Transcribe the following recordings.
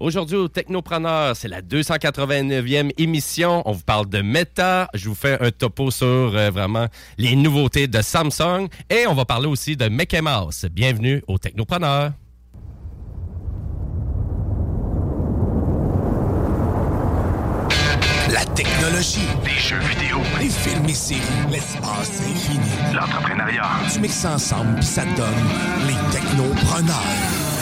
Aujourd'hui au Technopreneur, c'est la 289e émission. On vous parle de Meta. Je vous fais un topo sur euh, vraiment les nouveautés de Samsung. Et on va parler aussi de Mickey Mouse. Bienvenue au Technopreneur. La technologie, Des jeux vidéo, les films et séries, l'espace infini. l'entrepreneuriat. Tu mixes ça ensemble puis ça te donne les technopreneurs.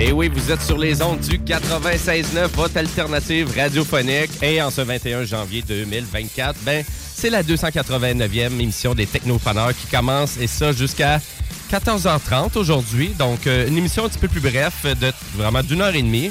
Et oui, vous êtes sur les ondes du 96.9, votre alternative radiophonique. Et en ce 21 janvier 2024, ben, c'est la 289e émission des Technopreneurs qui commence, et ça jusqu'à 14h30 aujourd'hui. Donc, euh, une émission un petit peu plus bref, de vraiment d'une heure et demie.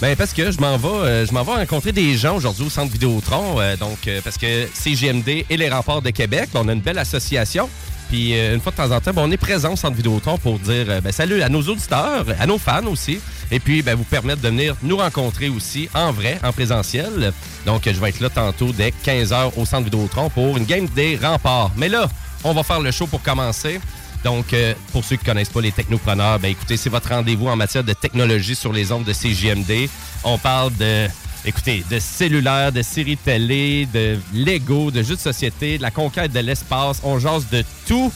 Ben, parce que je m'en vais, euh, rencontrer des gens aujourd'hui au Centre Vidéotron. euh, donc, parce que CGMD et les Remparts de Québec, on a une belle association. Puis euh, une fois de temps en temps, ben, on est présent au Centre Vidéotron pour dire euh, ben, salut à nos auditeurs, à nos fans aussi. Et puis, ben, vous permettre de venir nous rencontrer aussi en vrai, en présentiel. Donc, je vais être là tantôt dès 15h au Centre Vidéotron pour une game des remparts. Mais là, on va faire le show pour commencer. Donc, euh, pour ceux qui ne connaissent pas les technopreneurs, ben écoutez, c'est votre rendez-vous en matière de technologie sur les ondes de CJMD. On parle de, écoutez, de cellulaire, de séries télé, de Lego, de jeux de société, de la conquête de l'espace. On jase de tout.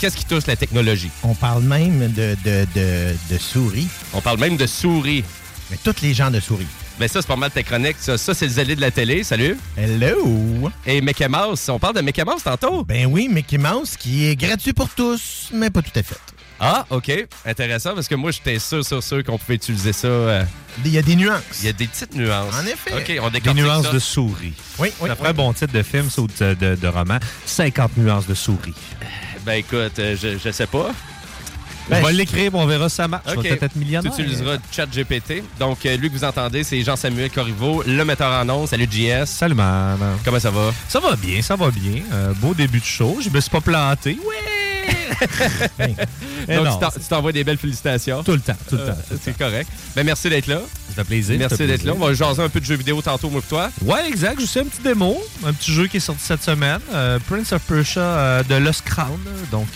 Qu'est-ce qui touche la technologie? On parle même de, de, de, de souris. On parle même de souris. Mais tous les gens de souris. Ben ça, c'est pas mal ta chronique. Ça, ça c'est le zélé de la télé. Salut. Hello! Et Mickey Mouse. On parle de Mickey Mouse tantôt. Ben oui, Mickey Mouse qui est gratuit pour tous, mais pas tout à fait. Ah, OK. Intéressant, parce que moi, j'étais sûr, sûr, sûr qu'on pouvait utiliser ça. euh, Il y a des nuances. Il y a des petites nuances. En effet. OK, on Des décortique nuances ça. de souris. Oui, oui. Ça ferait un bon titre de film ou de, de- de roman. 50 nuances de souris. Ben écoute, euh, je, je sais pas. Ben, on va je- l'écrire, on verra si ça marche. OK. Je vais peut-être être Tu millionnaire. utiliseras ChatGPT. Donc, euh, lui que vous entendez, c'est Jean-Samuel Corriveau, le metteur en ondes. Salut, JS. Salut, man. Comment ça va? Ça va bien, ça va bien. Euh, beau début de show. Je me suis pas planté. Ouais! Eh Donc, non, tu t'en- tu t'envoies des belles félicitations. Tout le temps, tout le Euh, temps. c'est correct. Ben merci d'être là. Ça fait plaisir. Merci d'être là. On va jaser un peu de jeux vidéo tantôt, moi et toi. Ouais, exact. Je sais un petit démo, un petit jeu qui est sorti cette semaine, euh, Prince of Persia euh, de Lost Crown. Donc,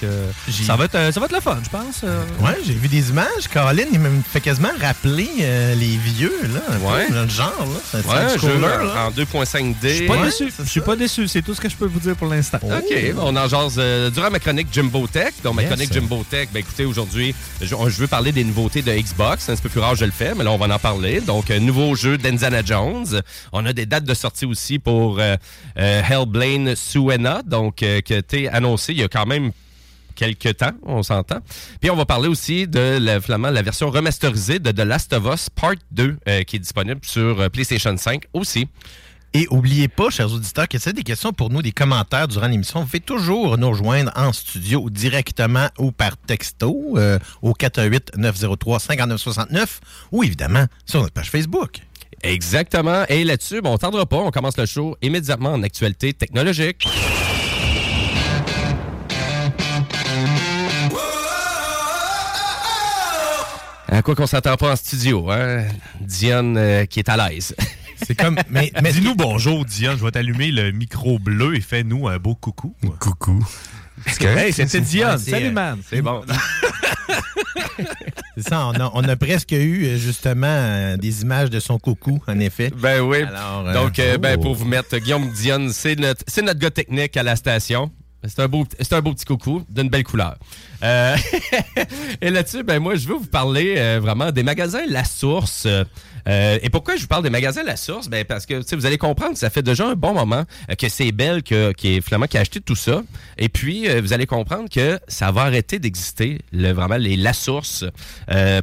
ça va être, ça va être le fun, je pense. Ouais, j'ai vu des images. Colin, il me fait quasiment rappeler les vieux, là. un Ouais. le genre, là. C'est un Ouais, un jeu là. en 2.5D. Je suis pas Ouais, déçu. Je suis pas déçu. C'est tout ce que je peux vous dire pour l'instant. OK, on en jase durant ma chronique Jimbo Tech. Donc, ma Yes. chronique Jimbo Tech, ben écoutez, aujourd'hui, je, je veux parler des nouveautés de Xbox. C'est un petit peu plus rare, je le fais, mais là, on va en parler. Donc, un nouveau jeu d'Indiana Jones. On a des dates de sortie aussi pour euh, euh, Hellblade Suena, donc, euh, qui a été annoncé il y a quand même quelques temps, on s'entend. Puis on va parler aussi de la version remasterisée de The Last of Us Part 2, euh, qui est disponible sur euh, PlayStation 5 aussi. Et oubliez pas, chers auditeurs, que c'est des questions pour nous, des commentaires durant l'émission. Vous pouvez toujours nous rejoindre en studio directement ou par texto euh, au 418-903-5969 ou évidemment sur notre page Facebook. Exactement. Et là-dessus, on ne tardera pas. On commence le show immédiatement en actualité technologique. À quoi qu'on s'attend pas en studio. Hein? Diane euh, qui est à l'aise. C'est comme. Mais, mais Dis-nous bonjour, Diane. Je vais t'allumer le micro bleu et fais-nous un beau coucou. coucou. Hey, c'était c'est, Salut, man. C'est bon. C'est ça, on a, on a presque eu euh, justement euh, des images de son coucou, en effet. Ben oui. Alors, euh, Donc, euh, ben, oh. pour vous mettre, Guillaume Dionne, c'est notre, c'est notre gars technique à la station. C'est un beau, c'est un beau petit coucou d'une belle couleur. Euh, et là-dessus, ben moi, je veux vous parler euh, vraiment des magasins La Source. Euh, et pourquoi je vous parle des magasins La Source? Ben parce que vous allez comprendre que ça fait déjà un bon moment euh, que c'est Belle que- qui est finalement qui a acheté tout ça. Et puis, euh, vous allez comprendre que ça va arrêter d'exister, le, vraiment les La Source.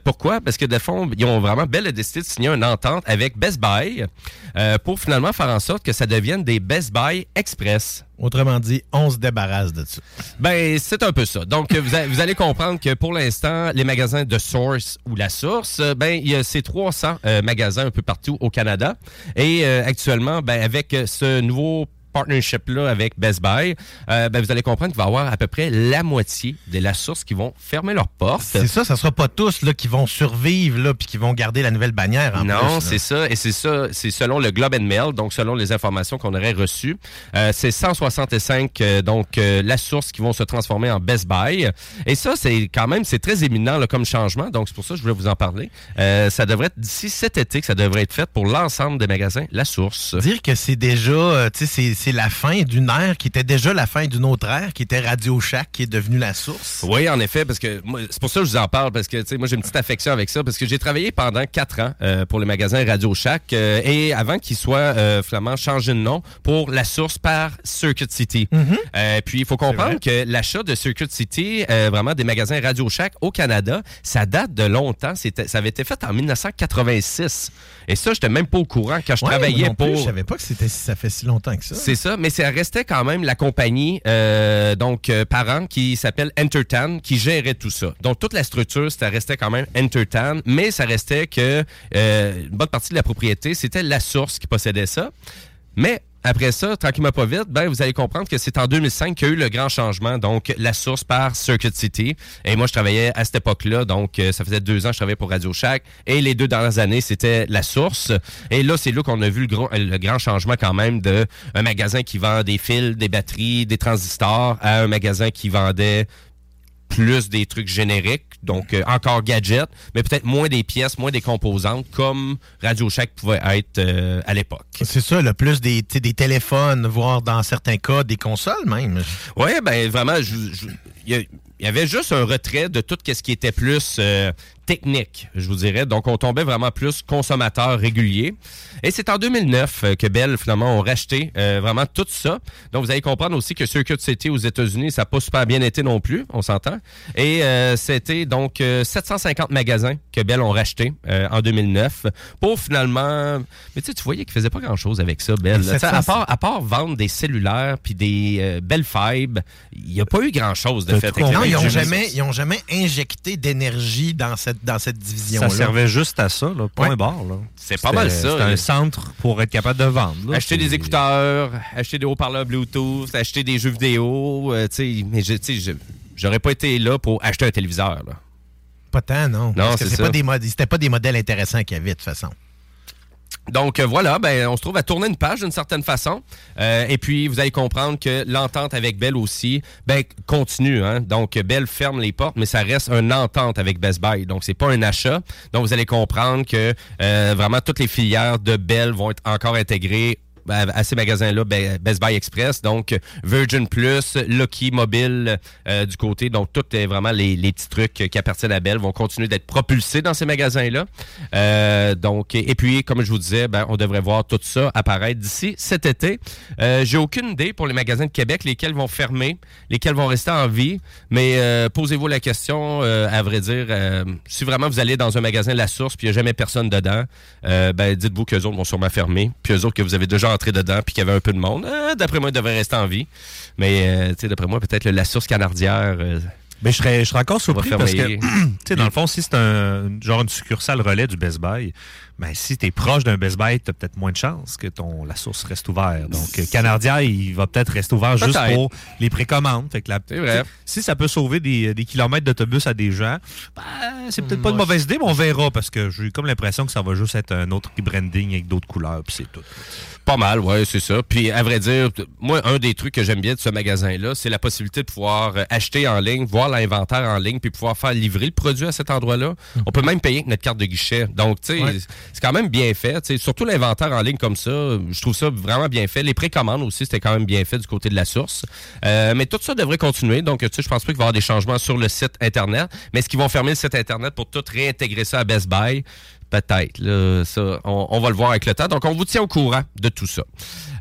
Pourquoi? Parce que de fond, ils ont vraiment Belle a décidé de signer une entente avec Best Buy pour finalement faire en sorte que ça devienne des Best Buy Express. Autrement dit, on se débarrasse de ça. Ben, c'est un peu ça. Donc, vous, allez comprendre que pour l'instant, les magasins de Source ou La Source, euh, ben, il y a ces 300 euh, magasins un peu partout au Canada. Et euh, actuellement, ben, avec ce nouveau partnership-là avec Best Buy, euh, ben, vous allez comprendre qu'il va y avoir à peu près la moitié de La Source qui vont fermer leurs portes. C'est ça, ça sera pas tous là, qui vont survivre là, puis qui vont garder la nouvelle bannière en non, c'est ça. Et c'est ça, c'est selon le Globe and Mail, donc selon les informations qu'on aurait reçues. Euh, c'est 165, euh, donc euh, la source qui vont se transformer en Best Buy. Et ça, c'est quand même, c'est très éminent là, comme changement. Donc c'est pour ça que je voulais vous en parler. Euh, ça devrait être d'ici cet été que ça devrait être fait pour l'ensemble des magasins La Source. Dire que c'est déjà, euh, tu sais, c'est- c'est la fin d'une ère qui était déjà la fin d'une autre ère, qui était Radio Shack, qui est devenue la source. Oui, en effet, parce que c'est pour ça que je vous en parle, parce que moi j'ai une petite affection avec ça, parce que j'ai travaillé pendant quatre ans euh, pour les magasins Radio Shack euh, et avant qu'ils soient euh, finalement changés de nom pour la source par Circuit City. Euh, puis il faut comprendre que l'achat de Circuit City, vraiment des magasins Radio Shack au Canada, ça date de longtemps. Ça avait été fait en 1986. Et ça, j'étais même pas au courant quand je Ouais, travaillais moi non plus, pour. Je savais pas que c'était ça fait si longtemps que ça. Ça, mais ça restait quand même la compagnie, euh, donc euh, parent, qui s'appelle Entertan, qui gérait tout ça. Donc toute la structure, ça restait quand même Entertan, mais ça restait que euh, une bonne partie de la propriété, c'était la source qui possédait ça. Mais après ça, tranquillement pas vite, ben vous allez comprendre que c'est en 2005 qu'il y a eu le grand changement, donc la source par Circuit City. Et moi, je travaillais à cette époque-là, donc euh, ça faisait deux ans que je travaillais pour Radio Shack. Et les deux dernières années, c'était la source. Et là, c'est là qu'on a vu le, le grand changement quand même de un magasin qui vend des fils, des batteries, des transistors, à un magasin qui vendait plus des trucs génériques, donc euh, encore gadgets, mais peut-être moins des pièces, moins des composantes, comme Radio Shack pouvait être euh, à l'époque. C'est ça, le plus des, téléphones, voire dans certains cas des consoles même. Oui, ben vraiment, je- je- il y, avait juste un retrait de tout ce qui était plus euh, technique, je vous dirais. Donc, on tombait vraiment plus consommateur régulier. Et c'est en 2009 euh, que Bell, finalement, ont racheté euh, vraiment tout ça. Donc, vous allez comprendre aussi que Circuit City aux États-Unis, ça n'a pas super bien été non plus, on s'entend. Et euh, c'était donc euh, 750 magasins que Bell ont racheté en 2009 pour finalement... Mais tu sais, tu voyais qu'ils faisaient pas grand-chose avec ça, Bell. À 700 part, à part vendre des cellulaires puis des belles fibres, il n'y a pas eu grand-chose de T'as fait. Non, ils ont magasins. jamais, ils ont jamais injecté d'énergie dans cette, dans cette division-là. Ça servait juste à ça, là, point Ouais. barre. C'est pas mal ça. C'était un centre pour être capable de vendre. là. Acheter des C'est- écouteurs, acheter des haut-parleurs Bluetooth, acheter des jeux vidéo. euh, tu sais, mais j'aurais pas été là pour acheter un téléviseur. Là. Pas tant, non. Parce que c'est c'est pas des c'était pas des modèles intéressants qu'il y avait de toute façon. Donc euh, voilà, ben, on se trouve à tourner une page d'une certaine façon. Euh, et puis, vous allez comprendre que l'entente avec Bell aussi ben, continue. Hein? Donc, Bell ferme les portes, mais ça reste une entente avec Best Buy. Donc, c'est pas un achat. Donc, vous allez comprendre que euh, vraiment toutes les filières de Bell vont être encore intégrées à à ces magasins-là, Be- Best Buy Express, donc Virgin Plus, Lucky Mobile euh, du côté, donc tout est vraiment les, les petits trucs qui appartiennent à Bell vont continuer d'être propulsés dans ces magasins-là. Euh, donc, et puis, comme je vous disais, ben, on devrait voir tout ça apparaître d'ici cet été. Euh, J'ai aucune idée pour les magasins de Québec, lesquels vont fermer, lesquels vont rester en vie, mais posez-vous la question, à vrai dire, si vraiment vous allez dans un magasin La Source puis il n'y a jamais personne dedans, ben, dites-vous qu'eux autres vont sûrement fermer, puis eux autres que vous avez déjà dedans puis qu'il y avait un peu de monde, euh, d'après moi, ils devraient rester en vie. Mais, euh, tu sais, d'après moi, peut-être La Source Canardière... euh, Mais je serais, je serais encore surpris parce que, tu sais, dans le fond, si c'est un genre une succursale relais du Best Buy, ben, si tu es proche d'un Best Buy, tu as peut-être moins de chances que ton, la source reste ouverte. Donc, euh, Canardia, il va peut-être rester ouvert juste pour les précommandes. Fait que la, C'est vrai. Si ça peut sauver des, des kilomètres d'autobus à des gens, ben, c'est peut-être pas une mauvaise idée, mais on verra parce que j'ai comme l'impression que ça va juste être un autre rebranding avec d'autres couleurs, puis c'est tout. Pas mal, ouais, c'est ça. Puis à vrai dire, moi, un des trucs que j'aime bien de ce magasin-là, c'est la possibilité de pouvoir euh, acheter en ligne, voir l'inventaire en ligne, puis pouvoir faire livrer le produit à cet endroit-là. On peut même payer avec notre carte de guichet. Donc, tu sais, Ouais. C'est quand même bien fait. Surtout l'inventaire en ligne comme ça, je trouve ça vraiment bien fait. Les précommandes aussi, c'était quand même bien fait du côté de la source. Euh, mais tout ça devrait continuer. Donc, tu sais, je pense pas qu'il va y avoir des changements sur le site Internet. Mais est-ce qu'ils vont fermer le site Internet pour tout réintégrer ça à Best Buy? Peut-être. on, on va le voir avec le temps. Donc, on vous tient au courant de tout ça.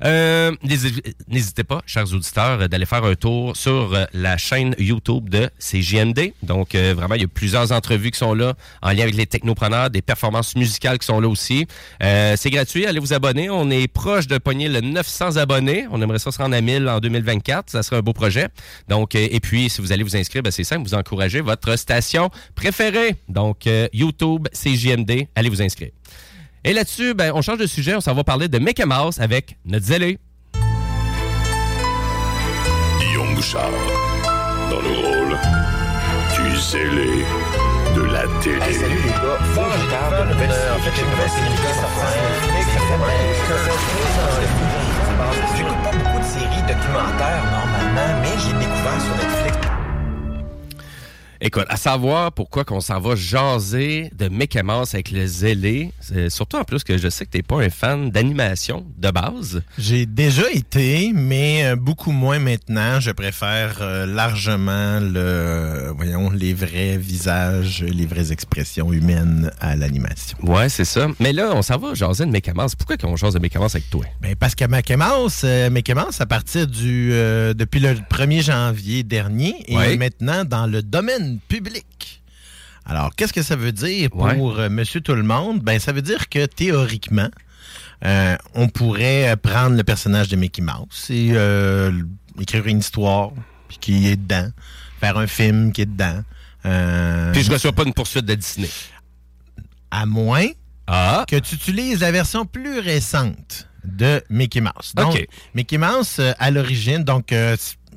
Euh, n'hési- N'hésitez pas, chers auditeurs, d'aller faire un tour sur euh, la chaîne YouTube de CJMD. Donc, euh, vraiment, il y a plusieurs entrevues qui sont là en lien avec les technopreneurs, des performances musicales qui sont là aussi. C'est gratuit, allez vous abonner. On est proche de pogner le 900 abonnés. On aimerait ça se rendre à 1000 en 2024. Ça serait un beau projet. Donc, et puis, si vous allez vous inscrire, ben, c'est simple, vous encouragez votre station préférée. Donc, YouTube, CJMD, allez vous inscrire. Et là-dessus, ben, on change de sujet, on s'en va parler de Mickey Mouse avec notre zélé. Guillaume Bouchard, dans le rôle du zélé de la télé. salut les gars, faut que je parle de nouvelle série. En fait, une nouvelle série qui est sortie. J'écoute pas beaucoup de séries documentaires normalement, mais j'ai découvert sur Netflix. Écoute, à savoir pourquoi qu'on s'en va jaser de Mickey Mouse avec le zélé, surtout en plus que je sais que t'es pas un fan d'animation de base. J'ai déjà été, mais euh, beaucoup moins maintenant. Je préfère euh, largement le, euh, voyons, les vrais visages, les vraies expressions humaines à l'animation. Ouais, c'est ça. Mais là, on s'en va jaser de Mickey Mouse. Pourquoi qu'on jase de Mickey Mouse avec toi? Ben, parce que Mickey Mouse, euh, Mickey Mouse, à partir du euh, depuis le 1er janvier dernier, Ouais. est maintenant dans le domaine public. Alors, qu'est-ce que ça veut dire pour Ouais. euh, Monsieur Tout le Monde? Ben, ça veut dire que théoriquement, euh, on pourrait euh, prendre le personnage de Mickey Mouse et euh, écrire une histoire puis qui est dedans, faire un film qui est dedans. Euh, Puis je reçois pas une poursuite de Disney. à moins Ah! que tu utilises la version plus récente de Mickey Mouse. Donc. Mickey Mouse, à l'origine, donc,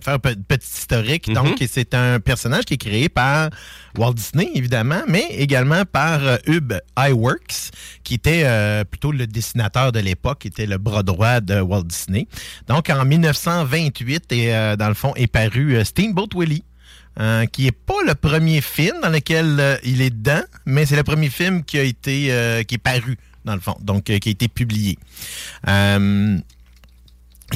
faire petit historique, Mhm. donc, c'est un personnage qui est créé par Walt Disney, évidemment, mais également par euh, Hub Iwerks, qui était euh, plutôt le dessinateur de l'époque, qui était le bras droit de Walt Disney. Donc, en 1928, et, euh, dans le fond, est paru euh, Steamboat Willie. euh, qui est pas le premier film dans lequel euh, il est dedans, mais c'est le premier film qui a été euh, qui est paru dans le fond, donc qui a été publié.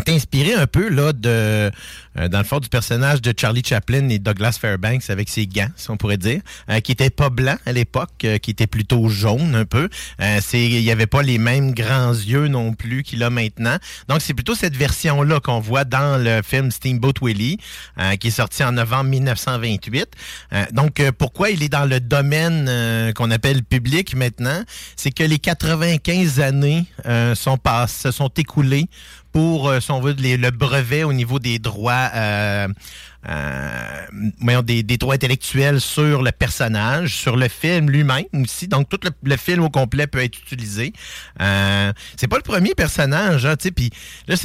Est inspiré un peu là de euh, dans le fond du personnage de Charlie Chaplin et Douglas Fairbanks avec ses gants, si on pourrait dire, euh, qui était pas blanc à l'époque, euh, qui était plutôt jaune un peu. Euh, c'est il y avait pas les mêmes grands yeux non plus qu'il a maintenant. Donc c'est plutôt cette version là qu'on voit dans le film Steamboat Willie euh, qui est sorti en novembre 1928. Euh, donc pourquoi il est dans le domaine qu'on appelle public maintenant, c'est que les 95 années sont passées, se sont écoulées pour, euh, si on veut, le brevet au niveau des droits, euh, euh, des, droits intellectuels sur le personnage, sur le film lui-même aussi. Donc, tout le, film au complet peut être utilisé. Euh, c'est pas le premier personnage, hein, sais. Puis là,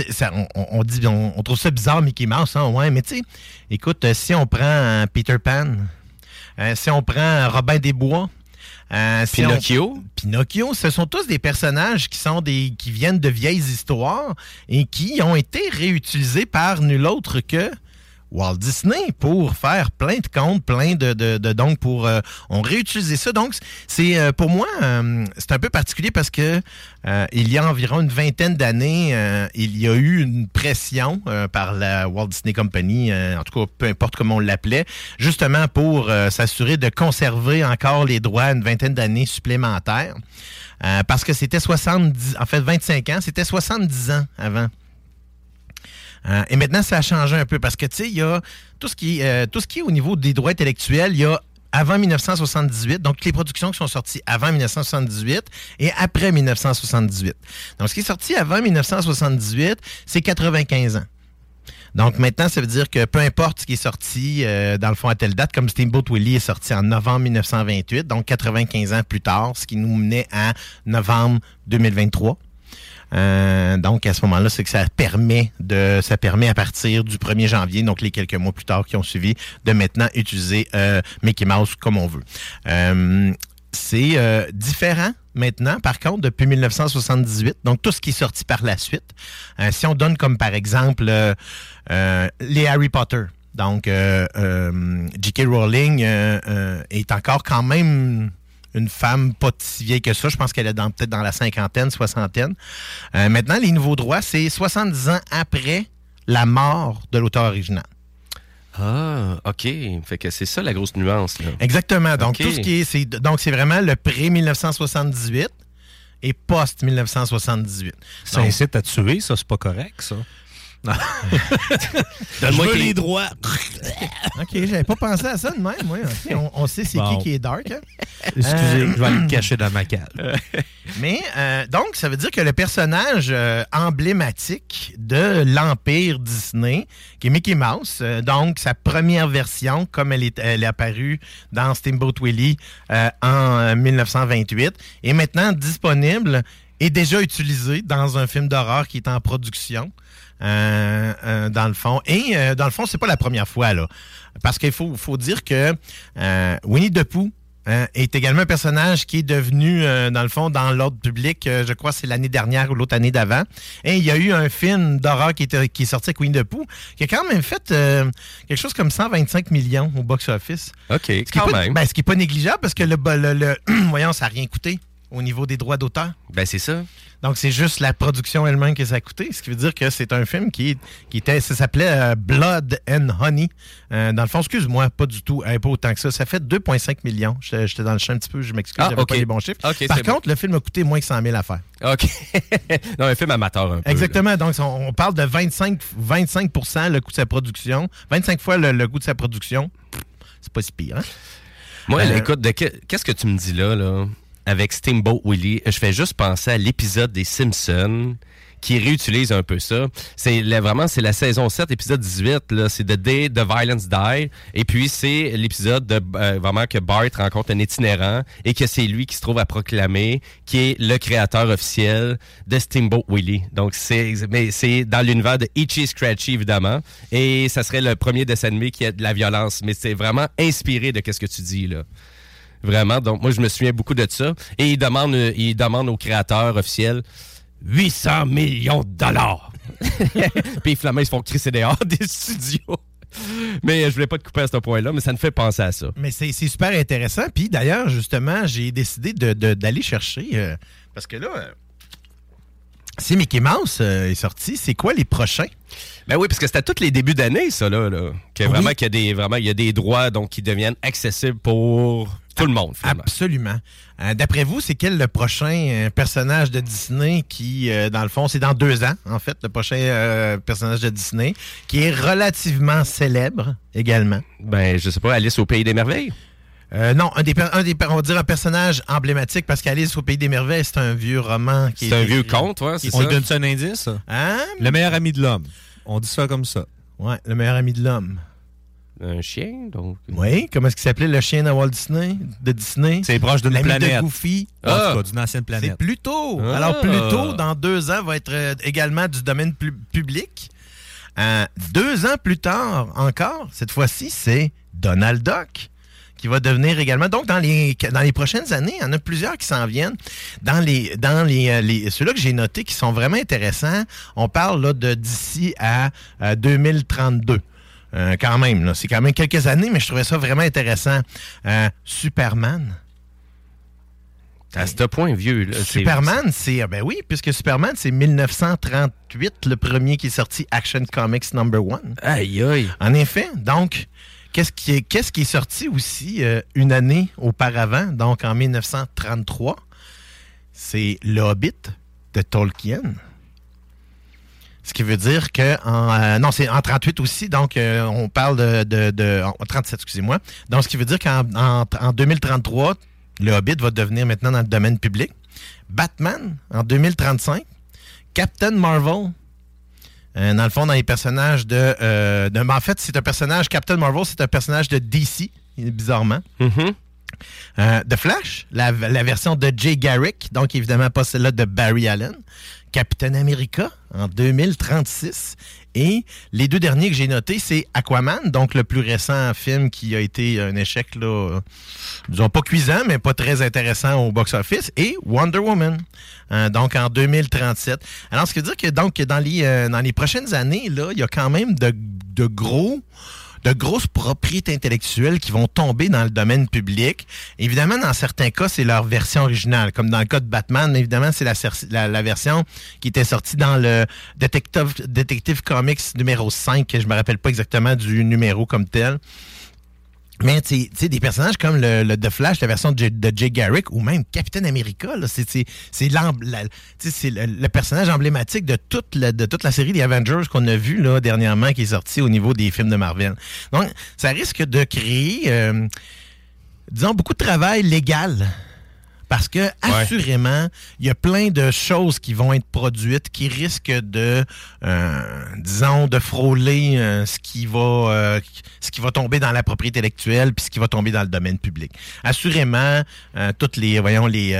on, dit, on, on trouve ça bizarre, Mickey Mouse, hein, ouais. Mais tu sais, écoute, euh, si on prend Peter Pan, si on prend Robin des Euh, si on- Pinocchio? Pinocchio, ce sont tous des personnages qui sont des qui viennent de vieilles histoires et qui ont été réutilisés par nul autre que Walt Disney pour faire plein de comptes, plein de, de, pour euh, on réutilisé ça. Donc c'est euh, pour moi euh, c'est un peu particulier parce que il y a environ une vingtaine d'années, il y a eu une pression par la Walt Disney Company, en tout cas peu importe comment on l'appelait, justement pour s'assurer de conserver encore les droits une vingtaine d'années supplémentaires. Parce que c'était 70, en fait 25 ans, c'était 70 ans avant. Euh, et maintenant, ça a changé un peu parce que, tu sais, il y a tout ce, qui, euh, tout ce qui est au niveau des droits intellectuels, il y a avant 1978, donc les productions qui sont sorties avant 1978 et après 1978. Donc, ce qui est sorti avant 1978, c'est 95 ans. Donc maintenant, ça veut dire que peu importe ce qui est sorti, euh, dans le fond, à telle date, comme Steamboat Willie est sorti en novembre 1928, donc 95 ans plus tard, ce qui nous menait à novembre 2023. Euh, donc à ce moment-là, c'est que ça permet de, ça permet à partir du 1er janvier, donc les quelques mois plus tard qui ont suivi, de maintenant utiliser euh, Mickey Mouse comme on veut. Euh, c'est euh, différent maintenant, par contre, depuis 1978. Donc, tout ce qui est sorti par la suite. Euh, si on donne comme, par exemple, euh, euh, les Harry Potter. Donc, euh, J.K. Rowling est encore quand même une femme pas si vieille que ça. Je pense qu'elle est dans- peut-être dans la cinquantaine, soixantaine. Euh, maintenant, les nouveaux droits, c'est 70 ans après la mort de l'auteur original. Ah, OK. Fait que c'est ça la grosse nuance. Là. Exactement. Donc, tout ce qui est. c'est- donc, c'est vraiment le pré-1978 et post-1978. Ça incite à tuer, ça, c'est pas correct, ça. Donne-moi les droits. OK, j'avais pas pensé à ça de même, moi. On, on sait c'est Bon. qui qui est dark. hein. Excusez, Euh, je vais aller me cacher dans ma cale. Mais euh, donc, ça veut dire que le personnage euh, emblématique de l'Empire Disney, qui est Mickey Mouse, donc sa première version, comme elle est, elle est apparue dans Steamboat Willie en euh, 1928, est maintenant disponible et déjà utilisé dans un film d'horreur qui est en production. euh, euh, dans le fond. Et euh, dans le fond, c'est pas la première fois, là. Parce qu'il faut, faut dire que Winnie the Pooh est également un personnage qui est devenu, dans le fond, dans l'ordre public, je crois que c'est l'année dernière ou l'autre année d'avant. Et il y a eu un film d'horreur qui, était- qui est sorti avec Winnie the Pooh, qui a quand même fait quelque chose comme 125 millions au box-office. OK, Ce qui est quand pas- ben, ce qui n'est pas négligeable parce que le, le, le- voyons, ça n'a rien coûté au niveau des droits d'auteur? Ben, c'est ça. Donc, c'est juste la production elle-même que ça a coûté. Ce qui veut dire que c'est un film qui, qui était, ça s'appelait euh, Blood and Honey. Euh, dans le fond, excuse-moi, pas du tout, euh, pas autant que ça. Ça fait 2,5 millions. J'étais dans le champ un petit peu, je m'excuse, Ah, j'avais pas les bons chiffres. Par bon. contre, le film a coûté moins que 100 000 à faire. OK. non, un film amateur un peu. Exactement. Donc, on, on parle de 25, 25 le coût de sa production. 25 fois le, le coût de sa production. C'est pas si pire, hein? Moi, Euh, écoute, qu'est-ce que tu me dis là, là, avec Steamboat Willie? Je fais juste penser à l'épisode des Simpsons qui réutilise un peu ça. C'est vraiment, c'est la saison 7, épisode 18, là. C'est The Day the Violence Die. Et puis, c'est l'épisode de, euh, vraiment que Bart rencontre un itinérant et que c'est lui qui se trouve à proclamer qui est le créateur officiel de Steamboat Willie. Donc, c'est, mais c'est dans l'univers de Itchy Scratchy, évidemment. Et ça serait le premier dessin animé qui a de la violence. Mais c'est vraiment inspiré de ce que tu dis, là. Vraiment. Donc, moi, je me souviens beaucoup de ça. Et il demande, euh, il demande au créateur officiel 800 millions de dollars. Puis finalement, ils se font crisser dehors des studios. Mais euh, je voulais pas te couper à ce point-là, mais ça me fait penser à ça. Mais c'est c'est super intéressant. Puis d'ailleurs, justement, j'ai décidé de- de- d'aller chercher. euh, parce que là, euh, si Mickey Mouse euh, est sorti, c'est quoi les prochains? Ben oui, parce que c'était tous les débuts d'année, ça, là. là. Que Oui. vraiment, qu'il y a des, vraiment, il y a des droits donc, qui deviennent accessibles pour tout le monde, finalement. Absolument. Euh, D'après vous, c'est quel le prochain euh, personnage de Disney qui, euh, dans le fond, c'est dans deux ans, en fait, le prochain euh, personnage de Disney, qui est relativement célèbre également? Ben, je sais pas, Alice au Pays des Merveilles? Euh, non, un des, un des on va dire un personnage emblématique parce qu'Alice au Pays des Merveilles, c'est un vieux roman qui C'est est un vieux conte, ouais, c'est On lui donne un indice? Hein? Le meilleur ami de l'homme. On dit ça comme ça. Ouais, le meilleur ami de l'homme. Un chien, donc. Oui, comment est-ce qu'il s'appelait le chien de Walt Disney? De Disney? C'est proche d'une planète. de Goofy. En Ah! tout cas, d'une ancienne C'est planète. Pluto. Ah. Alors, Pluto, dans deux ans, va être euh, également du domaine pu- public. Euh, deux ans plus tard, encore, cette fois-ci, c'est Donald Duck qui va devenir également. Donc, dans les, dans les prochaines années, il y en a plusieurs qui s'en viennent. Dans les, dans les, euh, les ceux-là que j'ai notés qui sont vraiment intéressants, on parle là, de d'ici à euh, 2032. Euh, quand même, c'est quand même quelques années, mais je trouvais ça vraiment intéressant. Euh, Superman. À ce point vieux, là. Superman, c'est. ah Ben oui, puisque Superman, c'est 1938, le premier qui est sorti Action Comics Number One. Aïe, aïe. En effet, donc, qu'est-ce qui est, qu'est-ce qui est sorti aussi euh, une année auparavant, donc en 1933? C'est Le Hobbit de Tolkien. Ce qui veut dire que en euh, non c'est en 38 aussi donc euh, on parle de, de, de- en 37 excusez-moi donc ce qui veut dire qu'en en, en 2033 le Hobbit va devenir maintenant dans le domaine public Batman en 2035 Captain Marvel Euh, dans le fond, dans les personnages de, euh, de- En fait, c'est un personnage. Captain Marvel, c'est un personnage de DC, bizarrement. Euh, The Flash, la, la version de Jay Garrick, donc évidemment pas celle-là de Barry Allen. Captain America en 2036. Et les deux derniers que j'ai notés, c'est Aquaman, donc le plus récent film qui a été un échec, là, disons pas cuisant, mais pas très intéressant au box-office, et Wonder Woman, euh, donc en 2037. Alors, ce qui veut dire que donc dans les, euh, dans les prochaines années, là, il y a quand même de, de gros de grosses propriétés intellectuelles qui vont tomber dans le domaine public. Évidemment, dans certains cas, c'est leur version originale. Comme dans le cas de Batman, évidemment, c'est la, version qui était sortie dans le Detective, Detective Comics numéro 5, que je me rappelle pas exactement du numéro comme tel. Mais tu des personnages comme le, le The Flash, la version de, Jay Garrick, ou même Captain America, c'est le, le personnage emblématique de toute, la, de toute la série des Avengers qu'on a vu là, dernièrement, qui est sorti au niveau des films de Marvel. Donc, ça risque de créer, euh, disons, beaucoup de travail légal. Parce que, assurément, il y a plein de choses qui vont être produites qui risquent de, euh, disons, de frôler euh, ce qui va euh, ce qui va tomber dans la propriété intellectuelle puis ce qui va tomber dans le domaine public. Assurément, toutes les, voyons, les...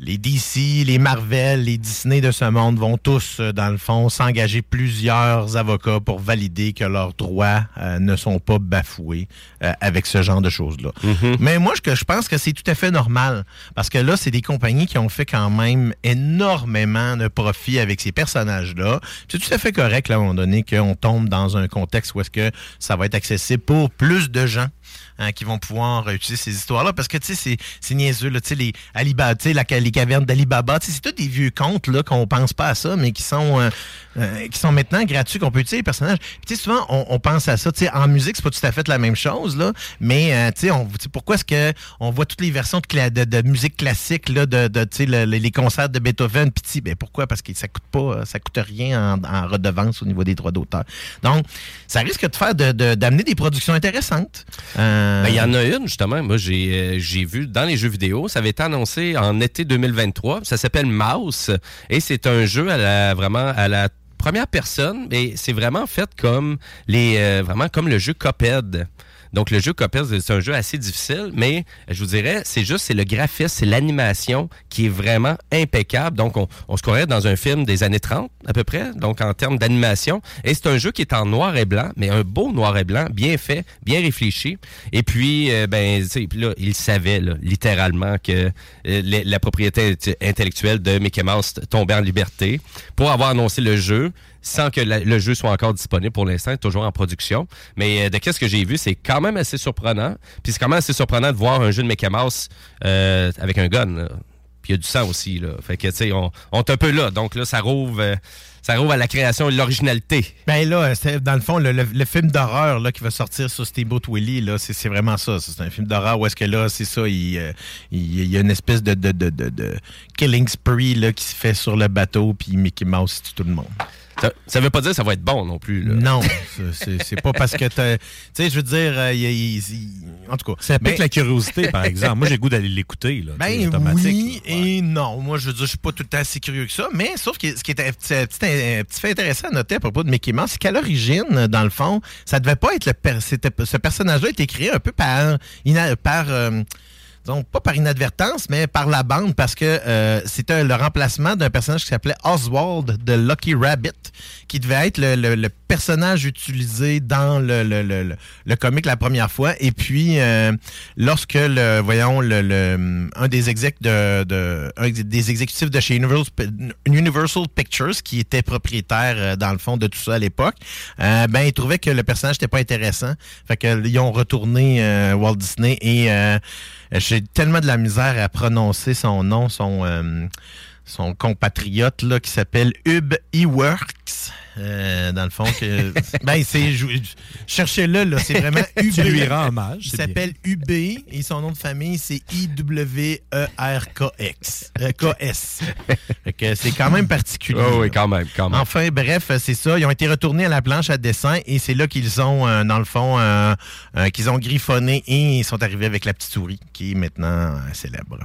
les DC, les Marvel, les Disney de ce monde vont tous, euh, dans le fond, s'engager plusieurs avocats pour valider que leurs droits euh, ne sont pas bafoués euh, avec ce genre de choses-là. Mais moi, je pense que c'est tout à fait normal. Parce que là, c'est des compagnies qui ont fait quand même énormément de profit avec ces personnages-là. C'est tout à fait correct, là, à un moment donné, qu'on tombe dans un contexte où est-ce que ça va être accessible pour plus de gens. Hein, qui vont pouvoir utiliser ces histoires-là. Parce que tu sais c'est niaiseux là. Tu sais les Alibaba tu sais les cavernes d'Alibaba c'est tous des vieux contes là qu'on pense pas à ça mais qui sont euh, euh, qui sont maintenant gratuits qu'on peut utiliser les personnages. Tu sais souvent on, pense à ça. Tu sais en musique c'est pas tout à fait la même chose là. Mais euh, tu sais pourquoi est-ce que on voit toutes les versions de, musique classique là de, tu sais le- les concerts de Beethoven? Sais, ben pourquoi? Parce que ça coûte pas ça coûte rien en, redevance au niveau des droits d'auteur. Donc ça risque de faire d'amener des productions intéressantes Euh, Ben, Il y en a une, justement. Moi, j'ai euh, j'ai vu dans les jeux vidéo. Ça avait été annoncé en été 2023. Ça s'appelle Mouse. Et c'est un jeu à la, vraiment à la première personne. Mais c'est vraiment fait comme les, euh, vraiment comme le jeu Cuphead. Donc, le jeu Cuphead, c'est un jeu assez difficile, mais je vous dirais, c'est juste, c'est le graphisme, c'est l'animation qui est vraiment impeccable. Donc, on, se croirait dans un film des années 30, à peu près, donc en termes d'animation. Et c'est un jeu qui est en noir et blanc, mais un beau noir et blanc, bien fait, bien réfléchi. Et puis, euh, ben, là, il savait, là, littéralement, que euh, la propriété int- intellectuelle de Mickey Mouse tombait en liberté pour avoir annoncé le jeu sans que le jeu soit encore disponible pour l'instant, toujours en production. Mais euh, de qu'est-ce que j'ai vu, c'est quand même assez surprenant. Puis c'est quand même assez surprenant de voir un jeu de Mickey Mouse euh, avec un gun. Puis il y a du sang aussi. Là. Fait que, tu sais, on, on est un peu là. Donc là, ça rouvre, euh, ça rouvre à la création et l'originalité. Ben là, c'est dans le fond, le, film d'horreur qui va sortir sur Steamboat Willie, là, c'est, c'est vraiment ça. C'est un film d'horreur où est-ce que là, c'est ça, il, euh, y a une espèce de, de, de, de, de killing spree là, qui se fait sur le bateau, puis Mickey Mouse tue tout le monde. Ça, ça veut pas dire que ça va être bon non plus. Là. Non, c'est- pas parce que t'as- tu sais, je veux dire, euh, en tout cas. Ça pique Ben- la curiosité, par exemple. Moi, j'ai le goût d'aller l'écouter. Ben automatique, oui là. et non. Moi, je veux dire, je suis pas tout le temps si curieux que ça, mais sauf que ce qui est un petit, un petit- un petit fait intéressant à noter à propos de Mickey Mouse, c'est qu'à l'origine, dans le fond, ça devait pas être le per- c'était ce personnage-là a été créé un peu par par euh, pas par inadvertance, mais par la bande, parce que euh, c'était le remplacement d'un personnage qui s'appelait Oswald de Lucky Rabbit, qui devait être le, personnage utilisé dans le, le, le, le- comic la première fois. Et puis, euh, lorsque le, voyons, le, un des execs de, un des exécutifs de chez Universal, Universal Pictures, qui était propriétaire euh, dans le fond de tout ça à l'époque, euh, ben il trouvait que le personnage n'était pas intéressant. Fait que ils ont retourné Walt Disney et j'ai tellement de la misère à prononcer son nom, son euh, son compatriote là qui s'appelle Hub Eworks. Euh, dans le fond que ben c'est cherchez-le là, c'est vraiment UB. Tu lui rends hommage, Il s'appelle UB et son nom de famille c'est I W E R K X euh, K S. Fait que c'est quand même particulier. Oh oui, quand même, quand même. Enfin, bref, c'est ça. Ils ont été retournés à la planche à dessin et c'est là qu'ils ont, euh, dans le fond, qu'ils ont griffonné et ils sont arrivés avec la petite souris qui est maintenant célèbre.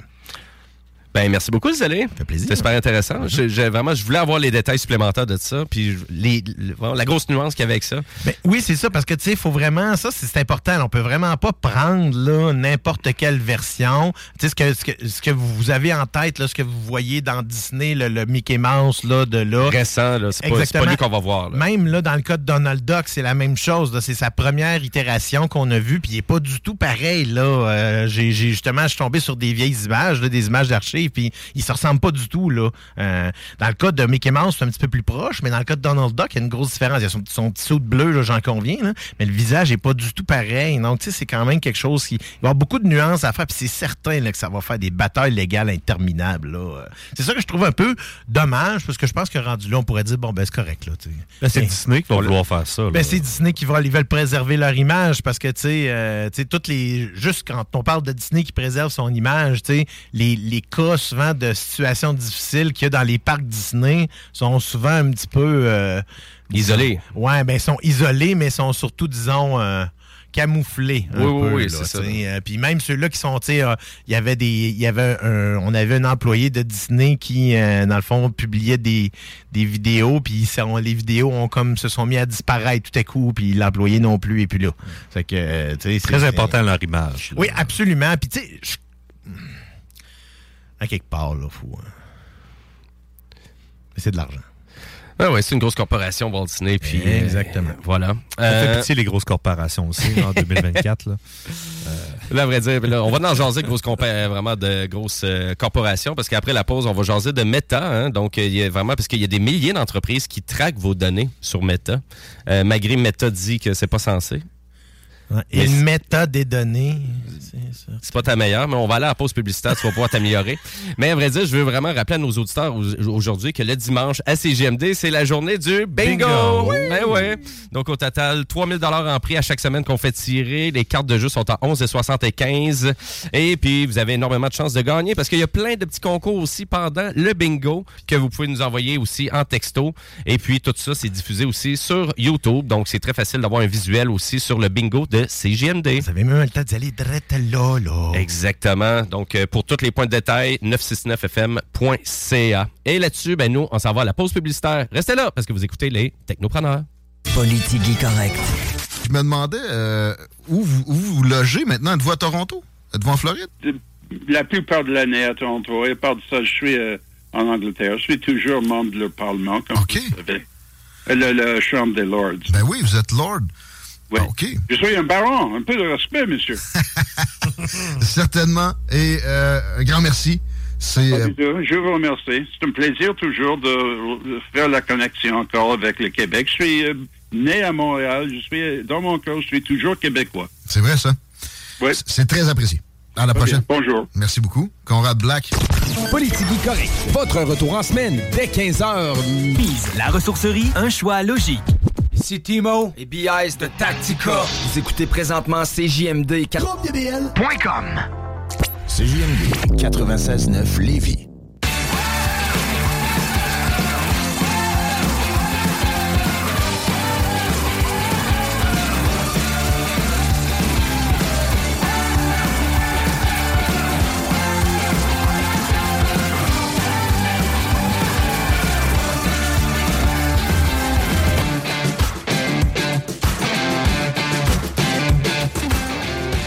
Ben, merci beaucoup, Zélé. Ça fait plaisir. C'était super intéressant. Je, je- vraiment, je voulais avoir les détails supplémentaires de ça, puis les, la grosse nuance qu'il y avait avec ça. Ben, oui, c'est ça, parce que tu sais, il faut vraiment, ça c'est important, on peut vraiment pas prendre n'importe quelle version. Tu sais, ce que, ce, que, ce que vous avez en tête, là, ce que vous voyez dans Disney, le, le Mickey Mouse là, de là. Récent, là, c'est pas, lui qu'on va voir. là. Même là, dans le cas de Donald Duck, c'est la même chose. C'est sa première itération qu'on a vue, puis il est pas du tout pareil. Là, Euh, j'ai j'ai- justement, je suis tombé sur des vieilles images, là, des images d'archives, puis il se ressemble pas du tout. Là. Euh, dans le cas de Mickey Mouse, c'est un petit peu plus proche, mais dans le cas de Donald Duck, il y a une grosse différence. Il y a son, son petit saut de bleu, j'en conviens, là, mais le visage est pas du tout pareil. Donc, tu sais, c'est quand même quelque chose qui il va y avoir beaucoup de nuances à faire, puis c'est certain là, que ça va faire des batailles légales interminables. là. C'est ça que je trouve un peu dommage, parce que je pense que rendu là, on pourrait dire, bon, ben c'est correct. Là. Là, c'est Disney qui va vouloir faire ça. ben, c'est Disney qui va, ils veulent préserver leur image parce que, tu sais, euh, toutes les. Juste quand on parle de Disney qui préserve son image, tu sais, les, les cas souvent de situations difficiles qu'il y a dans les parcs Disney sont souvent un petit peu. euh, Isolés. Ouais, ben, ils sont isolés, mais sont surtout, disons. euh, camouflés un Oui, oui, peu, oui, c'est ça. sais. Euh, puis même ceux-là qui sont, tu sais, euh, il y avait des, il y avait un, on avait un employé de Disney qui, euh, dans le fond, publiait des, des vidéos, puis les vidéos ont comme se sont mis à disparaître tout à coup, puis l'employé non plus et puis là. Fait que, euh, tu sais, c'est- Très important leur image. là. Oui, absolument. Puis tu sais, je- à quelque part là, faut. euh, C'est de l'argent. Ah ouais, c'est une grosse corporation, Walt Disney. Puis, euh, Exactement. voilà. Ça fait Euh, pitié les grosses corporations aussi en 2024. Là. Là, à vrai dire, là, on va en jaser de grosses euh, vraiment de grosses euh, corporations parce qu'après la pause, on va jaser de Meta. hein. donc, euh, il y a vraiment parce qu'il y a des milliers d'entreprises qui traquent vos données sur Meta. Euh, malgré Meta dit que c'est pas censé. Et Mais le c'est- méta des données. c'est pas ta meilleure, mais on va aller à la pause publicitaire, tu vas pouvoir t'améliorer. Mais à vrai dire, je veux vraiment rappeler à nos auditeurs au- aujourd'hui que le dimanche à CGMD, c'est la journée du bingo! Bingo! Ben ouais. Donc au total, 3000 dollars en prix à chaque semaine qu'on fait tirer. Les cartes de jeu sont à 11,75 et puis vous avez énormément de chances de gagner parce qu'il y a plein de petits concours aussi pendant le bingo que vous pouvez nous envoyer aussi en texto. Et puis tout ça, c'est diffusé aussi sur YouTube. Donc c'est très facile d'avoir un visuel aussi sur le bingo de CGMD. Vous avez même le temps d'y aller direct là, là. Exactement. Donc, euh, pour tous les points de détail, 969fm.ca. Et là-dessus, ben nous, on s'en va à la pause publicitaire. Restez là parce que vous écoutez les Technopreneurs. Politique correct. Je me demandais euh, où, vous, où vous logez maintenant? Êtes-vous à Toronto? Êtes-vous en Floride? La plupart de l'année à Toronto. Et à part de ça, je suis euh, en Angleterre. Je suis toujours membre de leur Parlement, comme vous savez. Le, le Chambre des Lords. Ben oui, vous êtes Lord. Oui. OK. Je suis un baron. Un peu de respect, monsieur. Certainement. Et euh, un grand merci. C'est euh, Je vous remercie. C'est un plaisir toujours de, de faire la connexion encore avec le Québec. Je suis euh, né à Montréal. Je suis, dans mon cœur, je suis toujours québécois. c'est vrai, ça? Oui. C'est très apprécié. À la prochaine. Bonjour. Merci beaucoup. Conrad Black. Politique correct. Votre retour en semaine dès 15h. Bise, la ressourcerie, un choix logique. Ici Timo et BIS de Tactica. Vous écoutez présentement CJMD 4.com. CJMD 96.9 Lévis.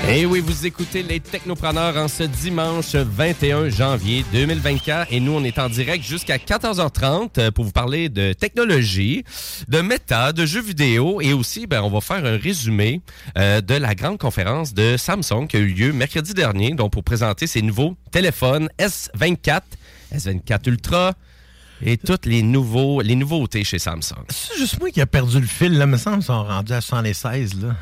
Et oui, vous écoutez les Technopreneurs en ce dimanche 21 janvier 2024. Et nous, on est en direct jusqu'à 14h30 euh, pour vous parler de technologie, de méta, de jeux vidéo. Et aussi, ben, on va faire un résumé euh, de la grande conférence de Samsung qui a eu lieu mercredi dernier, donc pour présenter ses nouveaux téléphones S24, S24 Ultra et toutes les, nouveaux, les nouveautés chez Samsung. C'est juste moi qui a perdu le fil, là, me semble, ils sont rendus à 76, là.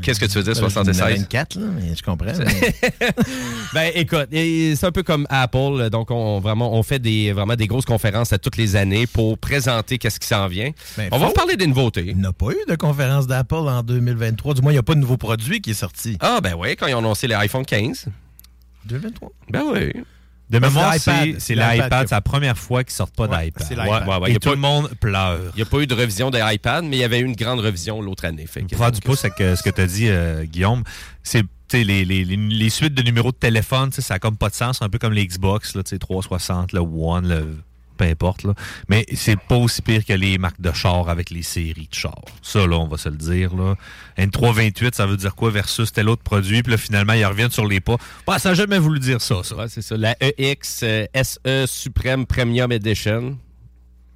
Qu'est-ce que tu veux dire, Euh, je 76? disais 24, là, mais je comprends. mais- Ben écoute, c'est un peu comme Apple, donc on vraiment on fait des vraiment des grosses conférences à toutes les années pour présenter qu'est-ce qui s'en vient. Ben, on va vous parler des nouveautés. Il n'y a pas eu de conférence d'Apple en 2023. Du moins, il n'y a pas de nouveau produit qui est sorti. Ah ben oui, quand ils ont annoncé les iPhone 15. 2023? Ben oui. De mémoire, c'est l'iPad. c'est C'est c'est l'iPad l'iPad. C'est la première fois qu'ils sortent pas Ouais, d'iPad. c'est Ouais, l'iPad. ouais, ouais, Et tout pas- le monde pleure. Il n'y a pas eu de révision des iPad, mais il y avait eu une grande révision l'autre année. Fait que- Pour faire du pouce avec euh, ce que tu as dit, euh, Guillaume, c'est les, les, les, les suites de numéros de téléphone, ça a comme pas de sens, un peu comme les Xbox, là, tu sais, 360, le One, le peu importe. Là. Mais c'est pas aussi pire que les marques de char avec les séries de chars. Ça, là, on va se le dire. Là. N328, ça veut dire quoi versus tel autre produit? Puis là, finalement, ils reviennent sur les pas. Bah, ça n'a jamais voulu dire ça, ça. C'est ça. La EX SE Supreme Premium Edition.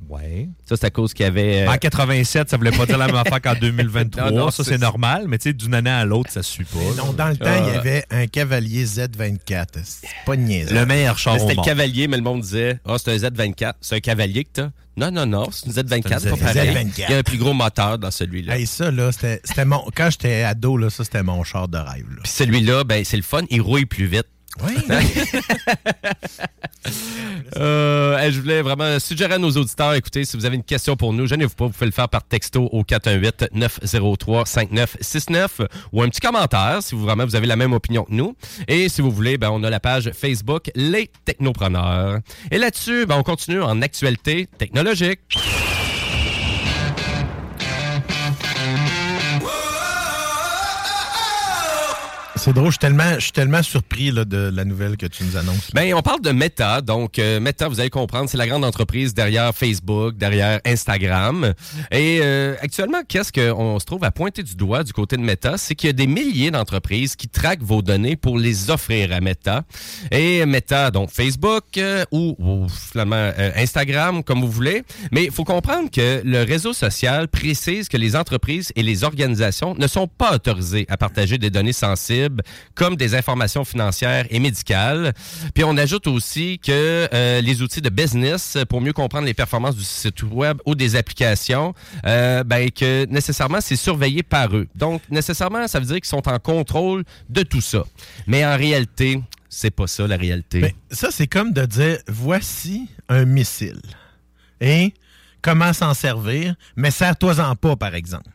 Ouais. Ça, c'est à cause qu'il y avait. euh, En 87, ça voulait pas dire la même affaire qu'en 2023. Non, non, ça, c'est- normal, mais tu sais, d'une année à l'autre, ça suit pas. Non, dans le temps, il y avait un Cavalier Z24. C'est pas niaiseux. Le meilleur char C'était le cavalier, mais le monde disait Ah, c'est un Z24. C'est un cavalier que t'as. Non, non, non, c'est une Z24. C'est un pas pareil. Z24. Il y a un plus gros moteur dans celui-là. Hey, ça, là, c'était c'était mon. Quand j'étais ado, là, ça, c'était mon char de rêve. Là. Puis celui-là, ben, c'est le fun, il rouille plus vite. Oui. Euh, je voulais vraiment suggérer à nos auditeurs, écoutez, si vous avez une question pour nous, gênez-vous pas, vous pouvez le faire par texto au 418-903-5969 ou un petit commentaire si vous vraiment vous avez la même opinion que nous. Et si vous voulez, ben, on a la page Facebook Les Technopreneurs. Et là-dessus, ben, on continue en actualité technologique. C'est drôle, je suis tellement, je suis tellement surpris là, de la nouvelle que tu nous annonces. Ben, on parle de Meta. Donc, euh, Meta, vous allez comprendre, c'est la grande entreprise derrière Facebook, derrière Instagram. Et euh, actuellement, qu'est-ce qu'on se trouve à pointer du doigt du côté de Meta? C'est qu'il y a des milliers d'entreprises qui traquent vos données pour les offrir à Meta. Et Meta, donc Facebook euh, ou, ou finalement euh, Instagram, comme vous voulez. Mais il faut comprendre que le réseau social précise que les entreprises et les organisations ne sont pas autorisées à partager des données sensibles comme des informations financières et médicales. Puis on ajoute aussi que euh, les outils de business, pour mieux comprendre les performances du site web ou des applications, euh, ben, que nécessairement c'est surveillé par eux. Donc nécessairement, ça veut dire qu'ils sont en contrôle de tout ça. Mais en réalité, c'est pas ça la réalité. Ça, c'est comme de dire voici un missile. Et comment s'en servir, mais sers-toi-en pas, par exemple.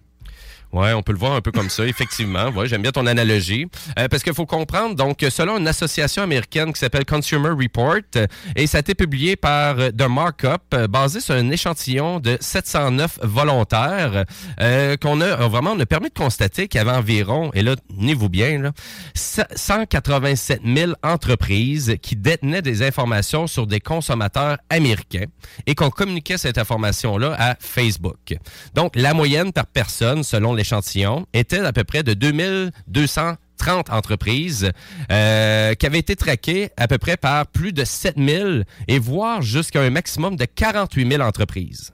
Ouais, on peut le voir un peu comme ça, effectivement. Ouais, j'aime bien ton analogie. Euh, parce qu'il faut comprendre, donc, selon une association américaine qui s'appelle Consumer Report, euh, et ça a été publié par euh, The Markup, euh, basé sur un échantillon de 709 volontaires, euh, qu'on a euh, vraiment, on a permis de constater qu'il y avait environ, et là, tenez-vous bien, là, 187 000 entreprises qui détenaient des informations sur des consommateurs américains et qu'on communiquait cette information-là à Facebook. Donc, la moyenne par personne, selon l'échantillon, était à peu près de 2230 entreprises euh, qui avaient été traquées à peu près par plus de 7000 et voire jusqu'à un maximum de 48 000 entreprises.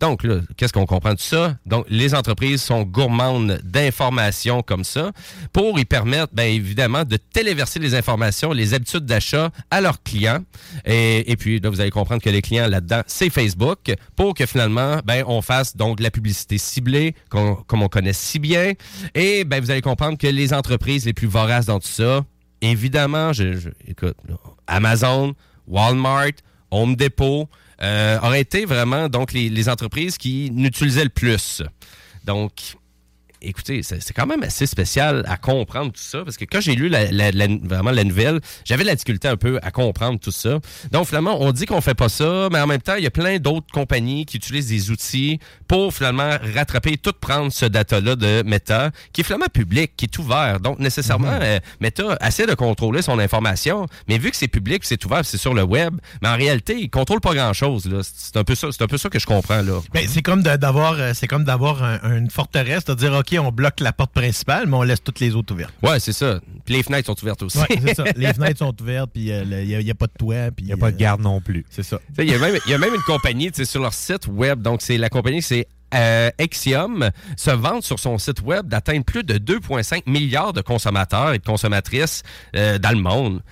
Donc, qu'est-ce qu'on comprend de ça? Donc, les entreprises sont gourmandes d'informations comme ça pour y permettre, bien évidemment, de téléverser les informations, les habitudes d'achat à leurs clients. Et, puis, là, vous allez comprendre que les clients là-dedans, c'est Facebook pour que finalement, ben, on fasse donc la publicité ciblée, comme on connaît si bien. Et ben, vous allez comprendre que les entreprises les plus voraces dans tout ça, évidemment, je, écoute, Amazon, Walmart, Home Depot, euh, auraient été vraiment donc les, entreprises qui n'utilisaient le plus. Donc, écoutez, c'est quand même assez spécial à comprendre tout ça, parce que quand j'ai lu la, la- la- vraiment la nouvelle, j'avais de la difficulté un peu à comprendre tout ça. Donc, finalement, on dit qu'on fait pas ça, mais en même temps, il y a plein d'autres compagnies qui utilisent des outils pour finalement rattraper, tout prendre ce data-là de Meta, qui est finalement public, qui est ouvert. Donc, nécessairement, euh, Meta essaie de contrôler son information, mais vu que c'est public, c'est ouvert, c'est sur le web, mais en réalité, il contrôle pas grand-chose. C'est un peu ça, c'est un peu ça que je comprends là. Ben, c'est comme d'avoir euh, c'est comme d'avoir un- une forteresse, de dire OK, on bloque la porte principale, mais on laisse toutes les autres ouvertes. Ouais, c'est ça. Puis les fenêtres sont ouvertes aussi. Ouais, c'est ça. Les fenêtres sont ouvertes, puis il n'y a, pas de toit. Il n'y a pas de garde non plus. C'est ça. Il y, a même- il y a même une compagnie sur leur site web. Donc, c'est la compagnie, c'est euh, Exium, se vante sur son site web d'atteindre plus de 2,5 milliards de consommateurs et de consommatrices euh, dans le monde.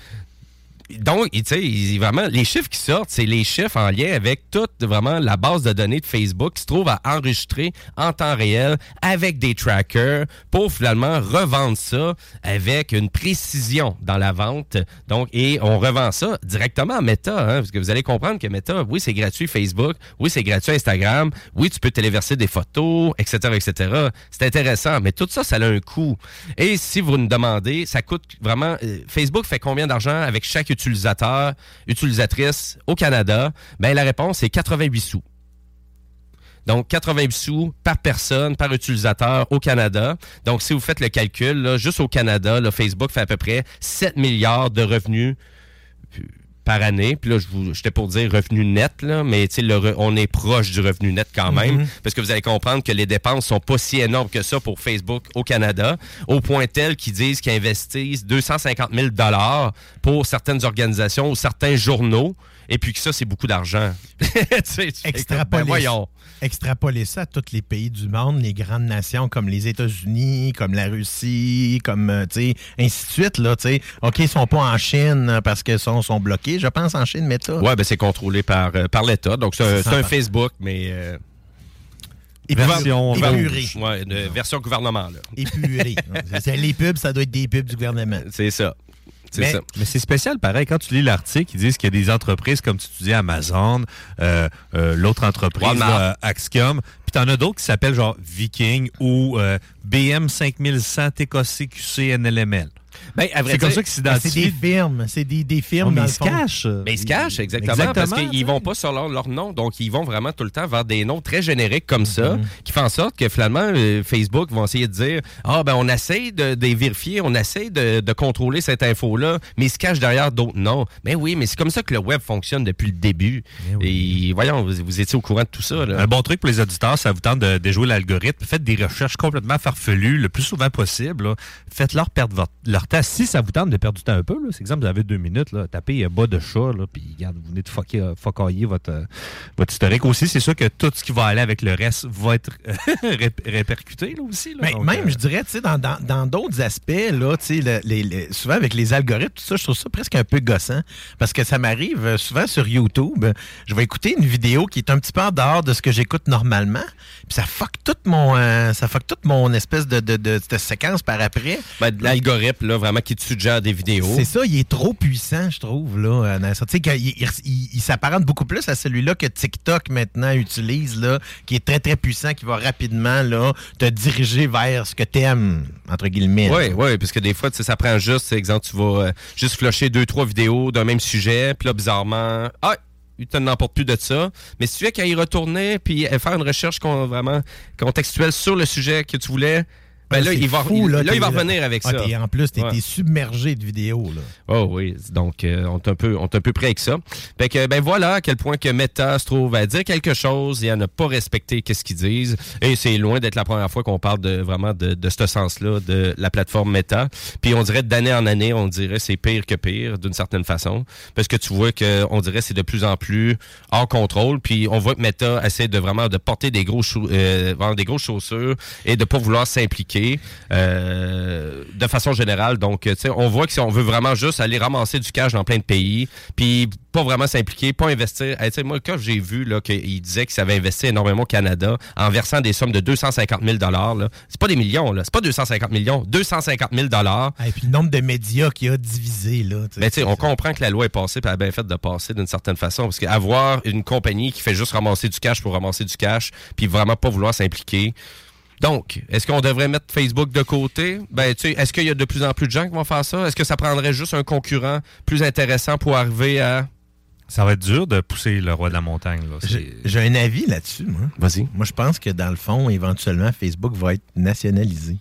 Donc, tu sais, vraiment, les chiffres qui sortent, c'est les chiffres en lien avec toute vraiment la base de données de Facebook qui se trouve à enregistrer en temps réel avec des trackers pour finalement revendre ça avec une précision dans la vente. Donc, et on revend ça directement à Meta, hein, parce que vous allez comprendre que Meta, oui, c'est gratuit Facebook, oui, c'est gratuit Instagram, oui, tu peux téléverser des photos, etc., etc. C'est intéressant, mais tout ça, ça a un coût. Et si vous nous demandez, ça coûte vraiment... euh, Facebook fait combien d'argent avec chaque utilisateur, utilisatrice au Canada? Ben, la réponse est 88 sous. Donc, 88 sous par personne, par utilisateur au Canada. Donc, si vous faites le calcul, juste au Canada, Facebook fait à peu près 7 milliards de revenus par année. Puis là, je vous- j'étais pour dire revenu net, là, mais le re- on est proche du revenu net quand même. Mhm. Parce que vous allez comprendre que les dépenses sont pas si énormes que ça pour Facebook au Canada, au point tel qu'ils disent qu'ils investissent 250 000 pour certaines organisations ou certains journaux, et puis que ça, c'est beaucoup d'argent. Extrapoler, ben extrapoler ça à tous les pays du monde, les grandes nations comme les États-Unis, comme la Russie, comme, euh, tu sais, ainsi de suite, là, tu sais. OK, ils sont pas en Chine parce qu'ils sont, sont bloqués, je pense, en Chine, Meta. Ouais, ben c'est contrôlé par, euh, par l'État. Donc, c'est un. Facebook, mais. euh, Version épurée. Ouais, une version gouvernement, là. Épuré. C'est- les pubs, ça doit être des pubs du gouvernement. C'est ça. Mais, c'est spécial, pareil. Quand tu lis l'article, ils disent qu'il y a des entreprises, comme tu dis, Amazon, euh, euh, l'autre entreprise, là, Axiom, puis t'en as d'autres qui s'appellent genre Viking ou euh, BM 5100 TKCQC NLML. Ben, c'est comme ça qu'ils Ben, C'est des s'identifient. firmes. C'est des, des firmes. Oh, mais ils se cachent. Mais ils se cachent, exactement, Exactement, parce qu'ils vont pas sur leur, leur nom. Donc, ils vont vraiment tout le temps vers des noms très génériques comme ça, qui font en sorte que finalement, euh, Facebook vont essayer de dire Ah, ben, on essaie de, de les vérifier, on essaie de, de contrôler cette info-là, mais ils se cachent derrière d'autres noms. Mais oui, mais c'est comme ça que le web fonctionne depuis le début. Et voyons, vous, vous étiez au courant de tout ça. Là. Un bon truc pour les auditeurs, ça vous tente de déjouer l'algorithme. Faites des recherches complètement farfelues le plus souvent possible. Faites-leur perdre votre- leur temps. Si ça vous tente de perdre du temps un peu, là, c'est exemple, vous avez deux minutes, là, tapez euh, bas de chat, là, puis regarde, vous venez de fucker, euh, fuckailler votre, euh, votre historique aussi. C'est sûr que tout ce qui va aller avec le reste va être ré- répercuté là, aussi. là. Mais Donc, même, euh, je dirais, tu sais, dans dans- dans d'autres aspects, là, tu sais, le- les- les- souvent avec les algorithmes, tout ça, je trouve ça presque un peu gossant. Parce que ça m'arrive souvent sur YouTube, je vais écouter une vidéo qui est un petit peu en dehors de ce que j'écoute normalement, puis ça fuck tout mon, euh, ça fuck toute mon espèce de, de, de- de séquence par après. Ben, L'algorithme, là, vraiment, qui te suggère des vidéos. C'est ça, il est trop puissant, je trouve, là. Tu sais, il, il- il s'apparente beaucoup plus à celui-là que TikTok maintenant utilise, là, qui est très, très puissant, qui va rapidement, là, te diriger vers ce que t'aimes, entre guillemets. Oui, oui, parce que des fois, tu sais, ça prend juste, exemple, tu vas euh, juste flusher deux, trois vidéos d'un même sujet, puis là, bizarrement, ah, il te n'emporte plus de ça. Mais si tu veux qu'à y retourner, puis euh, faire une recherche vraiment contextuelle sur le sujet que tu voulais, ben là, il va, fou, il, là, là, il va t'es- revenir avec Ah, ça. t'es- en plus, Ouais. t'es submergé de vidéos, là. Oh oui, donc euh, on est un peu on est un peu près avec ça. Fait que ben voilà à quel point que Meta se trouve à dire quelque chose et à ne pas respecter qu'est-ce qu'ils disent et c'est loin d'être la première fois qu'on parle de vraiment de, de ce sens-là de la plateforme Meta. Puis on dirait d'année en année, on dirait c'est pire que pire d'une certaine façon parce que tu vois que on dirait c'est de plus en plus hors contrôle puis on voit que Meta essaie de vraiment de porter des gros euh, des grosses chaussures et de pas vouloir s'impliquer euh, de façon générale. Donc, tu sais, on voit que si on veut vraiment juste aller ramasser du cash dans plein de pays, puis pas vraiment s'impliquer, pas investir. Hey, tu sais, moi, quand j'ai vu qu'il disait qu'il avait investi énormément au Canada en versant des sommes de 250 000 là, c'est pas des millions, là. C'est pas 250 millions, 250 000 Et puis le nombre de médias qu'il y a divisé, là. mais tu sais, on comprend que la loi est passée, puis elle a bien fait de passer d'une certaine façon. Parce qu'avoir une compagnie qui fait juste ramasser du cash pour ramasser du cash, puis vraiment pas vouloir s'impliquer. Donc, est-ce qu'on devrait mettre Facebook de côté? Ben, tu sais, est-ce qu'il y a de plus en plus de gens qui vont faire ça? Est-ce que ça prendrait juste un concurrent plus intéressant pour arriver à. Ça va être dur de pousser le roi de la montagne. J'ai un avis là-dessus, moi. Vas-y. Moi, je pense que dans le fond, éventuellement, Facebook va être nationalisé.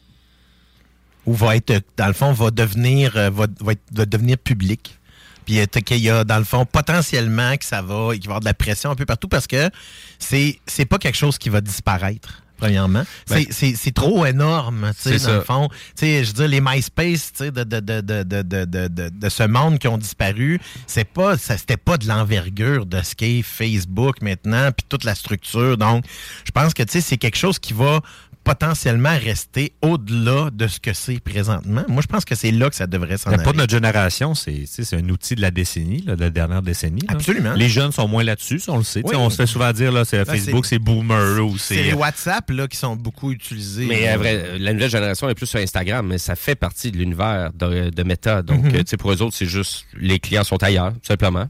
Ou va être, dans le fond, va devenir, euh, va, va être- va devenir public. Puis euh, qu'il y a, dans le fond, potentiellement que ça va, qu'il va y avoir de la pression un peu partout parce que c'est c'est pas quelque chose qui va disparaître premièrement. Ben, c'est trop énorme, tu sais, dans le fond. Tu sais, je veux dire, les MySpace, tu sais, de, de, de, de, ce monde qui ont disparu, c'est pas, c'était pas de l'envergure de ce qu'est Facebook maintenant, puis toute la structure. Donc, je pense que, tu sais, c'est quelque chose qui va potentiellement rester au-delà de ce que c'est présentement. Moi, je pense que c'est là que ça devrait s'en aller. Pour notre génération, c'est un outil de la décennie, là, de la dernière décennie. là. Absolument. Les jeunes sont moins là-dessus, on le sait. Oui. On se fait souvent dire, là, c'est Ben, Facebook, c'est- boomer ou C'est c'est. les WhatsApp là, qui sont beaucoup utilisés. Mais euh, vrai, la nouvelle génération est plus sur Instagram, mais ça fait partie de l'univers de, de Meta. Donc, tu sais, pour eux autres, c'est juste les clients sont ailleurs, tout simplement.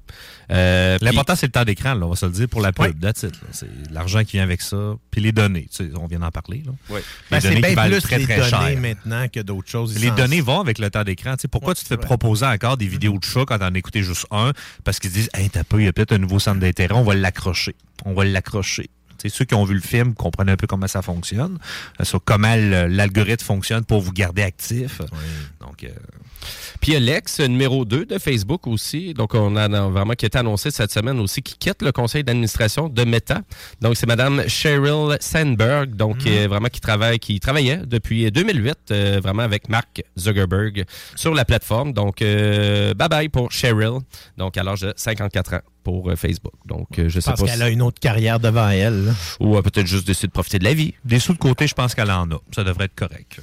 Euh, L'important, c'est le temps d'écran, on va se le dire, pour la pub. C'est l'argent qui vient avec ça. Puis les données, on vient d'en parler. Là. Oui. Les Ben, c'est données qui bien valent plus très, les très données cher. maintenant que d'autres choses. Les données vont avec le temps d'écran. Tu sais, pourquoi tu te fais proposer encore des vidéos de chat quand t'en écouté juste un? Parce qu'ils se disent, hey, t'as peu, il y a peut-être un nouveau centre d'intérêt, on va l'accrocher. On va l'accrocher. Sais, ceux qui ont vu le film comprennent un peu comment ça fonctionne, euh, sur comment l'algorithme fonctionne pour vous garder actif. Donc, euh, Puis il y a l'ex numéro 2 de Facebook aussi. Donc, on a vraiment qui a été annoncé cette semaine aussi, qui quitte le conseil d'administration de Meta. Donc, c'est Madame Sheryl Sandberg, donc euh, vraiment qui travaille, qui travaillait depuis 2008, euh, vraiment avec Mark Zuckerberg sur la plateforme. Donc, euh, bye bye pour Sheryl. Donc, à l'âge de 54 ans pour euh, Facebook. Donc, je Je sais pense pas. qu'elle si- a une autre carrière devant elle. là. Ou euh, peut-être juste décider de profiter de la vie. des sous de côté, je pense qu'elle en a. Ça devrait être correct.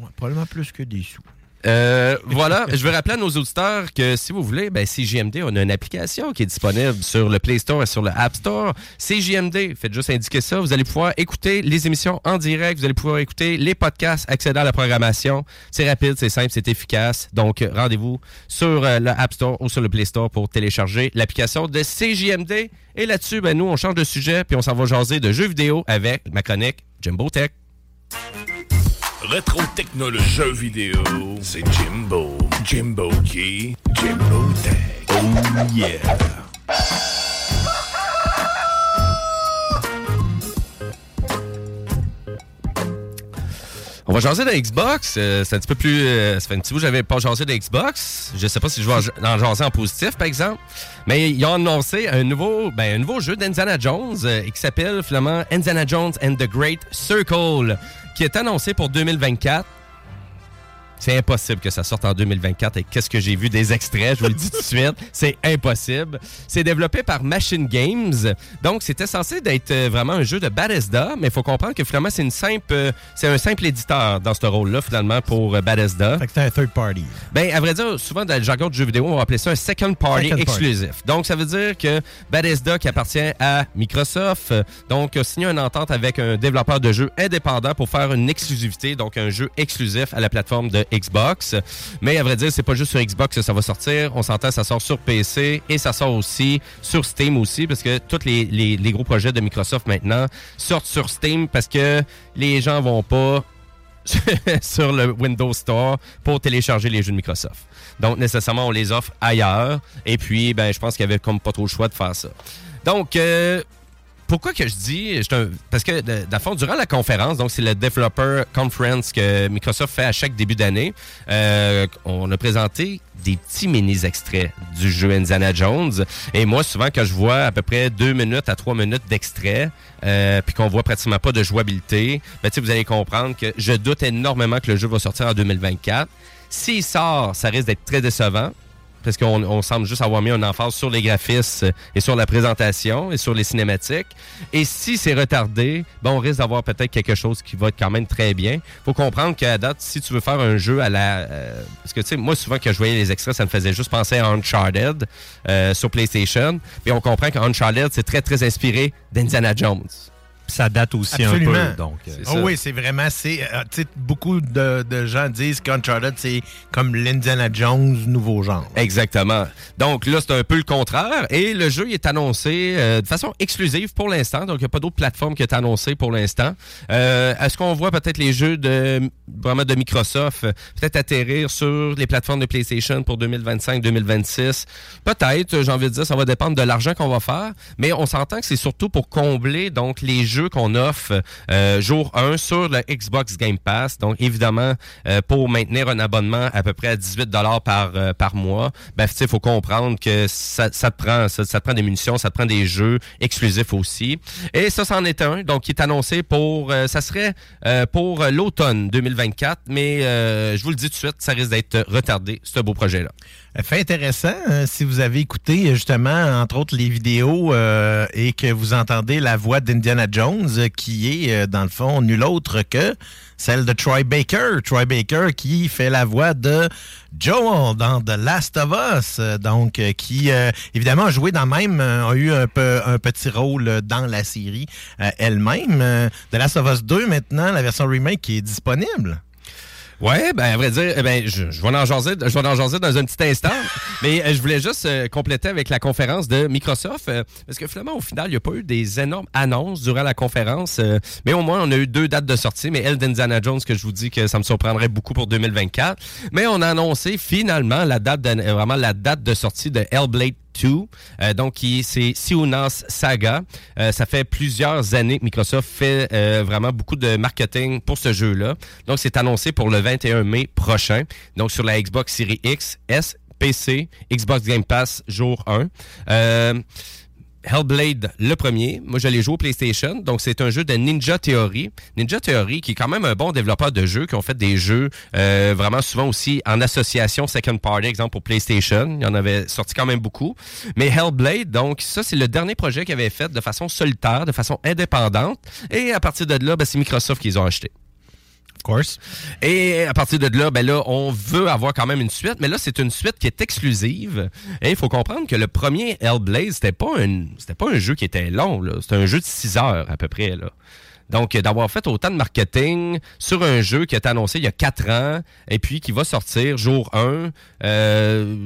Ouais, probablement plus que des sous. Euh, voilà, je veux rappeler à nos auditeurs que si vous voulez, ben, CJMD, on a une application qui est disponible sur le Play Store et sur le App Store. CJMD, faites juste indiquer ça. Vous allez pouvoir écouter les émissions en direct, vous allez pouvoir écouter les podcasts, accéder à la programmation. C'est rapide, c'est simple, c'est efficace. Donc, rendez-vous sur euh, le App Store ou sur le Play Store pour télécharger l'application de CJMD. Et là-dessus, ben, nous, on change de sujet puis on s'en va jaser de jeux vidéo avec ma chronique Jimbo Tech. Rétro technologie jeux vidéo, c'est Jimbo. Jimbo qui? Jimbo Tech. Oh yeah. On va jaser de Xbox. Euh, c'est un petit peu plus. euh, ça fait un petit bout que j'avais pas jasé de Xbox. Je sais pas si je vais en- en jaser en positif, par exemple. Mais ils ont annoncé un nouveau, ben, un nouveau jeu d'Indiana Jones euh, qui s'appelle finalement Indiana Jones and the Great Circle, qui est annoncé pour 2024. C'est impossible que ça sorte en 2024 et qu'est-ce que j'ai vu des extraits, je vous le dis tout de suite, c'est impossible. C'est développé par Machine Games. Donc c'était censé d'être euh, vraiment un jeu de Bethesda, mais il faut comprendre que finalement c'est une simple euh, c'est un simple éditeur dans ce rôle-là finalement pour euh, Bethesda. Fait que c'est un third party. Ben, à vrai dire, souvent dans le jargon de jeu vidéo, on va appeler ça un second party Second party. exclusif. Donc, ça veut dire que Bethesda, qui appartient à Microsoft, donc, a signé une entente avec un développeur de jeux indépendant pour faire une exclusivité, donc un jeu exclusif à la plateforme de Xbox. Mais à vrai dire, c'est pas juste sur Xbox que ça va sortir. On s'entend, ça sort sur PC et ça sort aussi sur Steam aussi, parce que tous les, les- gros projets de Microsoft maintenant sortent sur Steam parce que les gens vont pas sur le Windows Store pour télécharger les jeux de Microsoft. Donc, nécessairement, on les offre ailleurs. Et puis, ben, je pense qu'il y avait comme pas trop le choix de faire ça. Donc, euh, pourquoi que je dis, parce que dans fond, durant la conférence, donc c'est le Developer Conference que Microsoft fait à chaque début d'année, euh, on a présenté des petits mini-extraits du jeu Indiana Jones. Et moi, souvent, quand je vois à peu près deux minutes à trois minutes d'extrait, euh, puis qu'on voit pratiquement pas de jouabilité, ben, vous allez comprendre que je doute énormément que le jeu va sortir en 2024. S'il sort, ça risque d'être très décevant parce qu'on on semble juste avoir mis un emphase sur les graphismes et sur la présentation et sur les cinématiques. Et si c'est retardé, ben on risque d'avoir peut-être quelque chose qui va être quand même très bien. faut comprendre qu'à date, si tu veux faire un jeu à la... euh, parce que, tu sais, moi, souvent, quand je voyais les extraits, ça me faisait juste penser à Uncharted euh, sur PlayStation. Et on comprend qu'Uncharted, c'est très, très inspiré d'Indiana Jones. Ça date aussi Absolument. un peu. Donc, euh, C'est Oh ça. oui, c'est vraiment. c'est euh, tu sais, beaucoup de, de gens disent qu'Uncharted, c'est comme l'Indiana Jones nouveau genre. Exactement. Donc là, c'est un peu le contraire. Et le jeu il est annoncé euh, de façon exclusive pour l'instant. Donc, il n'y a pas d'autre plateforme qui est annoncée pour l'instant. Euh, Est-ce qu'on voit peut-être les jeux de vraiment de Microsoft peut-être atterrir sur les plateformes de PlayStation pour 2025-2026? Peut-être, j'ai envie de dire, ça va dépendre de l'argent qu'on va faire. Mais on s'entend que c'est surtout pour combler donc les jeux qu'on offre euh, jour 1 sur le Xbox Game Pass. Donc, évidemment, euh, pour maintenir un abonnement à peu près à 18 par, euh, par mois, ben, il faut comprendre que ça, ça te prend ça, te prend des munitions, ça te prend des jeux exclusifs aussi. Et ça, c'en est un, donc qui est annoncé pour, euh, ça serait pour l'automne 2024, mais je vous le dis tout de suite, ça risque d'être retardé, ce beau projet-là. Fait intéressant, hein, si vous avez écouté justement, entre autres, les vidéos euh, et que vous entendez la voix d'Indiana Jones, euh, qui est, euh, dans le fond, nul autre que celle de Troy Baker. Troy Baker qui fait la voix de Joel dans The Last of Us, euh, donc qui, euh, évidemment, a joué dans même, a eu un, peu, un petit rôle dans la série elle-même. The Last of Us 2, maintenant, la version remake qui est disponible. Ouais, ben à vrai dire, eh ben je, je vais en jaser, je vais en jaser dans un petit instant, mais euh, je voulais juste euh, compléter avec la conférence de Microsoft euh, parce que finalement au final, il n'y a pas eu des énormes annonces durant la conférence, euh, mais au moins on a eu deux dates de sortie, mais elle d'Indiana Jones que je vous dis que ça me surprendrait beaucoup pour 2024, mais on a annoncé finalement la date de, euh, vraiment la date de sortie de Hellblade 2, euh, donc c'est Sionas Saga. Euh, ça fait plusieurs années que Microsoft fait euh, vraiment beaucoup de marketing pour ce jeu-là. Donc c'est annoncé pour le 21 mai prochain. Donc sur la Xbox Series X, S, PC, Xbox Game Pass jour 1. Euh, Hellblade, le premier. Moi, je l'ai joué au PlayStation. Donc, c'est un jeu de Ninja Theory. Ninja Theory, qui est quand même un bon développeur de jeux, qui ont fait des jeux euh, vraiment souvent aussi en association second party, exemple pour PlayStation. Il y en avait sorti quand même beaucoup. Mais Hellblade, donc, ça, c'est le dernier projet qu'ils avaient fait de façon solitaire, de façon indépendante. Et à partir de là, ben, c'est Microsoft qui les ont achetés. Et à partir de là, ben là, on veut avoir quand même une suite, mais là, c'est une suite qui est exclusive. Et il faut comprendre que le premier Hellblade, c'était pas un, c'était pas un jeu qui était long. C'était un jeu de 6 heures, à peu près. Donc, d'avoir fait autant de marketing sur un jeu qui a été annoncé il y a 4 ans, et puis qui va sortir jour 1, euh,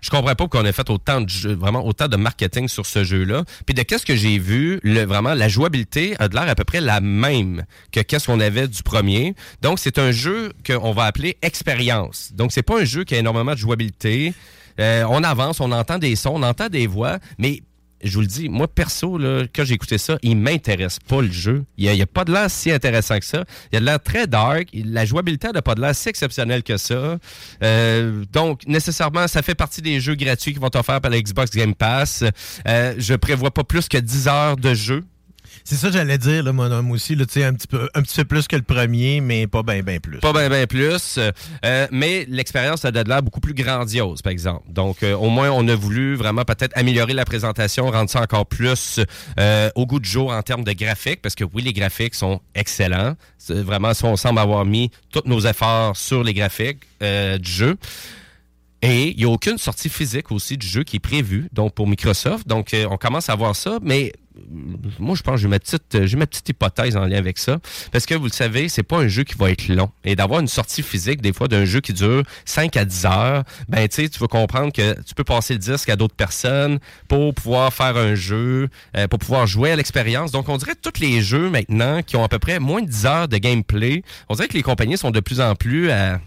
je comprends pas qu'on ait fait autant de vraiment autant de marketing sur ce jeu-là. Puis de qu'est-ce que j'ai vu, vraiment la jouabilité a de l'air à peu près la même que qu'est-ce qu'on avait du premier. Donc c'est un jeu qu'on va appeler expérience. Donc c'est pas un jeu qui a énormément de jouabilité. Euh, on avance, on entend des sons, on entend des voix, mais je vous le dis, moi, perso, là, quand j'ai écouté ça, il m'intéresse pas le jeu. Il n'y a, pas de l'air si intéressant que ça. Il y a de l'air très dark. La jouabilité n'a pas de l'air si exceptionnelle que ça. Euh, donc, nécessairement, ça fait partie des jeux gratuits qui vont t'offrir par la Xbox Game Pass. Euh, je prévois pas plus que 10 heures de jeu. C'est ça que j'allais dire, là, mon homme aussi. Là, un, petit peu, un petit peu plus que le premier, mais pas bien plus. Pas bien plus. Euh, mais l'expérience a de beaucoup plus grandiose, par exemple. Donc, euh, au moins, on a voulu vraiment peut-être améliorer la présentation, rendre ça encore plus euh, au goût du jour en termes de graphiques, parce que oui, les graphiques sont excellents. Vraiment, on semble avoir mis tous nos efforts sur les graphiques du jeu. Et il n'y a aucune sortie physique aussi du jeu qui est prévue, donc pour Microsoft. Donc, on commence à voir ça, mais moi, je pense que j'ai ma petite, j'ai ma petite hypothèse en lien avec ça. Parce que vous le savez, c'est pas un jeu qui va être long. Et d'avoir une sortie physique, des fois, d'un jeu qui dure 5 à 10 heures, ben, tu sais, tu vas comprendre que tu peux passer le disque à d'autres personnes pour pouvoir faire un jeu, euh, pour pouvoir jouer à l'expérience. Donc, on dirait que tous les jeux maintenant qui ont à peu près moins de 10 heures de gameplay, on dirait que les compagnies sont de plus en plus à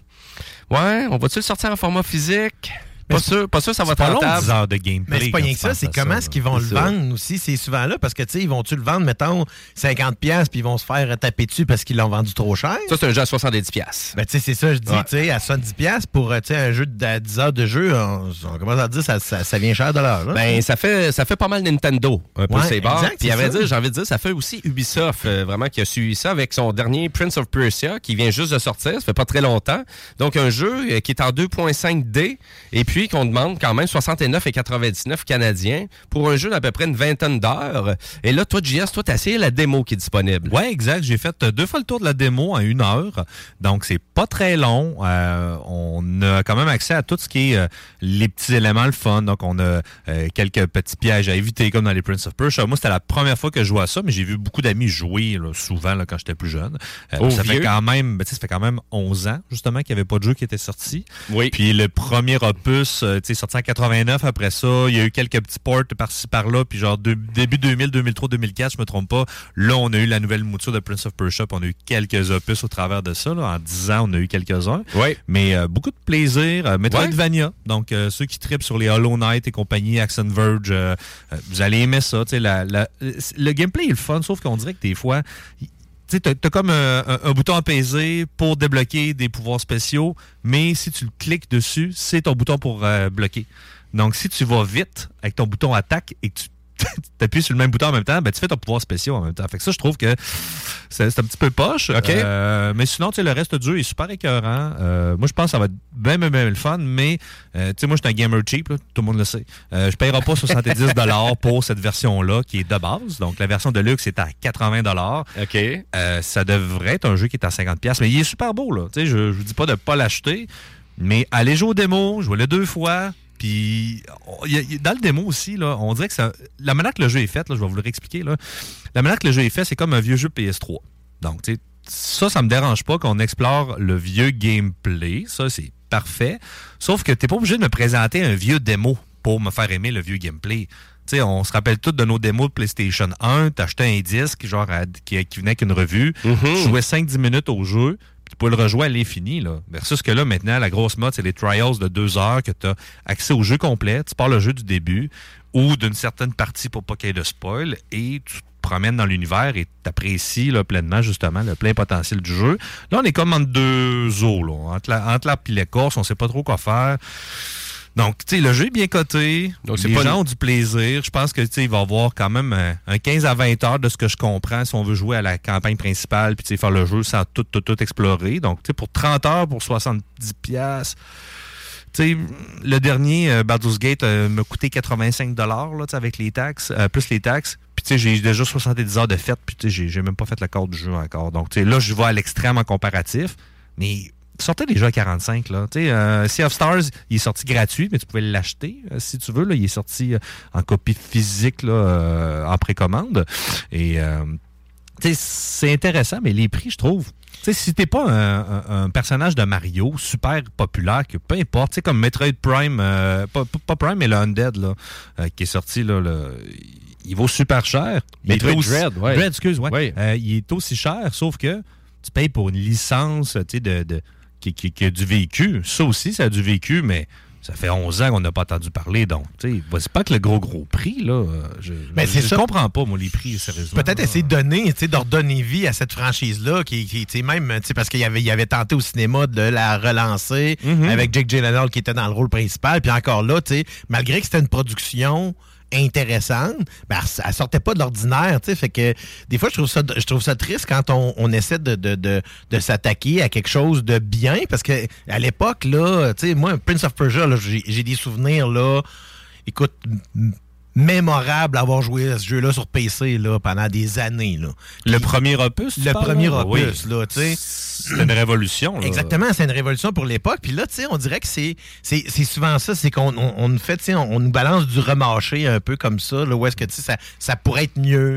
Ouais, on va-tu le sortir en format physique? Pas sûr, pas sûr, ça va pas long, tentable. 10 heures de gameplay. Mais c'est pas rien que ça, c'est comment est-ce qu'ils vont le vendre aussi, c'est souvent là, parce que, tu sais, ils vont-tu le vendre, mettons, 50$, piastres, puis ils vont se faire taper dessus parce qu'ils l'ont vendu trop cher? Ça, c'est un jeu à 70$. piastres. Ben, tu sais, c'est ça, je dis, Ouais. tu sais, à 70$ piastres pour, euh, tu sais, un jeu de 10 heures de jeu, on, on commence à dire, ça, ça, ça vient cher de l'heure, là. Ben, ça fait, ça fait pas mal Nintendo, un peu Ouais, ses bords. exact, Puis, j'ai envie de dire, ça fait aussi Ubisoft, euh, vraiment, qui a suivi ça avec son dernier Prince of Persia, qui vient juste de sortir, ça fait pas très longtemps. Donc, un jeu euh, qui est en 2.5D, et puis qu'on demande quand même 69,99 canadiens pour un jeu d'à peu près une vingtaine d'heures. Et là, toi, JS, toi, t'as essayé la démo qui est disponible. Ouais, exact. J'ai fait deux fois le tour de la démo en une heure. Donc, c'est pas très long. Euh, on a quand même accès à tout ce qui est euh, les petits éléments, le fun. Donc, on a euh, quelques petits pièges à éviter, comme dans les Prince of Persia. Moi, c'était la première fois que je jouais à ça, mais j'ai vu beaucoup d'amis jouer là, souvent là, quand j'étais plus jeune. Oh, ça fait quand même, ben, ça fait quand même 11 ans, justement, qu'il n'y avait pas de jeu qui était sorti. Oui. Puis le premier opus, euh, tu sais, sorti en 89. Après ça, il y a eu quelques petits ports par-ci par-là. Puis genre de- début 2000, 2003, 2004, je me trompe pas. Là, on a eu la nouvelle mouture de Prince of Persia. On a eu quelques opus au travers de ça. Là. En 10 ans, on a eu quelques-uns. Oui. Mais euh, beaucoup de plaisir. Euh, Metroidvania. Donc, euh, ceux qui tripent sur les Hollow Knight et compagnie, Action Verge, vous allez aimer ça. Tu sais, La, la- le gameplay est le fun, sauf qu'on dirait que des fois, tu sais, t'as comme un, un- un bouton apaisé pour débloquer des pouvoirs spéciaux, mais si tu le cliques dessus, c'est ton bouton pour euh, bloquer. Donc, si tu vas vite avec ton bouton attaque et que tu appuies sur le même bouton en même temps, ben, tu fais ton pouvoir spécial en même temps. Fait que ça, je trouve que c'est un petit peu poche. Euh, mais sinon, tu sais, le reste du jeu est super écœurant. Euh, moi, je pense que ça va être bien, bien, bien le fun, mais euh, tu sais, moi, je suis un gamer cheap, là, tout le monde le sait. Je paierai pas 70 pour cette version-là qui est de base. Donc, la version de luxe est à 80 OK. ça devrait être un jeu qui est à 50$. pièces, Mais il est super beau, là. Tu sais, je, je vous dis pas de pas l'acheter, mais allez jouer au démo, jouez-le deux fois. Puis, dans le démo aussi, là, on dirait que ça, la manière que le jeu est fait, là, je vais vous le réexpliquer. Là, la manière que le jeu est fait, c'est comme un vieux jeu PS3. Donc, tu sais, ça, ça me dérange pas qu'on explore le vieux gameplay. Ça, c'est parfait. Sauf que t'es pas obligé de me présenter un vieux démo pour me faire aimer le vieux gameplay. On se rappelle tous de nos démos de PlayStation 1. T'achetais un disque genre à- qui, qui venait avec une revue. Mhm. Tu jouais 5-10 minutes au jeu. Tu peux le rejouer à l'infini. Là. Versus que là, maintenant, la grosse mode, c'est les trials de deux heures que tu as accès au jeu complet. Tu pars le jeu du début ou d'une certaine partie pour pas qu'il y ait de spoil et tu te promènes dans l'univers et tu apprécies là, pleinement, justement, le plein potentiel du jeu. Là, on est comme entre deux eaux. Là. Entre la, entre la et l'écorce, on sait pas trop quoi faire. Donc, tu sais, le jeu est bien coté. Donc, c'est pas ont du plaisir. Je pense que, tu sais, il va y avoir quand même un, un 15 à 20 heures de ce que je comprends si on veut jouer à la campagne principale puis, tu sais, faire le jeu sans tout, tout, tout explorer. Donc, tu sais, pour 30 heures, pour 70 pièces tu sais, le dernier euh, Baldur's Gate euh, m'a coûté 85 dollars avec les taxes, euh, plus les taxes. Puis tu sais, j'ai déjà 70 heures de fête, puis tu sais, j'ai- même pas fait le corps du jeu encore. Donc tu sais, là, je vais à l'extrême en comparatif, mais sortez déjà à 45 là. Tu sais, euh, Sea of Stars, il est sorti gratuit, mais tu pouvais l'acheter euh, si tu veux. Là, il est sorti euh, en copie physique là, euh, en précommande. Et c'est intéressant, mais les prix, je trouve. Tu sais, si t'es pas un, un- un personnage de Mario super populaire, que peu importe, tu sais, comme Metroid Prime, pas, Prime, mais le Undead, là, qui est sorti, là, le- il vaut super cher. Metroid aussi- Dread, ouais. Dread, excuse, ouais. Ouais. Il est aussi cher, sauf que tu payes pour une licence, tu sais, de, de- qui, qui- qui a du vécu. Ça aussi, ça a du vécu, mais ça fait 11 ans qu'on n'a pas entendu parler, donc, tu sais, c'est pas que le gros, gros prix, là. Je, Mais je- je comprends pas, moi, les prix, sérieusement. Peut-être essayer de donner, tu sais, de redonner vie à cette franchise-là, qui, qui tu sais, même, tu sais, parce qu'il avait, il avait tenté au cinéma de la relancer Mhm. avec Jake Gyllenhaal qui était dans le rôle principal, puis encore là, tu sais, malgré que c'était une production intéressante, ben, elle, sortait pas de l'ordinaire, tu sais, fait que des fois, je trouve ça, je trouve ça triste quand on, on essaie de, de, de, de s'attaquer à quelque chose de bien, parce que à l'époque, là, tu sais, moi, Prince of Persia, j'ai des souvenirs, là, écoute, mémorable d'avoir joué à ce jeu-là sur PC là, pendant des années. Là. Le premier opus, Le premier là? Oui. opus, là, tu sais. C'est une révolution. là. Exactement, c'est une révolution pour l'époque. Puis là, tu sais, on dirait que c'est c'est c'est souvent ça, c'est qu'on on, fait, on, on nous balance du remâché un peu comme ça, là, où est-ce que, ça, ça pourrait être mieux.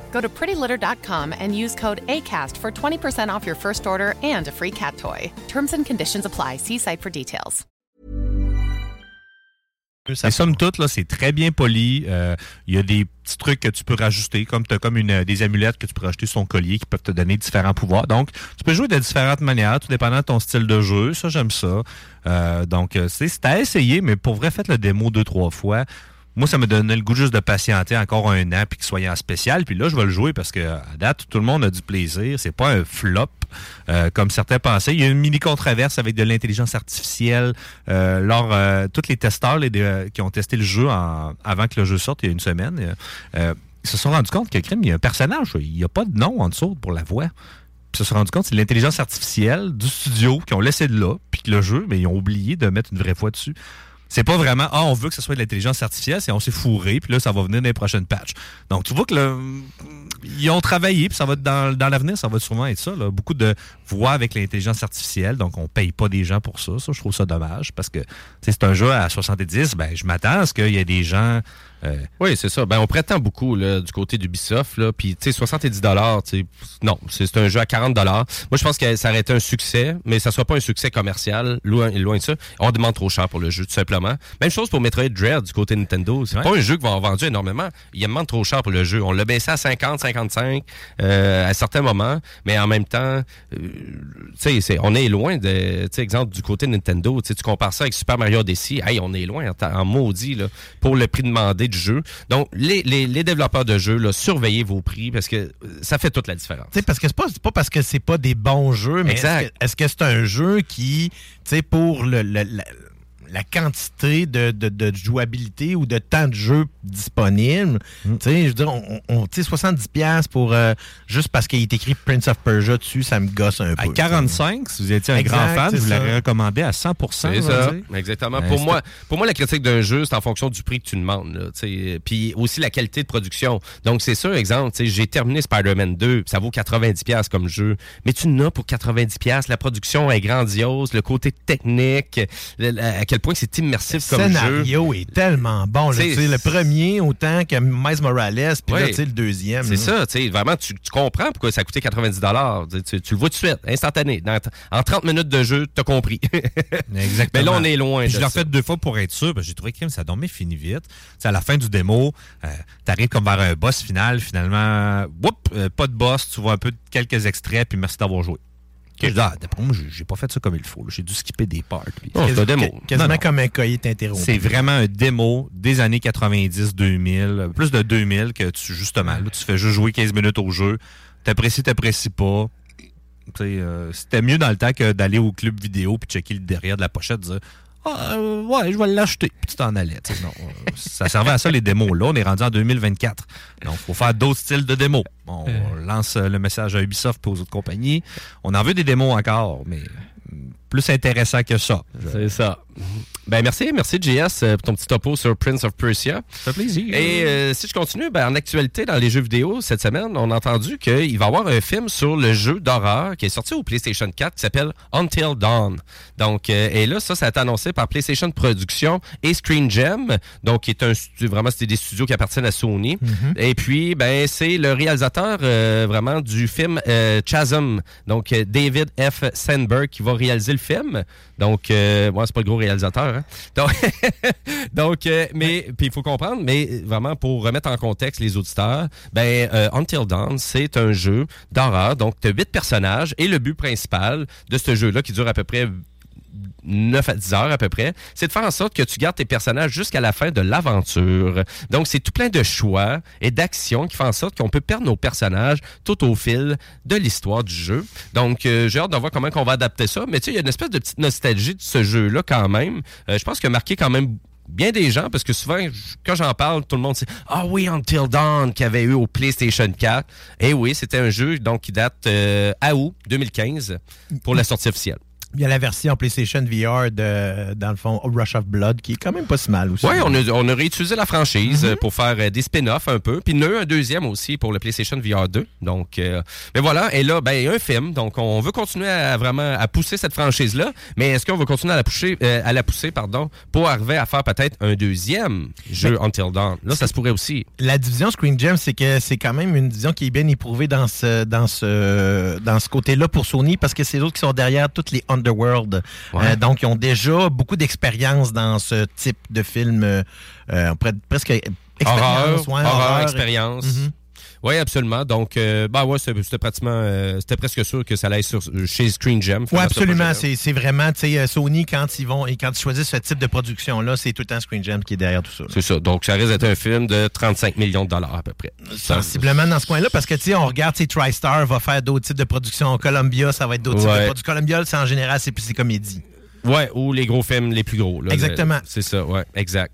Go to prettylitter.com and use code ACAST for 20% off your first order and a free cat toy. Terms and conditions apply. See site for details. Mais somme toute, là, c'est très bien poli. Euh, Il y a des petits trucs que tu peux rajouter, comme tu as comme une, des amulettes que tu peux rajouter sur ton collier qui peuvent te donner différents pouvoirs. Donc, tu peux jouer de différentes manières, tout dépendant de ton style de jeu. Ça, j'aime ça. Euh, donc, euh, c'est à essayer, mais pour vrai, faites le démo deux, trois fois. Moi, ça me donnait le goût juste de patienter encore un an puis qu'il soit en spécial. Puis là, je vais le jouer parce que à date, tout le monde a du plaisir. C'est pas un flop euh, comme certains pensaient. Il y a une mini controverse avec de l'intelligence artificielle. Euh, lors euh, tous les testeurs qui ont testé le jeu avant que le jeu sorte il y a une semaine, ils se sont rendus compte que crime, il y a un personnage, il n'y a pas de nom en dessous pour la voix. Puis ils se sont rendus compte que c'est l'intelligence artificielle du studio qui ont laissé de là, puis que le jeu, mais ils ont oublié de mettre une vraie voix dessus. C'est pas vraiment ah on veut que ce soit de l'intelligence artificielle, c'est on s'est fourré puis là ça va venir dans les prochaines patchs. Donc tu vois que ils ont travaillé puis ça va être dans, dans l'avenir ça va sûrement être ça là. beaucoup de voix avec l'intelligence artificielle donc on paye pas des gens pour ça. Ça je trouve ça dommage parce que c'est un jeu à 70 ben je m'attends à ce qu'il y ait des gens euh, Oui, c'est ça. Ben, on prétend beaucoup là, du côté d'Ubisoft. Puis, tu sais, 70 dollars, non, c'est un jeu à 40 dollars. Moi, je pense que ça aurait été un succès, mais ça ne soit pas un succès commercial, loin, loin de ça. On demande trop cher pour le jeu, tout simplement. Même chose pour Metroid Dread du côté Nintendo. C'est Ouais. pas un jeu qui va en vendu énormément. Il demande trop cher pour le jeu. On l'a baissé à 50, 55 euh, à certains moments, mais en même temps, euh, tu sais, on est loin de, tu sais, exemple, du côté Nintendo. Tu compares ça avec Super Mario Odyssey. Hey, on est loin en, en maudit là, pour le prix demandé jeu. Donc, les, les, les développeurs de jeux, là, surveillez vos prix parce que euh, ça fait toute la différence. Tu sais, parce que c'est pas, pas parce que c'est pas des bons jeux, mais est-ce Exact. que- est-ce que c'est un jeu qui, tu sais, pour le, la quantité de, de- de jouabilité ou de temps de jeu disponible. Mm. Tu sais, je veux dire, on, on- tu sais, 70$ piastres pour euh, juste parce qu'il est écrit Prince of Persia dessus, ça me gosse un peu. À 45, si vous étiez un Exact, grand fan, je vous l'aurais recommandé à 100 C'est on va ça, dire. exactement. Ben, pour, moi, pour moi, la critique d'un jeu, c'est en fonction du prix que tu demandes. là. Puis aussi la qualité de production. Donc, c'est sûr, exemple, tu sais, j'ai terminé Spider-Man 2, ça vaut 90$ comme jeu. Mais tu n'as pour 90$, la production est grandiose, le côté technique, le- le- à quel point c'est immersif Le comme jeu. scénario est tellement bon. là. Le premier, autant que Miles Morales, puis Ouais. le deuxième. C'est ça, tu sais, vraiment, tu, tu comprends pourquoi ça a coûté 90 tu, tu, tu le vois tout de suite, instantané. Dans- en 30 minutes de jeu, t'as compris. Exactement. Mais là, on est loin Puis je l'ai ça. refait deux fois pour être sûr. J'ai trouvé que ça dormait fini vite. À la fin du démo, euh, t'arrives comme vers un boss final. Finalement, whoop, euh, pas de boss. Tu vois un peu quelques extraits. Puis merci d'avoir joué. Je dis, ah, d'après moi, j'ai- pas fait ça comme il faut. J'ai dû skipper des parts. Oh, c'est un démo. Qu- Quasiment Non, non. comme un cahier t'interrompt. C'est vraiment un démo des années 90-2000, plus de 2000 que tu, justement, là, tu fais juste jouer 15 minutes au jeu. T'apprécies, t'apprécies pas. Euh, C'était mieux dans le temps que d'aller au club vidéo puis checker le derrière de la pochette dire Ah, euh, ouais, je vais l'acheter. Puis tu t'en allais. Non, euh, ça servait à ça, les démos. Là, on est rendu en 2024. Donc, il faut faire d'autres styles de démos. On lance euh, le message à Ubisoft et aux autres compagnies. On en veut des démos encore, mais euh, plus intéressant que ça. C'est ça. Ben merci, merci JS euh, pour ton petit topo sur Prince of Persia. Ça fait plaisir. Et euh, si je continue, ben, en actualité dans les jeux vidéo cette semaine, on a entendu qu'il va y avoir un film sur le jeu d'horreur qui est sorti au PlayStation 4 qui s'appelle Until Dawn. Donc euh, et là ça ça a été annoncé par PlayStation Productions et Screen Gem, donc qui est un stu- vraiment c'était des studios qui appartiennent à Sony. Et puis ben c'est le réalisateur euh, vraiment du film Chasm, donc David F Sandberg qui va réaliser le film. Donc euh, moi c'est pas le gros réalisateur hein. Donc donc, euh, mais puis il faut comprendre, mais vraiment pour remettre en contexte les auditeurs, ben euh, Until Dawn, c'est un jeu d'horreur. Donc, tu as huit personnages et le but principal de ce jeu-là qui dure à peu près 9 à 10 heures à peu près, c'est de faire en sorte que tu gardes tes personnages jusqu'à la fin de l'aventure. Donc, c'est tout plein de choix et d'actions qui font en sorte qu'on peut perdre nos personnages tout au fil de l'histoire du jeu. Donc, euh, j'ai hâte de voir comment on va adapter ça. Mais tu sais, il y a une espèce de petite nostalgie de ce jeu-là quand même. Euh, je pense a marqué quand même bien des gens parce que souvent quand j'en parle tout le monde dit ah oui Until Dawn qu'il y avait eu au PlayStation 4 et oui c'était un jeu donc qui date euh, à août 2015 pour la sortie officielle Il y a la version PlayStation VR de, dans le fond, Rush of Blood, qui est quand même pas si mal aussi. Oui, on a, on a réutilisé la franchise euh, pour faire euh, des spin-offs un peu. Puis il y en a eu un deuxième aussi pour le PlayStation VR 2. Donc, euh, mais voilà. Et là, ben, il y a un film. Donc, on veut continuer à vraiment à pousser cette franchise-là. Mais est-ce qu'on va continuer à la pousser, euh, à la pousser, pardon, pour arriver à faire peut-être un deuxième jeu Until Dawn? Là, ça se pourrait aussi. La division Screen Gem, c'est que c'est quand même une division qui est bien éprouvée dans ce, dans ce, dans ce côté-là pour Sony parce que c'est eux qui sont derrière toutes les Underworld. Ouais. Euh, donc, ils ont déjà beaucoup d'expérience dans ce type de film, euh, euh, presque expérience. Horreur, ouais, horreur, horreur. expérience. Mhm. Oui, absolument. Donc, euh, bah ouais, c'était pratiquement, euh, c'était presque sûr que ça allait sur, chez Screen Gem. Oui, absolument. C'est vraiment, tu sais, euh, Sony, quand ils vont et quand ils choisissent ce type de production-là, c'est tout le temps Screen Gem qui est derrière tout ça. C'est ça. Donc, ça risque d'être un film de 35 millions de dollars à peu près. Sensiblement dans ce coin-là, parce que, tu sais, on regarde, tu TriStar va faire d'autres types de productions. Columbia, ça va être d'autres types de productions. Columbia, c'est en général, c'est plus des comédies. Ouais, ou les gros films les plus gros. là. Exactement. C'est ça, ouais, exact.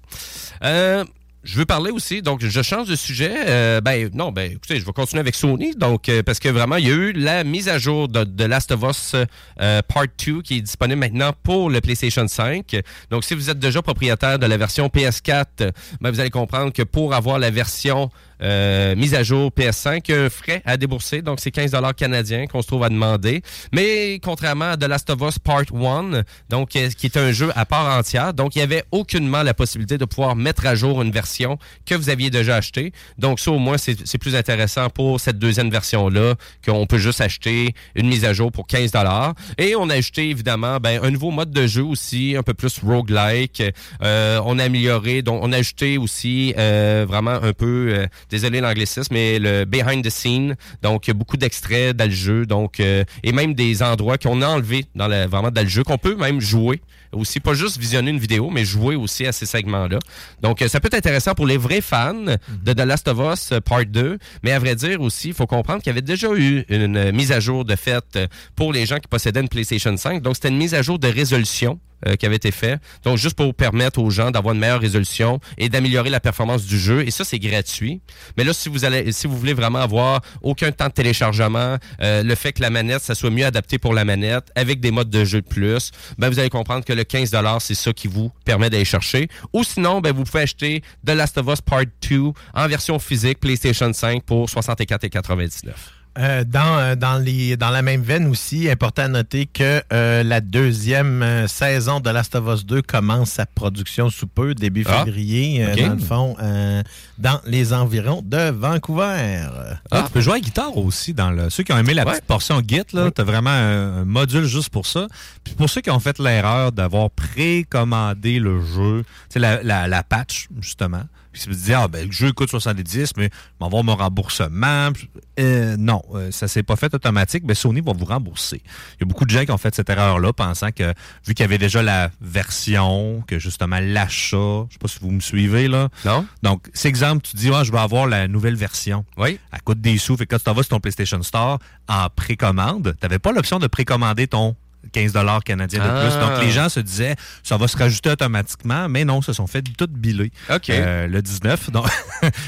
Euh, je veux parler aussi, donc je change de sujet. Euh, ben non, ben écoutez, je vais continuer avec Sony, donc euh, parce que vraiment, il y a eu la mise à jour de, Last of Us euh, Part 2 qui est disponible maintenant pour le PlayStation 5. Donc si vous êtes déjà propriétaire de la version PS4, ben, vous allez comprendre que pour avoir la version euh, mise à jour PS5, il y a un frais à débourser, donc c'est 15 canadiens qu'on se trouve à demander. Mais contrairement à The Last of Us Part 1, donc euh, qui est un jeu à part entière, donc il y avait aucunement la possibilité de pouvoir mettre à jour une version que vous aviez déjà achetée. Donc ça au moins c'est plus intéressant pour cette deuxième version-là, qu'on peut juste acheter une mise à jour pour 15 Et on a ajouté évidemment ben, un nouveau mode de jeu aussi, un peu plus roguelike. Euh, on a amélioré, donc on a ajouté aussi euh, vraiment un peu, euh, désolé l'anglicisme, mais le behind the scene. Donc beaucoup d'extraits dans donc euh, et même des endroits qu'on a enlevés dans le, vraiment dans qu'on peut même jouer aussi, pas juste visionner une vidéo, mais jouer aussi à ces segments-là. Donc, euh, ça peut être intéressant pour les vrais fans de The Last of Us euh, Part 2, mais à vrai dire aussi, il faut comprendre qu'il y avait déjà eu une, mise à jour de fait euh, pour les gens qui possédaient une PlayStation 5. Donc, c'était une mise à jour de résolution euh, qui avait été fait. Donc, juste pour permettre aux gens d'avoir une meilleure résolution et d'améliorer la performance du jeu. Et ça, c'est gratuit. Mais là, si vous allez, si vous voulez vraiment avoir aucun temps de téléchargement, euh, le fait que la manette, ça soit mieux adapté pour la manette, avec des modes de jeu de plus, ben, vous allez comprendre que le 15 c'est ça qui vous permet d'aller chercher. Ou sinon, ben, vous pouvez acheter The Last of Us Part 2 en version physique PlayStation 5 pour 64,99. Euh, dans, euh, dans, les, dans la même veine aussi, important à noter que euh, la deuxième saison de Last of Us 2 commence sa production sous peu, début Ah, février, euh, dans le fond, dans les environs de Vancouver. Ah, tu peux jouer à la guitare aussi. Dans le, ceux qui ont aimé la petite portion Git, là, tu as vraiment un, module juste pour ça. Puis pour ceux qui ont fait l'erreur d'avoir précommandé le jeu, la, la, la patch, justement, puis se dit, ah, ben, le jeu coûte 70, mais on va avoir mon remboursement. Euh, non, euh, ça s'est pas fait automatique, mais Sony va vous rembourser. Il y a beaucoup de gens qui ont fait cette erreur-là, pensant que, vu qu'il y avait déjà la version, que justement l'achat, je sais pas si vous me suivez, là. Non. Donc, c'est exemple, tu dis, ah, je vais avoir la nouvelle version. Oui. Elle coûte des sous. Fait que quand tu t'en vas sur ton PlayStation Store en précommande, tu n'avais pas l'option de précommander ton 15 canadien de Ah. plus. Donc, les gens se disaient, ça va se rajouter automatiquement, mais non, se sont fait tout biler. OK. Euh, le 19. Donc,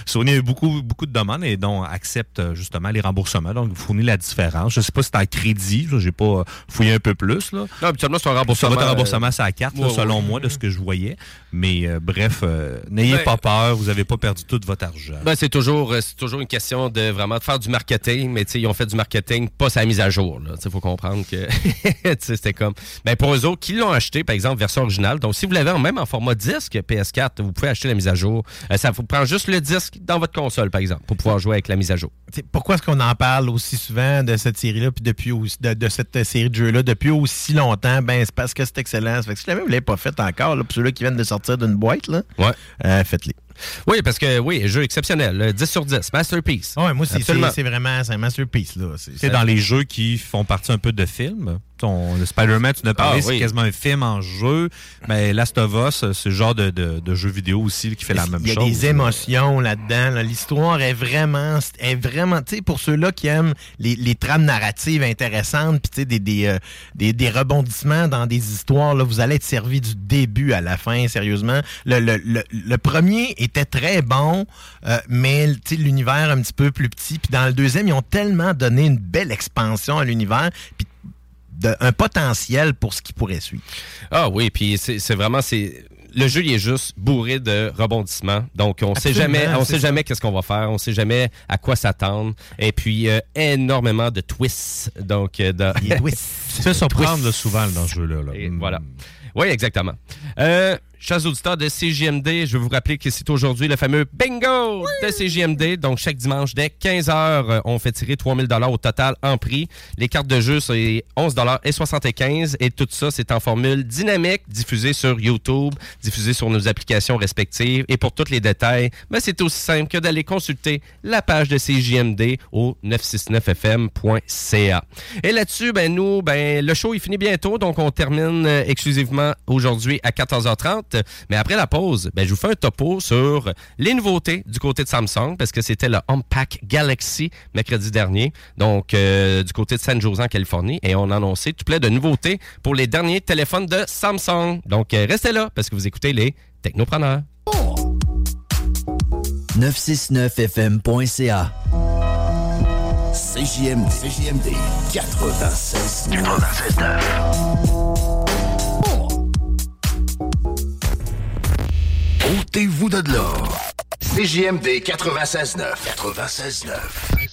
Sony a eu beaucoup, beaucoup de demandes et dont accepte euh, justement les remboursements. Donc, vous fournit la différence. Je sais pas si c'est en crédit. J'ai pas euh, fouillé un peu plus. Là. Non, habituellement, c'est un Ça remboursement. va être un remboursement sur la carte, là, selon ouais. moi, de ce que je voyais. Mais euh, bref, euh, n'ayez Ben- pas peur, vous n'avez pas perdu tout votre argent. Ben, c'est toujours, euh, c'est toujours une question de vraiment de faire du marketing, mais ils ont fait du marketing, pas sa mise à jour. Il faut comprendre que c'était comme. Ben, pour eux autres qui l'ont acheté, par exemple, version originale, donc si vous l'avez en même en format disque PS4, vous pouvez acheter la mise à jour. Euh, ça vous prend juste le disque dans votre console, par exemple, pour pouvoir jouer avec la mise à jour. T'sais, pourquoi est-ce qu'on en parle aussi souvent de cette série-là, puis depuis aussi, de, de cette série de jeux-là depuis aussi longtemps? Ben, c'est parce que c'est excellent. Fait que si jamais vous ne l'avez pas fait encore, là, pour ceux-là qui viennent de sortir d'une boîte, là, Ouais. euh, faites-les. Oui, parce que oui, jeu exceptionnel. euh, 10 sur 10, masterpiece. Ouais, moi, c'est- Absolument. c'est c'est vraiment c'est un masterpiece. Là. C'est- C'est dans les jeux qui font partie un peu de films. Ton, Spider-Man, tu en as parlé, Ah, oui. c'est quasiment un film en jeu. Mais Last of Us, c'est le genre de, de- de jeu vidéo aussi qui fait la même Il y a chose. des émotions là-dedans. là. L'histoire est vraiment, est vraiment, tu sais, pour ceux-là qui aiment les, les trames narratives intéressantes, puis tu sais, des, des, euh, des, des rebondissements dans des histoires, là, vous allez être servi du début à la fin, sérieusement. Le, le, le, le premier était très bon, euh, mais tu sais, l'univers un petit peu plus petit. Puis dans le deuxième, ils ont tellement donné une belle expansion à l'univers, puis de- un potentiel pour ce qui pourrait suivre. Ah oui, puis c'est vraiment c'est le jeu il est juste bourré de rebondissements. Donc on sait Absolument, jamais on sait ça. jamais qu'est-ce qu'on va faire, on sait jamais à quoi s'attendre et puis euh, énormément de twists. Donc euh, de Il est twist. Tu fais surprendre Twists. là, souvent là, dans ce jeu-là. là. Et Mm. voilà. Oui, exactement. Euh, chers auditeurs de CJMD, je vais vous rappeler que c'est aujourd'hui le fameux bingo de CJMD. Donc, chaque dimanche, dès 15h, euh, on fait tirer 3000 au total en prix. Les cartes de jeu, c'est 11 et 75 Et tout ça, c'est en formule dynamique, diffusée sur YouTube, diffusée sur nos applications respectives. Et pour tous les détails, ben, c'est aussi simple que d'aller consulter la page de CJMD au 969fm.ca. Et là-dessus, ben, nous, ben, le show, il finit bientôt. Donc, on termine euh, exclusivement aujourd'hui à 14h30. Mais après la pause, ben, je vous fais un topo sur les nouveautés du côté de Samsung parce que c'était le HomePack Galaxy mercredi dernier. Donc, euh, du côté de San Jose en Californie. Et on a annoncé tout plein de nouveautés pour les derniers téléphones de Samsung. Donc, euh, restez là parce que vous écoutez les Technopreneurs. 969fm.ca CJMD, CJMD 96 96 Ôtez-vous de là. CJMD 96.9. 96.9.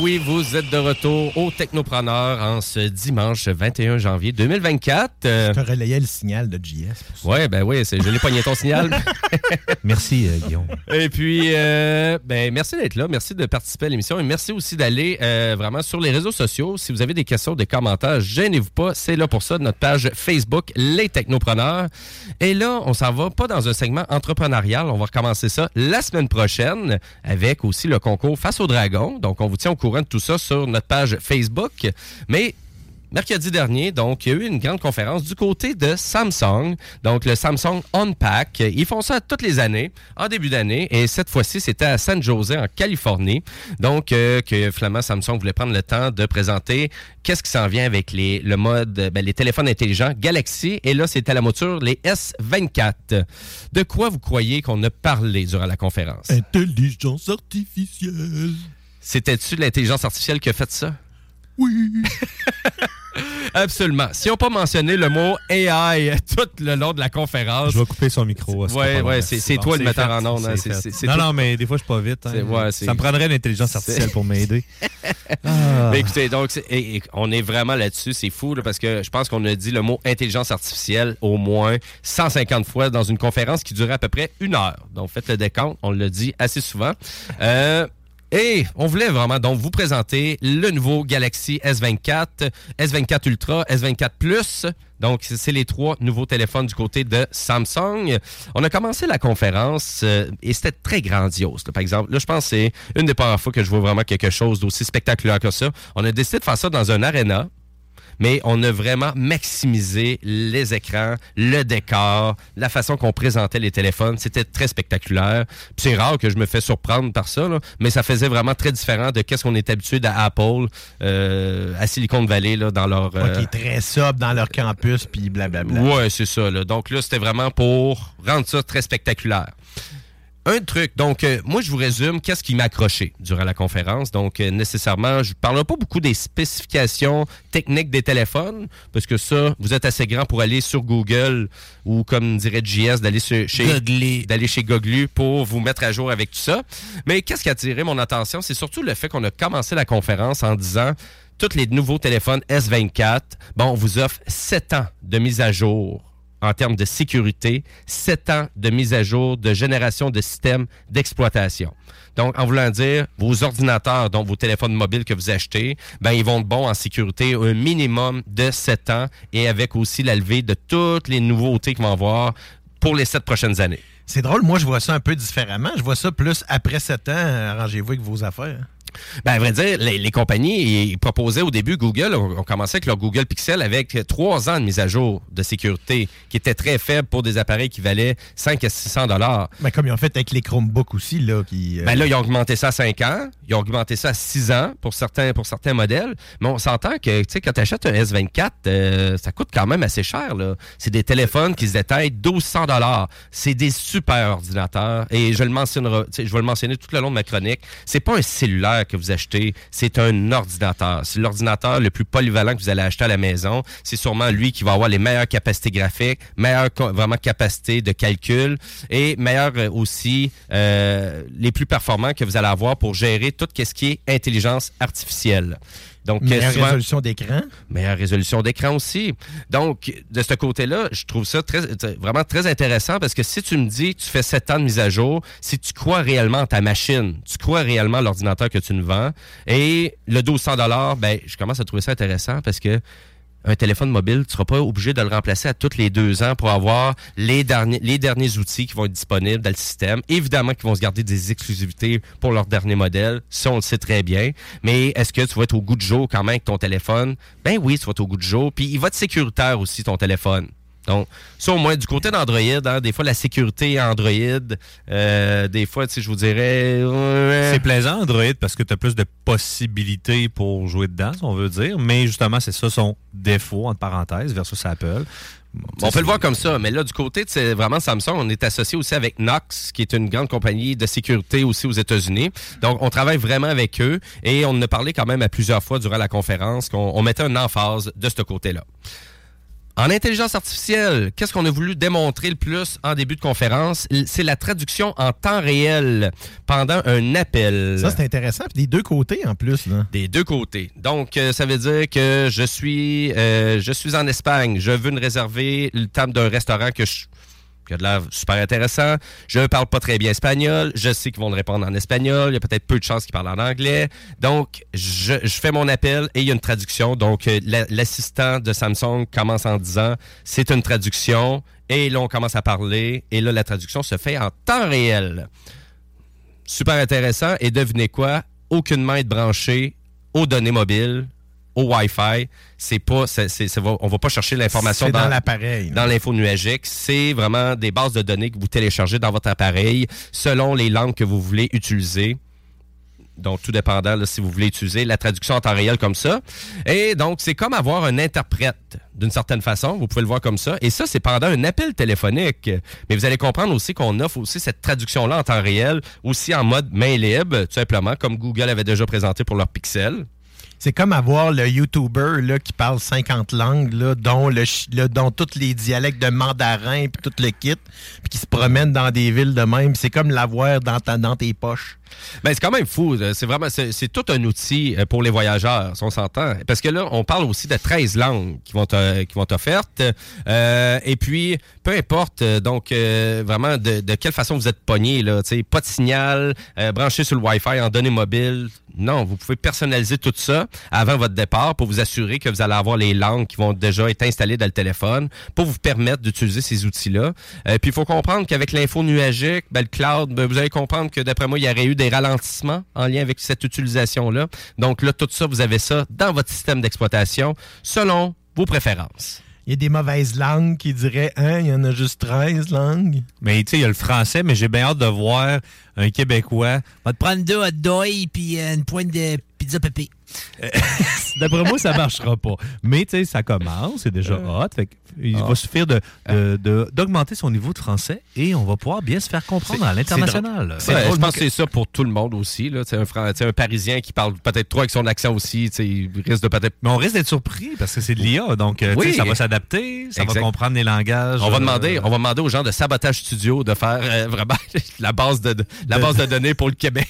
oui, vous êtes de retour au Technopreneur en ce dimanche 21 janvier 2024. Euh, Je te relayais le signal de JS. Ouais, ben oui, c'est- je l'ai pogné ton signal. Merci, euh, Guillaume. Et puis, euh, ben, merci d'être là. Merci de participer à l'émission. Et merci aussi d'aller vraiment sur les réseaux sociaux. Si vous avez des questions, des commentaires, gênez-vous pas. C'est là pour ça, notre page Facebook, Les Technopreneurs. Et là, on s'en va pas dans un segment entrepreneurial. On va recommencer ça la semaine prochaine avec aussi le concours Face au Dragon. Donc, on vous tient au courant de tout ça sur notre page Facebook. Mais mercredi dernier, donc, il y a eu une grande conférence du côté de Samsung. Donc, le Samsung Unpack. Ils font ça toutes les années, en début d'année. Et cette fois-ci, c'était à San Jose, en Californie. Donc, euh, que finalement, Samsung voulait prendre le temps de présenter qu'est-ce qui s'en vient avec les, le mode, ben, les téléphones intelligents Galaxy. Et là, c'était la mouture, les S24. De quoi vous croyez qu'on a parlé durant la conférence? Intelligence artificielle. C'était-tu l'intelligence artificielle qui a fait ça? Oui. Absolument. Si on n'a pas mentionné le mot AI tout le long de la conférence. Je vais couper son micro. Ouais, ouais, c'est- toi le metteur en ondes, hein, Non, non, mais des fois, je suis pas vite. hein. Ouais, ça me prendrait l'intelligence artificielle pour m'aider. Mais écoutez, donc, c'est- et- et on est vraiment là-dessus. C'est fou, là, parce que je pense qu'on a dit le mot intelligence artificielle au moins 150 fois dans une conférence qui durait à peu près une heure. Donc, faites le décompte. On l'a dit assez souvent. Euh, et on voulait vraiment donc vous présenter le nouveau Galaxy S24, S24 Ultra, S24 Plus. Donc, c'est les trois nouveaux téléphones du côté de Samsung. On a commencé la conférence euh, et c'était très grandiose. par exemple, là, je pense que c'est une des premières fois que je vois vraiment quelque chose d'aussi spectaculaire que ça. On a décidé de faire ça dans un arena mais on a vraiment maximisé les écrans, le décor, la façon qu'on présentait les téléphones. C'était très spectaculaire. C'est rare que je me fais surprendre par ça, là, mais ça faisait vraiment très différent de qu'est-ce qu'on est habitué à Apple, euh, à Silicon Valley, là, dans leur... Euh, qui est très sobre dans leur campus, puis blablabla. Ouais, c'est ça. Là. Donc là, c'était vraiment pour rendre ça très spectaculaire. Un truc, donc euh, moi je vous résume qu'est-ce qui m'a accroché durant la conférence. Donc euh, nécessairement, je ne parlerai pas beaucoup des spécifications techniques des téléphones, parce que ça, vous êtes assez grand pour aller sur Google ou comme dirait JS, d'aller chez d'aller chez Goglu pour vous mettre à jour avec tout ça. Mais qu'est-ce qui a attiré mon attention, c'est surtout le fait qu'on a commencé la conférence en disant tous les nouveaux téléphones S24, bon, on vous offre 7 ans de mise à jour en termes de sécurité, 7 ans de mise à jour de génération de systèmes d'exploitation. Donc, en voulant dire, vos ordinateurs, donc vos téléphones mobiles que vous achetez, ben, ils vont de bon en sécurité un minimum de 7 ans et avec aussi la levée de toutes les nouveautés qu'ils vont avoir pour les 7 prochaines années. C'est drôle, moi je vois ça un peu différemment. Je vois ça plus après 7 ans, euh, arrangez-vous avec vos affaires. Ben, à vrai dire, les, les compagnies ils proposaient au début, Google, on, on commençait avec leur Google Pixel avec trois ans de mise à jour de sécurité qui était très faible pour des appareils qui valaient 5 à 600 dollars. Ben, comme ils ont fait avec les Chromebooks aussi, là, qui... euh, Ben là, ils ont augmenté ça à 5 ans. Ils ont augmenté ça à 6 ans pour certains, pour certains modèles. Mais on s'entend que, tu sais, quand tu achètes un S24, euh, ça coûte quand même assez cher, là. C'est des téléphones qui se détaillent 1200 dollars. C'est des super ordinateurs. Et je le mentionnerai, je vais le mentionner tout le long de ma chronique. C'est pas un cellulaire que vous achetez, c'est un ordinateur. C'est l'ordinateur le plus polyvalent que vous allez acheter à la maison. C'est sûrement lui qui va avoir les meilleures capacités graphiques, meilleures vraiment capacités de calcul et meilleurs euh, aussi euh, les plus performants que vous allez avoir pour gérer tout ce qui est intelligence artificielle. Donc, Meilleure euh, résolution d'écran. meilleure résolution d'écran aussi. Donc, de ce côté-là, je trouve ça très, t- vraiment très intéressant parce que si tu me dis que tu fais 7 ans de mise à jour, si tu crois réellement en ta machine, tu crois réellement à l'ordinateur que tu nous vends, et le 1200 ben, je commence à trouver ça intéressant parce que un téléphone mobile, tu seras pas obligé de le remplacer à tous les deux ans pour avoir les derniers, les derniers outils qui vont être disponibles dans le système. Évidemment qu'ils vont se garder des exclusivités pour leur dernier modèle, ça on le sait très bien. Mais est-ce que tu vas être au goût de jour quand même avec ton téléphone? Ben oui, tu vas être au goût de jour. Puis il va être sécuritaire aussi, ton téléphone. Donc, ça au moins du côté d'Android, hein, des fois la sécurité Android, euh, des fois, tu sais, je vous dirais... C'est plaisant, Android, parce que tu as plus de possibilités pour jouer dedans, si on veut dire. Mais justement, c'est ça son défaut, entre parenthèses, versus Apple. On peut le voir comme ça, mais là, du côté de vraiment Samsung, on est associé aussi avec Knox, qui est une grande compagnie de sécurité aussi aux États-Unis. Donc, on travaille vraiment avec eux et on en a parlé quand même à plusieurs fois durant la conférence qu'on on mettait un emphase de ce côté-là. En intelligence artificielle, qu'est-ce qu'on a voulu démontrer le plus en début de conférence? C'est la traduction en temps réel pendant un appel. Ça, c'est intéressant. Puis des deux côtés, en plus. Là. Des deux côtés. Donc, euh, ça veut dire que je suis, euh, je suis en Espagne. Je veux me réserver le table d'un restaurant que je qui a de l'air super intéressant. Je ne parle pas très bien espagnol. Je sais qu'ils vont me répondre en espagnol. Il y a peut-être peu de chances qu'ils parlent en anglais. Donc, je, je fais mon appel et il y a une traduction. Donc, euh, la- l'assistant de Samsung commence en disant c'est une traduction. Et là, on commence à parler. Et là, la traduction se fait en temps réel. Super intéressant. Et devinez quoi? Aucune main est branchée aux données mobiles, au Wi-Fi. C'est pas, c'est, c'est- c'est va- on va pas chercher l'information dans l'appareil. Dans l'info nuagique. C'est vraiment des bases de données que vous téléchargez dans votre appareil selon les langues que vous voulez utiliser. Donc, tout dépendant là, si vous voulez utiliser la traduction en temps réel comme ça. Et donc, c'est comme avoir un interprète d'une certaine façon. Vous pouvez le voir comme ça. Et ça, c'est pendant un appel téléphonique. Mais vous allez comprendre aussi qu'on offre aussi cette traduction-là en temps réel, aussi en mode main libre, tout simplement, comme Google avait déjà présenté pour leur Pixel. C'est comme avoir le YouTuber là, qui parle 50 langues, là, dont, le, là, dont tous les dialectes de mandarin puis tout le kit, puis qui se promène dans des villes de même. C'est comme l'avoir dans, ta- dans tes poches. Ben, c'est quand même fou. C'est vraiment, c'est tout un outil euh, pour les voyageurs, si on s'entend. Parce que là, on parle aussi de 13 langues qui vont, te- qui vont offertes. Euh, et puis, peu importe, euh, donc, euh, vraiment, de, quelle façon vous êtes pogné, là. Pas de signal, branché sur le Wi-Fi en données mobiles. Non, vous pouvez personnaliser tout ça avant votre départ pour vous assurer que vous allez avoir les langues qui vont déjà être installées dans le téléphone pour vous permettre d'utiliser ces outils-là. Puis il faut comprendre qu'avec l'info nuagique, ben, le cloud, ben, vous allez comprendre que d'après moi, il y aurait eu des ralentissements en lien avec cette utilisation-là. Donc là, tout ça, vous avez ça dans votre système d'exploitation selon vos préférences. Il y a des mauvaises langues qui diraient, hein, il y en a juste 13 langues. Mais tu sais, il y a le français, mais j'ai bien hâte de voir un Québécois. Va te prendre deux hot dogs puis euh, une pointe de pizza pépé. D'après moi, ça marchera pas. Mais tu sais, ça commence, c'est déjà hot. Fait que il Ah. va suffire de- de- de- d'augmenter son niveau de français et on va pouvoir bien se faire comprendre à l'international. Ouais, je pense que c'est ça pour tout le monde aussi. Là. Un, Fran- Parisien qui parle peut-être trop avec son accent aussi, il risque de peut-être... Mais on risque d'être surpris parce que c'est de l'IA. Donc, euh, Oui. ça va s'adapter, ça Exact. va comprendre les langages. On va euh, demander, on va demander aux gens de Sabotage Studio de faire euh, vraiment la base de, de- la base de données pour le Québec.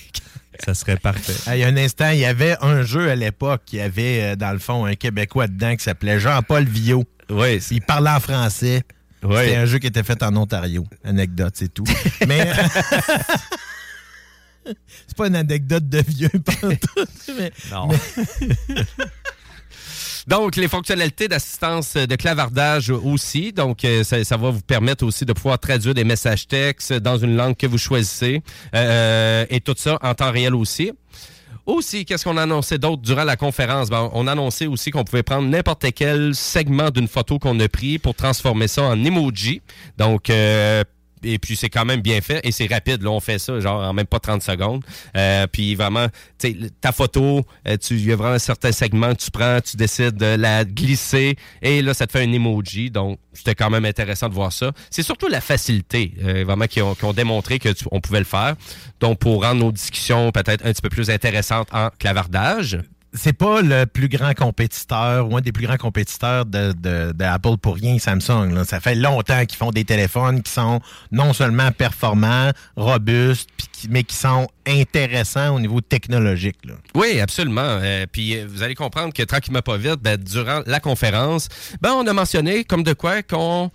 Ça serait parfait. Il y a un instant, il y avait un jeu à l'époque qui avait, euh, dans le fond, un Québécois dedans qui s'appelait Jean-Paul Villot. Oui. Il parlait en français. Oui. C'était un jeu qui était fait en Ontario. Anecdote, c'est tout. Mais. c'est pas une anecdote de vieux, mais- Non. mais- Donc, les fonctionnalités d'assistance de clavardage aussi. Donc, euh, ça, va vous permettre aussi de pouvoir traduire des messages textes dans une langue que vous choisissez. Euh, et tout ça en temps réel aussi. Aussi, qu'est-ce qu'on a annoncé d'autre durant la conférence? Ben, on a annoncé aussi qu'on pouvait prendre n'importe quel segment d'une photo qu'on a pris pour transformer ça en emoji. Donc, euh, et puis c'est quand même bien fait et c'est rapide. Là, on fait ça genre en même pas 30 secondes. Euh, puis vraiment, ta photo, euh, tu il y a vraiment un certain segment que tu prends, tu décides de la glisser et là, ça te fait un emoji. Donc, c'était quand même intéressant de voir ça. C'est surtout la facilité, euh, vraiment, qui ont, qui ont démontré que tu- on pouvait le faire. Donc, pour rendre nos discussions peut-être un petit peu plus intéressantes en clavardage. C'est pas le plus grand compétiteur ou un des plus grands compétiteurs de, Apple pour rien, Samsung. là. Ça fait longtemps qu'ils font des téléphones qui sont non seulement performants, robustes, mais qui sont intéressants au niveau technologique. Oui, absolument. Euh, puis euh, vous allez comprendre que tranquillement pas vite, ben, durant la conférence, ben, on a mentionné comme de quoi qu'on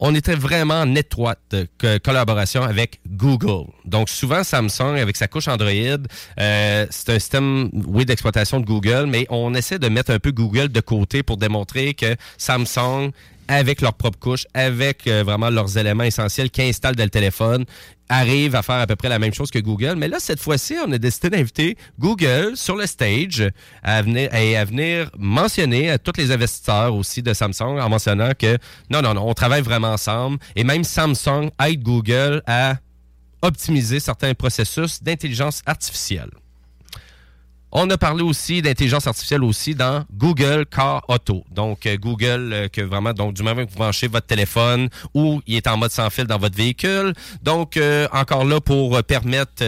on était vraiment en étroite euh, co- collaboration avec Google. Donc souvent Samsung avec sa couche Android, euh, c'est un système oui d'exploitation de Google, mais on essaie de mettre un peu Google de côté pour démontrer que Samsung avec leur propre couche, avec euh, vraiment leurs éléments essentiels qui installent dans le téléphone, arrive à faire à peu près la même chose que Google. Mais là, cette fois-ci, on a décidé d'inviter Google sur le stage et à venir mentionner à tous les investisseurs aussi de Samsung en mentionnant que non, non, non, on travaille vraiment ensemble. Et même Samsung aide Google à optimiser certains processus d'intelligence artificielle. On a parlé aussi d'intelligence artificielle aussi dans Google Car Auto. Donc euh, Google euh, que vraiment du moment que vous branchez votre téléphone ou il est en mode sans fil dans votre véhicule. Donc euh, encore là pour permettre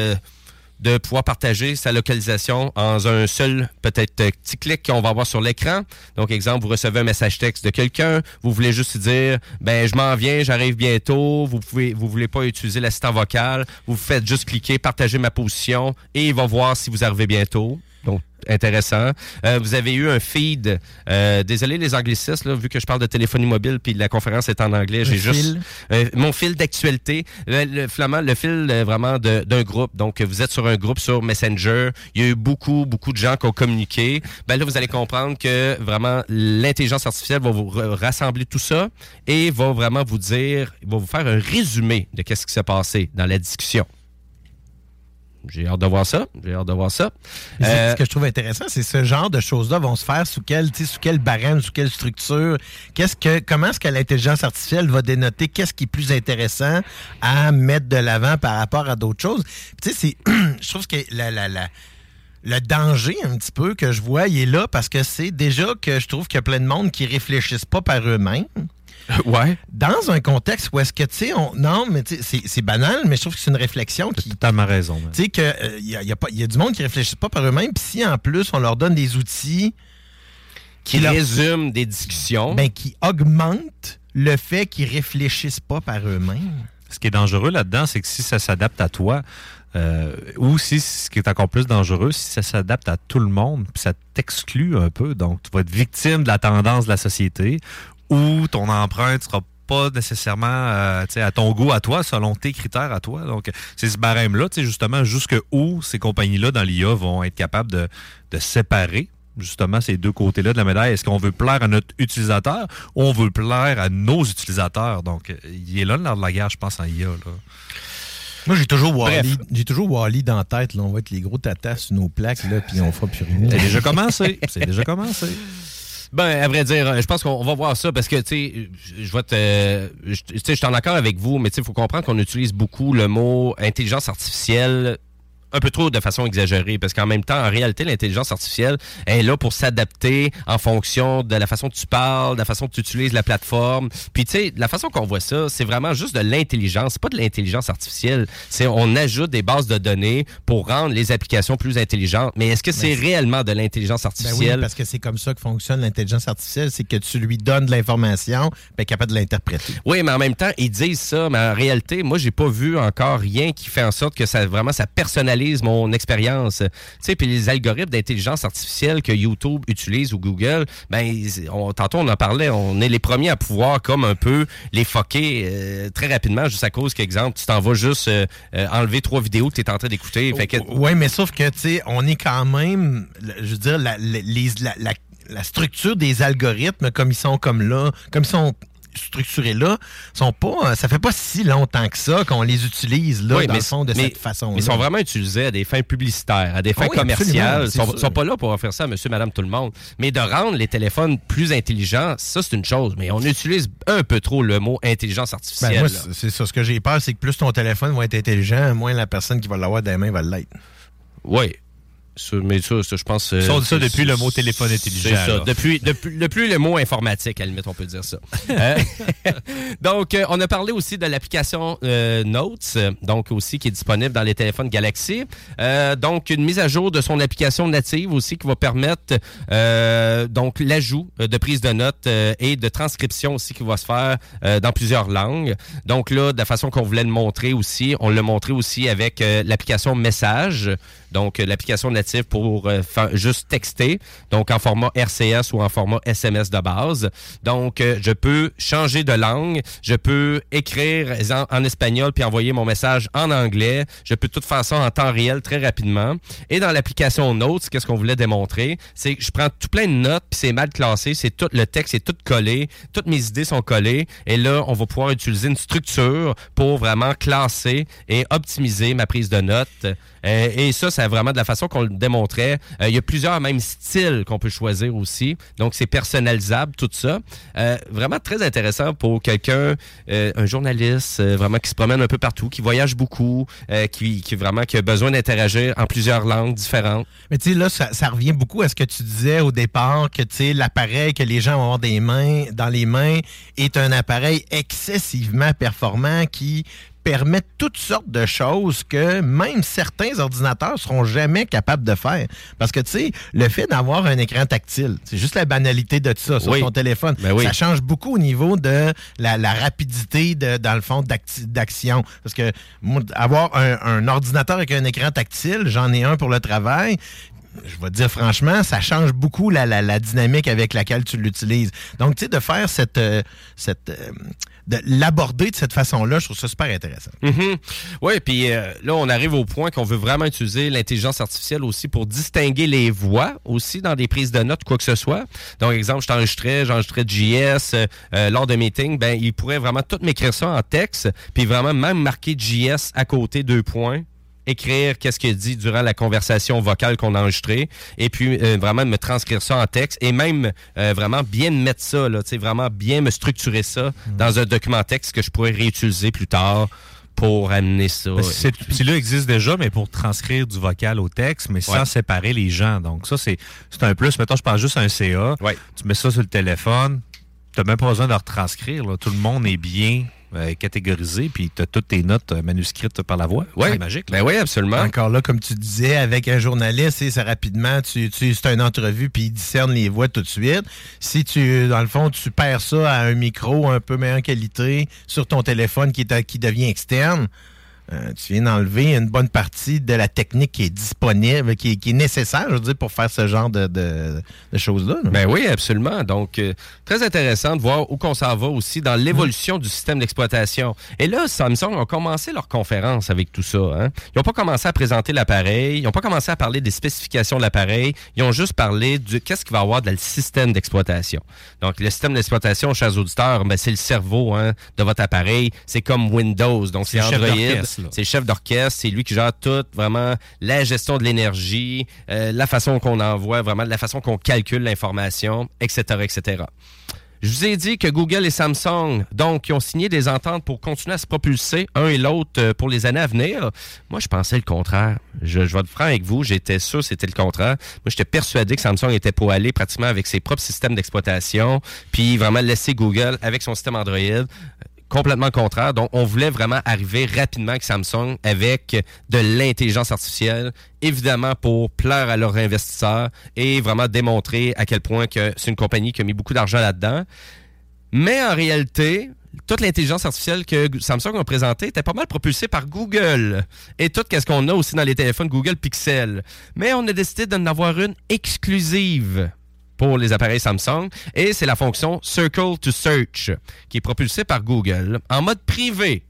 de pouvoir partager sa localisation en un seul, peut-être, petit clic qu'on va avoir sur l'écran. Donc, exemple, vous recevez un message texte de quelqu'un, vous voulez juste dire, ben, je m'en viens, j'arrive bientôt, vous pouvez, voulez pas utiliser l'assistant vocal, vous faites juste cliquer, partager ma position et il va voir si vous arrivez bientôt. Donc, intéressant. Euh, vous avez eu un feed. euh, désolé les anglicistes, là, vu que je parle de téléphonie mobile puis la conférence est en anglais, j'ai juste euh, mon fil d'actualité. Le, le- Flamand, le fil euh, vraiment d'un groupe. Donc, vous êtes sur un groupe sur Messenger. Il y a eu beaucoup, beaucoup de gens qui ont communiqué. Ben là, vous allez comprendre que vraiment l'intelligence artificielle va vous rassembler tout ça et va vraiment vous dire, va vous faire un résumé de qu'est-ce qui s'est passé dans la discussion. J'ai hâte de voir ça. J'ai hâte de voir ça. Euh, Ce que je trouve intéressant, c'est ce genre de choses-là vont se faire sous quel, sous quel barème, sous quelle structure? Qu'est-ce que, comment est-ce que l'intelligence artificielle va dénoter? Qu'est-ce qui est plus intéressant à mettre de l'avant par rapport à d'autres choses? Tu sais, je trouve que la, la, la, le danger un petit peu que je vois, il est là parce que c'est déjà que je trouve qu'il y a plein de monde qui réfléchissent pas par eux-mêmes. Ouais. Dans un contexte où est-ce que, tu sais, on... non, mais c'est- c'est banal, mais je trouve que c'est une réflexion qui, totalement raison. tu sais qu'il y, a, y a pas- y a du monde qui réfléchit pas par eux-mêmes, puis si en plus on leur donne des outils qui résument des discussions. ben, qui augmentent le fait qu'ils réfléchissent pas par eux-mêmes. Ce qui est dangereux là-dedans, c'est que si ça s'adapte à toi, euh, ou si ce qui est encore plus dangereux, si ça s'adapte à tout le monde, puis ça t'exclut un peu. Donc, tu vas être victime de la tendance de la société, ou ton empreinte sera pas nécessairement euh, à ton goût à toi, selon tes critères à toi. Donc, c'est ce barème-là, tu sais, justement, jusque où ces compagnies-là dans l'IA vont être capables de, de séparer justement ces deux côtés-là de la médaille? Est-ce qu'on veut plaire à notre utilisateur ou on veut plaire à nos utilisateurs? Donc, il est là le nerf de la guerre, je pense, en IA. Là. Moi, j'ai toujours Wally, j'ai toujours Wally dans la tête. Là. On va être les gros tatas sur nos plaques, là, puis on fera plus rien. C'est déjà commencé. C'est déjà commencé. Ben, à vrai dire, je pense qu'on va voir ça parce que, tu sais, je vais te. Tu sais, je suis en accord avec vous, mais tu sais, il faut comprendre qu'on utilise beaucoup le mot intelligence artificielle un peu trop de façon exagérée parce qu'en même temps, en réalité, l'intelligence artificielle est là pour s'adapter en fonction de la façon que tu parles, de la façon que tu utilises la plateforme. Puis, tu sais, la façon qu'on voit ça, c'est vraiment juste de l'intelligence. C'est pas de l'intelligence artificielle. C'est on ajoute des bases de données pour rendre les applications plus intelligentes. Mais est-ce que c'est réellement de l'intelligence Ben oui, artificielle? parce que c'est comme ça que fonctionne l'intelligence artificielle, c'est que tu lui donnes de l'information, est capable de l'interpréter. Oui, mais en même temps, ils disent ça, mais en réalité, moi, j'ai pas vu encore rien qui fait en sorte que ça vraiment ça personnalise mon expérience. Tu sais, puis les algorithmes d'intelligence artificielle que YouTube utilise ou Google, ben tantôt on en parlait, on est les premiers à pouvoir comme un peu les foquer euh, très rapidement, juste à cause qu'exemple, tu t'en vas juste euh, euh, enlever trois vidéos que tu es en train d'écouter. Oui, mais sauf que, tu sais, on est quand même, je veux dire, la, la- la structure des algorithmes, comme ils sont comme là, comme ils sont structurés là, sont pas, euh, ça fait pas si longtemps que ça qu'on les utilise là, Oui, dans mais- le fond, de mais- cette façon-là. Ils sont vraiment utilisés à des fins publicitaires, à des fins Ah oui, commerciales. Ils sont, sont pas là pour offrir ça à monsieur, madame, tout le monde. Mais de rendre les téléphones plus intelligents, ça, c'est une chose. Mais on utilise un peu trop le mot intelligence Ben, artificielle. c'est c'est ça. Ce que j'ai peur, c'est que plus ton téléphone va être intelligent, moins la personne qui va l'avoir dans les mains va l'être. Oui. Mais ça, ça, je pense. Ils sont ça depuis le mot téléphone intelligent, C'est ça. Depuis, depuis, depuis le mot informatique, à la limite, on peut dire ça. Euh, donc, euh, on a parlé aussi de l'application euh, Notes, donc aussi qui est disponible dans les téléphones Galaxy. Euh, donc, une mise à jour de son application native aussi qui va permettre donc l'ajout de prise de notes et de transcription aussi qui va se faire dans plusieurs langues. Donc là, de la façon qu'on voulait le montrer aussi, on l'a montré aussi avec l'application Message. Donc, euh, l'application native pour euh, juste texter, donc en format RCS ou en format SMS de base. Donc, euh, je peux changer de langue, je peux écrire en, en espagnol puis envoyer mon message en anglais. Je peux tout faire ça en temps réel très rapidement. Et dans l'application Notes, qu'est-ce qu'on voulait démontrer? C'est que je prends tout plein de notes puis c'est mal classé, c'est tout le texte est tout collé, toutes mes idées sont collées. Et là, on va pouvoir utiliser une structure pour vraiment classer et optimiser ma prise de notes. Euh, et ça, c'est vraiment de la façon qu'on le démontrait. Euh, il y a plusieurs même styles qu'on peut choisir aussi. Donc, c'est personnalisable, tout ça. Euh, vraiment très intéressant pour quelqu'un, euh, un journaliste, vraiment qui se promène un peu partout, qui voyage beaucoup, qui, qui vraiment qui a besoin d'interagir en plusieurs langues différentes. Mais tu sais, là, ça, ça revient beaucoup à ce que tu disais au départ, que tu sais, l'appareil que les gens vont avoir des mains, dans les mains est un appareil excessivement performant qui permet toutes sortes de choses que même certains ordinateurs seront jamais capables de faire. Parce que, tu sais, le fait d'avoir un écran tactile, c'est juste la banalité de ça sur Oui. ton téléphone. Ben oui. Ça change beaucoup au niveau de la, la rapidité, de, dans le fond, d'acti- d'action. Parce que moi, avoir un, un ordinateur avec un écran tactile, j'en ai un pour le travail, je vais te dire franchement, ça change beaucoup la, la- dynamique avec laquelle tu l'utilises. Donc, tu sais, de faire cette, euh, cette euh, de l'aborder de cette façon-là, je trouve ça super intéressant. Oui, puis euh, là, on arrive au point qu'on veut vraiment utiliser l'intelligence artificielle aussi pour distinguer les voix aussi dans des prises de notes, quoi que ce soit. Donc, exemple, je t'enregistrais, j'enregistrais JS lors de meeting, ben, il pourrait vraiment tout m'écrire ça en texte, puis vraiment même marquer JS à côté, deux points écrire qu'est-ce qu'il dit durant la conversation vocale qu'on a enregistrée et puis euh, vraiment me transcrire ça en texte et même euh, vraiment bien me mettre ça là, vraiment bien me structurer ça dans un document texte que je pourrais réutiliser plus tard pour amener ça. Ben, c'est- Celui-là existe déjà, mais pour transcrire du vocal au texte, mais sans séparer les gens. Donc, ça, c'est c'est un plus. Mettons, je parle juste à un CA. Tu mets ça sur le téléphone. Tu n'as même pas besoin de retranscrire. là. Tout le monde est bien euh, catégorisé, puis tu as toutes tes notes euh, manuscrites par la voix. Ouais. C'est magique. Ben oui, absolument. Encore là, comme tu disais, avec un journaliste, c'est ça rapidement, tu, tu c'est une entrevue, puis il discerne les voix tout de suite. Si tu, dans le fond, tu perds ça à un micro un peu meilleure qualité sur ton téléphone qui, est à- qui devient externe, euh, tu viens d'enlever une bonne partie de la technique qui est disponible, qui est, qui est nécessaire, je veux dire, pour faire ce genre de, de- de choses-là. là. Ben oui, absolument. Donc, euh, très intéressant de voir où qu'on s'en va aussi dans l'évolution du système d'exploitation. Et là, Samsung a commencé leur conférence avec tout ça. hein. Ils n'ont pas commencé à présenter l'appareil, ils n'ont pas commencé à parler des spécifications de l'appareil, ils ont juste parlé de qu'est-ce qu'il va y avoir dans le système d'exploitation. Donc, le système d'exploitation, chers auditeurs, ben, c'est le cerveau hein, de votre appareil. C'est comme Windows. Donc, c'est Android. C'est le chef d'orchestre, c'est lui qui gère tout, vraiment la gestion de l'énergie, euh, la façon qu'on envoie, vraiment la façon qu'on calcule l'information, etc., etc. Je vous ai dit que Google et Samsung, donc, ils ont signé des ententes pour continuer à se propulser un et l'autre euh, pour les années à venir. Moi, je pensais le contraire. Je, je vais être franc avec vous, j'étais sûr que c'était le contraire. Moi, j'étais persuadé que Samsung était pour aller pratiquement avec ses propres systèmes d'exploitation, puis vraiment laisser Google avec son système Android complètement contraire. Donc, on voulait vraiment arriver rapidement avec Samsung avec de l'intelligence artificielle, évidemment pour plaire à leurs investisseurs et vraiment démontrer à quel point que c'est une compagnie qui a mis beaucoup d'argent là-dedans. Mais en réalité, toute l'intelligence artificielle que Samsung a présentée était pas mal propulsée par Google. Et tout ce qu'on a aussi dans les téléphones Google Pixel. Mais on a décidé d'en avoir une exclusive pour les appareils Samsung et c'est la fonction Circle to Search qui est propulsée par Google en mode privé.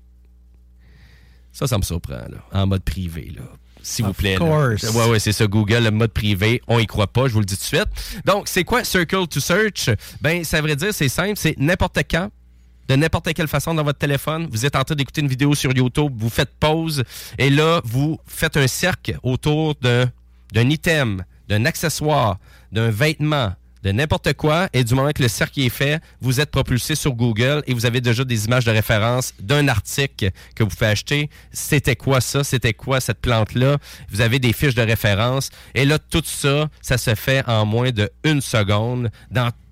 Ça, ça me surprend, là. En mode privé, là. S'il vous plaît. là. course. Ouais, ouais, c'est ça, Google, le mode privé. On y croit pas, je vous le dis tout de suite. Donc, c'est quoi Circle to Search? Ben, ça veut dire, c'est simple, c'est n'importe quand, de n'importe quelle façon dans votre téléphone. Vous êtes en train d'écouter une vidéo sur YouTube, vous faites pause, et là, vous faites un cercle autour d'un item, d'un accessoire, d'un vêtement, de n'importe quoi, et du moment que le cercle est fait, vous êtes propulsé sur Google et vous avez déjà des images de référence d'un article que vous pouvez acheter. C'était quoi ça? C'était quoi cette plante-là? Vous avez des fiches de référence. Et là, tout ça, ça se fait en moins de une seconde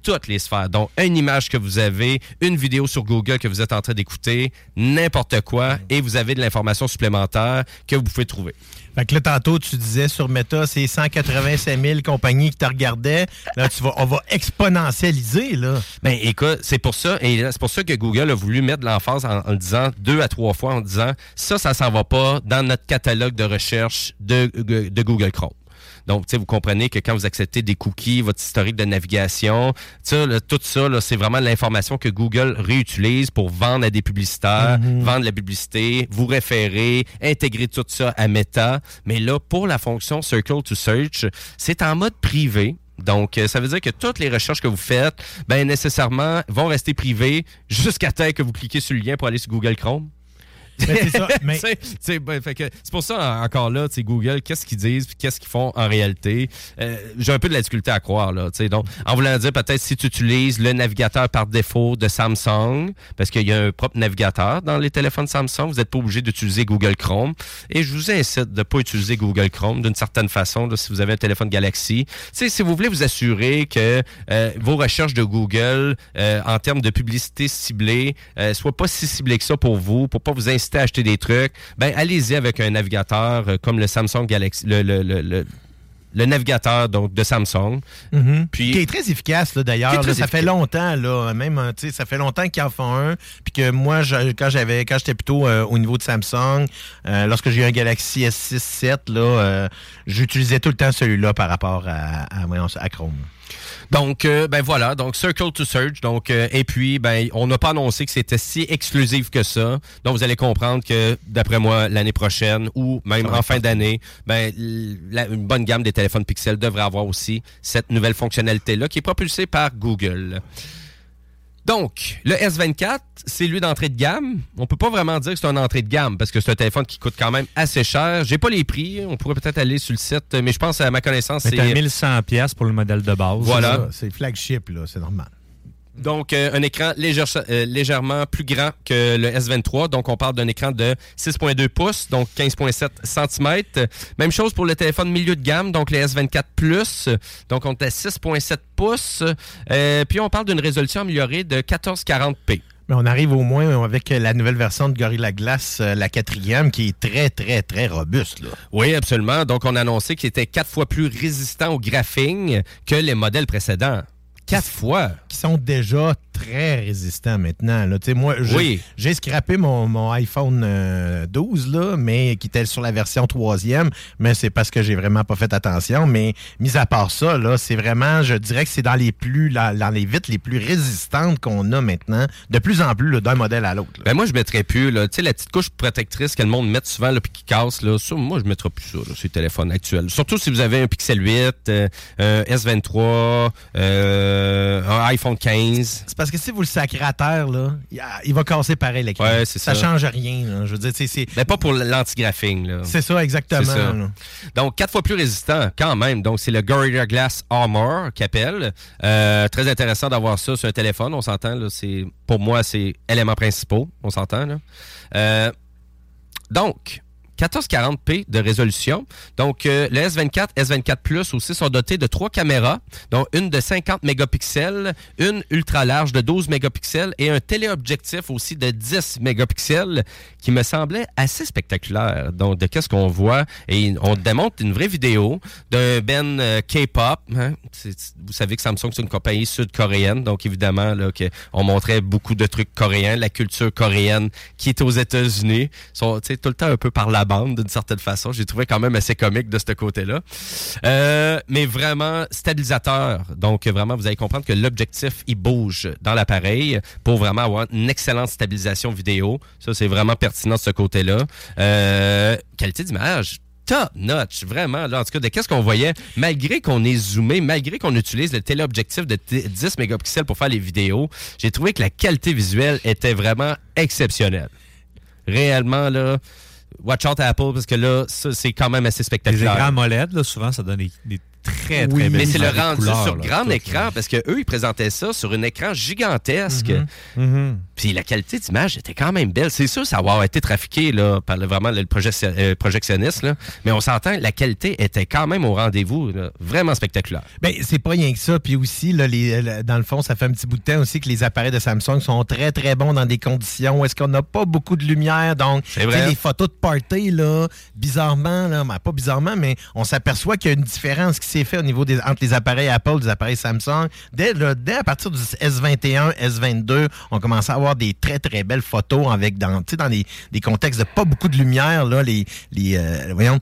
toutes les sphères. Donc, une image que vous avez, une vidéo sur Google que vous êtes en train d'écouter, n'importe quoi, et vous avez de l'information supplémentaire que vous pouvez trouver. Fait que là, tantôt, tu disais sur Meta, c'est 185 000 compagnies qui te regardaient. Là, tu vas, on va exponentialiser, là. Ben écoute, c'est pour ça, et c'est pour ça que Google a voulu mettre de l'emphase en, en disant deux à trois fois en disant ça, ça s'en va pas dans notre catalogue de recherche de, de Google Chrome. Donc, tu sais, vous comprenez que quand vous acceptez des cookies, votre historique de navigation, là, tout ça, c'est vraiment l'information que Google réutilise pour vendre à des publicitaires, vendre la publicité, vous référer, intégrer tout ça à Meta. Mais là, pour la fonction Circle to Search, c'est en mode privé. Donc, euh, ça veut dire que toutes les recherches que vous faites, ben nécessairement, vont rester privées jusqu'à temps que vous cliquez sur le lien pour aller sur Google Chrome. C'est ça, mais- pour ça, en- encore là, Google, qu'est-ce qu'ils disent, puis qu'est-ce qu'ils font en réalité? Euh, J'ai un peu de la difficulté à croire, là. tu sais. Donc, en voulant dire, peut-être si tu utilises le navigateur par défaut de Samsung, parce qu'il y a un propre navigateur dans les téléphones Samsung, vous n'êtes pas obligé d'utiliser Google Chrome. Et je vous incite de ne pas utiliser Google Chrome d'une certaine façon, là, si vous avez un téléphone Galaxy. Tu sais, si vous voulez vous assurer que euh, vos recherches de Google, euh, en termes de publicité ciblée, euh, soient pas si ciblées que ça pour vous, pour pas vous inciter hésitez à acheter des trucs, ben allez-y avec un navigateur euh, comme le Samsung Galaxy, le, le, le, le- le navigateur donc de Samsung. Mhm. Puis qui est très efficace d'ailleurs. Ça fait longtemps là, même tu sais, ça fait longtemps qu'ils en font un. Puis que moi, je- quand j'avais, quand j'étais plutôt euh, au niveau de Samsung, euh, lorsque j'ai eu un Galaxy S6 7 là, euh, j'utilisais tout le temps celui-là par rapport à, à Chrome. Donc, euh, ben voilà, donc Circle to Search. Donc, euh, et puis, ben, on n'a pas annoncé que c'était si exclusif que ça. Donc, vous allez comprendre que, d'après moi, l'année prochaine ou même en fin d'année, ben, la- une bonne gamme des téléphones Pixel devrait avoir aussi cette nouvelle fonctionnalité-là qui est propulsée par Google. Donc, le S24, c'est lui d'entrée de gamme. On peut pas vraiment dire que c'est une entrée de gamme parce que c'est un téléphone qui coûte quand même assez cher. J'ai pas les prix. On pourrait peut-être aller sur le site, mais je pense à ma connaissance, c'est t'as 1100 pièces pour le modèle de base. Voilà. C'est flagship là, c'est normal. Donc, euh, un écran légère- euh, légèrement plus grand que le S23. Donc, on parle d'un écran de 6,2 pouces, donc 15,7 cm. Même chose pour le téléphone milieu de gamme, donc le S24 Plus. Donc, on est à 6,7 pouces. Euh, puis, on parle d'une résolution améliorée de 1440p. Mais on arrive au moins avec la nouvelle version de Gorilla Glass, la quatrième, qui est très, très, très robuste. Là. Oui, absolument. Donc, on a annoncé qu'il était quatre fois plus résistant au graphing que les modèles précédents. Quatre fois? Qui sont déjà très résistants maintenant. Là. Moi, j'ai Oui. scrappé mon, mon iPhone euh, 12, là, mais qui était sur la version troisième, mais c'est parce que j'ai vraiment pas fait attention. Mais mis à part ça, là, c'est vraiment, je dirais que c'est dans les plus, la- dans les vitres les plus résistantes qu'on a maintenant, de plus en plus d'un modèle à l'autre. Ben moi, je mettrais plus, là, tu sais, la petite couche protectrice que le monde met souvent, là, puis qui casse, là, ça, moi, je mettrais plus ça, là, sur les téléphones actuels. Surtout si vous avez un Pixel 8, euh, un S23, euh, un iPhone 15. C'est parce que si vous le sacrez à terre, là, il, va casser pareil l'écran. Ouais, c'est ça. Ça change rien. là. Je veux dire, c'est- c'est Ben pas pour l'anti-graphing, c'est ça exactement. Ça. Donc, quatre fois plus résistant, quand même. Donc, c'est le Gorilla Glass Armor qu'appelle. Euh, très intéressant d'avoir ça sur un téléphone. On s'entend, pour moi, c'est éléments principaux. On s'entend. Euh, donc, 1440p de résolution. Donc, euh, le S24, S24 Plus aussi sont dotés de trois caméras, dont une de 50 mégapixels, une ultra large de 12 mégapixels et un téléobjectif aussi de 10 mégapixels qui me semblait assez spectaculaire. Donc, de qu'est-ce qu'on voit? Et on démontre une vraie vidéo d'un Ben euh, K-pop. hein? Vous savez que Samsung, c'est une compagnie sud-coréenne. Donc, évidemment, là, on montrait beaucoup de trucs coréens, la culture coréenne qui est aux États-Unis. Ils sont tout le temps un peu par la bande, d'une certaine façon. J'ai trouvé quand même assez comique de ce côté-là. Euh, mais vraiment stabilisateur. Donc, vraiment, vous allez comprendre que l'objectif, il bouge dans l'appareil pour vraiment avoir une excellente stabilisation vidéo. Ça, c'est vraiment pertinent de ce côté-là. Euh, qualité d'image top notch, vraiment. Là, en tout cas, de qu'est-ce qu'on voyait, malgré qu'on est zoomé, malgré qu'on utilise le téléobjectif de t- 10 mégapixels pour faire les vidéos, j'ai trouvé que la qualité visuelle était vraiment exceptionnelle. Réellement, là, watch out Apple, parce que là, ça, c'est quand même assez Les spectaculaire. écrans AMOLED, là, souvent, ça donne des, des très, très Oui, belles mais c'est le rendu couleurs, sur là, grand tout, écran parce que eux ils présentaient ça sur un écran gigantesque. Mhm. Mhm. Puis la qualité d'image était quand même belle. C'est sûr ça va avoir été trafiqué là, par le, vraiment le euh, projectionniste, là. mais on s'entend, la qualité était quand même au rendez-vous. Vraiment spectaculaire. Ben, c'est pas rien que ça. Puis aussi, là, les, le- dans le fond, ça fait un petit bout de temps aussi que les appareils de Samsung sont très, très bons dans des conditions où est-ce qu'on n'a pas beaucoup de lumière. Donc, vrai. les photos de party, là, bizarrement, là, ben, pas bizarrement, mais on s'aperçoit qu'il y a une différence qui s'est faite au niveau des, entre les appareils Apple et les appareils Samsung. Dès, dès à partir du S21, S22, on commence à avoir des très, très belles photos avec dans, tu sais, dans des, des contextes de pas beaucoup de lumière. Là, les, les, euh, voyons,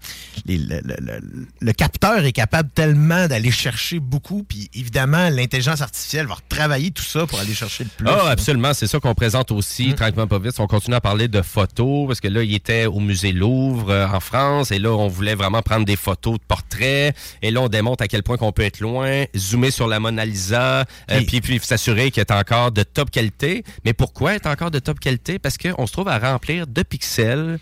les- le, le- le- le capteur est capable tellement d'aller chercher beaucoup. Puis évidemment, l'intelligence artificielle va retravailler tout ça pour aller chercher le plus. Ah, là. absolument. C'est ça qu'on présente aussi, tranquillement pas vite. On continue à parler de photos, parce que là, il était au musée Louvre euh, en France, et là, on voulait vraiment prendre des photos de portraits, et là, on démontre à quel point qu'on peut être loin, zoomer sur la Mona Lisa, euh, Et- puis, puis s'assurer qu'elle est encore de top qualité. Mais pourquoi elle est encore de top qualité? Parce qu'on se trouve à remplir de pixels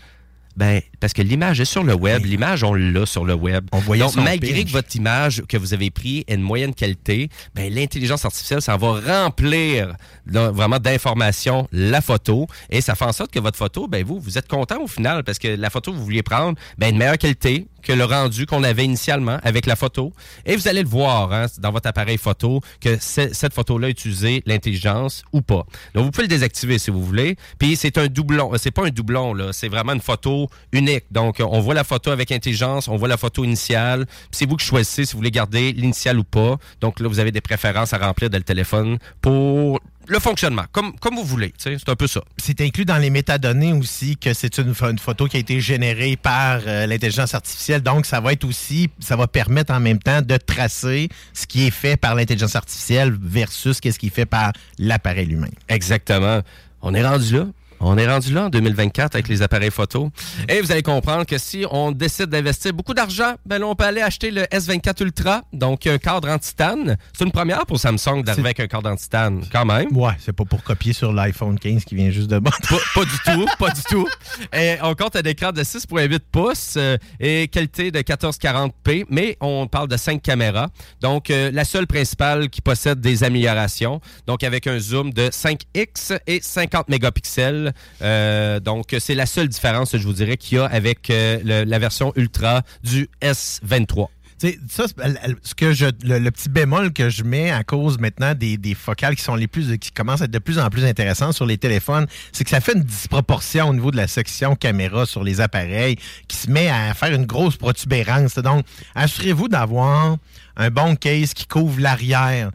ben, parce que l'image est sur le web. L'image, on l'a sur le web. On voyait Donc, malgré que votre image que vous avez prise est de moyenne qualité, ben, l'intelligence artificielle, ça va remplir là, vraiment d'informations la photo et ça fait en sorte que votre photo, ben, vous, vous êtes content au final parce que la photo que vous vouliez prendre, ben, de meilleure qualité que le rendu qu'on avait initialement avec la photo. Et vous allez le voir hein, dans votre appareil photo que cette photo-là utilisait l'intelligence ou pas. Donc, vous pouvez le désactiver si vous voulez. Puis, c'est un doublon. Euh, C'est pas un doublon, là. C'est vraiment une photo unique. Donc, euh, on voit la photo avec intelligence, on voit la photo initiale. C'est vous qui choisissez si vous voulez garder l'initiale ou pas. Donc, là, vous avez des préférences à remplir dans le téléphone pour le fonctionnement, comme, comme vous voulez. C'est un peu ça. C'est inclus dans les métadonnées aussi que c'est une, pho- une photo qui a été générée par euh, l'intelligence artificielle. Donc, ça va être aussi, ça va permettre en même temps de tracer ce qui est fait par l'intelligence artificielle versus qu'est-ce qui est fait par l'appareil humain. Exactement. On est rendu là. On est rendu là en 2024 avec les appareils photo. Et vous allez comprendre que si on décide d'investir beaucoup d'argent, ben là, on peut aller acheter le S24 Ultra, donc un cadre en titane. C'est une première pour Samsung d'arriver avec un cadre en titane, quand même. Ouais, c'est pas pour copier sur l'iPhone 15 qui vient juste de. Pas, pas du tout, pas du tout. Et on compte un écran de 6.8 pouces euh, et qualité de 1440p, mais on parle de 5 caméras. Donc, euh, la seule principale qui possède des améliorations. Donc, avec un zoom de 5x et 50 mégapixels. Euh, donc, c'est la seule différence, je vous dirais, qu'il y a avec euh, la version Ultra du S23. Tu sais, ça, c'est- l- l- ce que je, le, le petit bémol que je mets à cause maintenant des, des focales qui sont les plus, qui commencent à être de plus en plus intéressantes sur les téléphones, c'est que ça fait une disproportion au niveau de la section caméra sur les appareils qui se met à faire une grosse protubérance. Donc, assurez-vous d'avoir un bon case qui couvre l'arrière.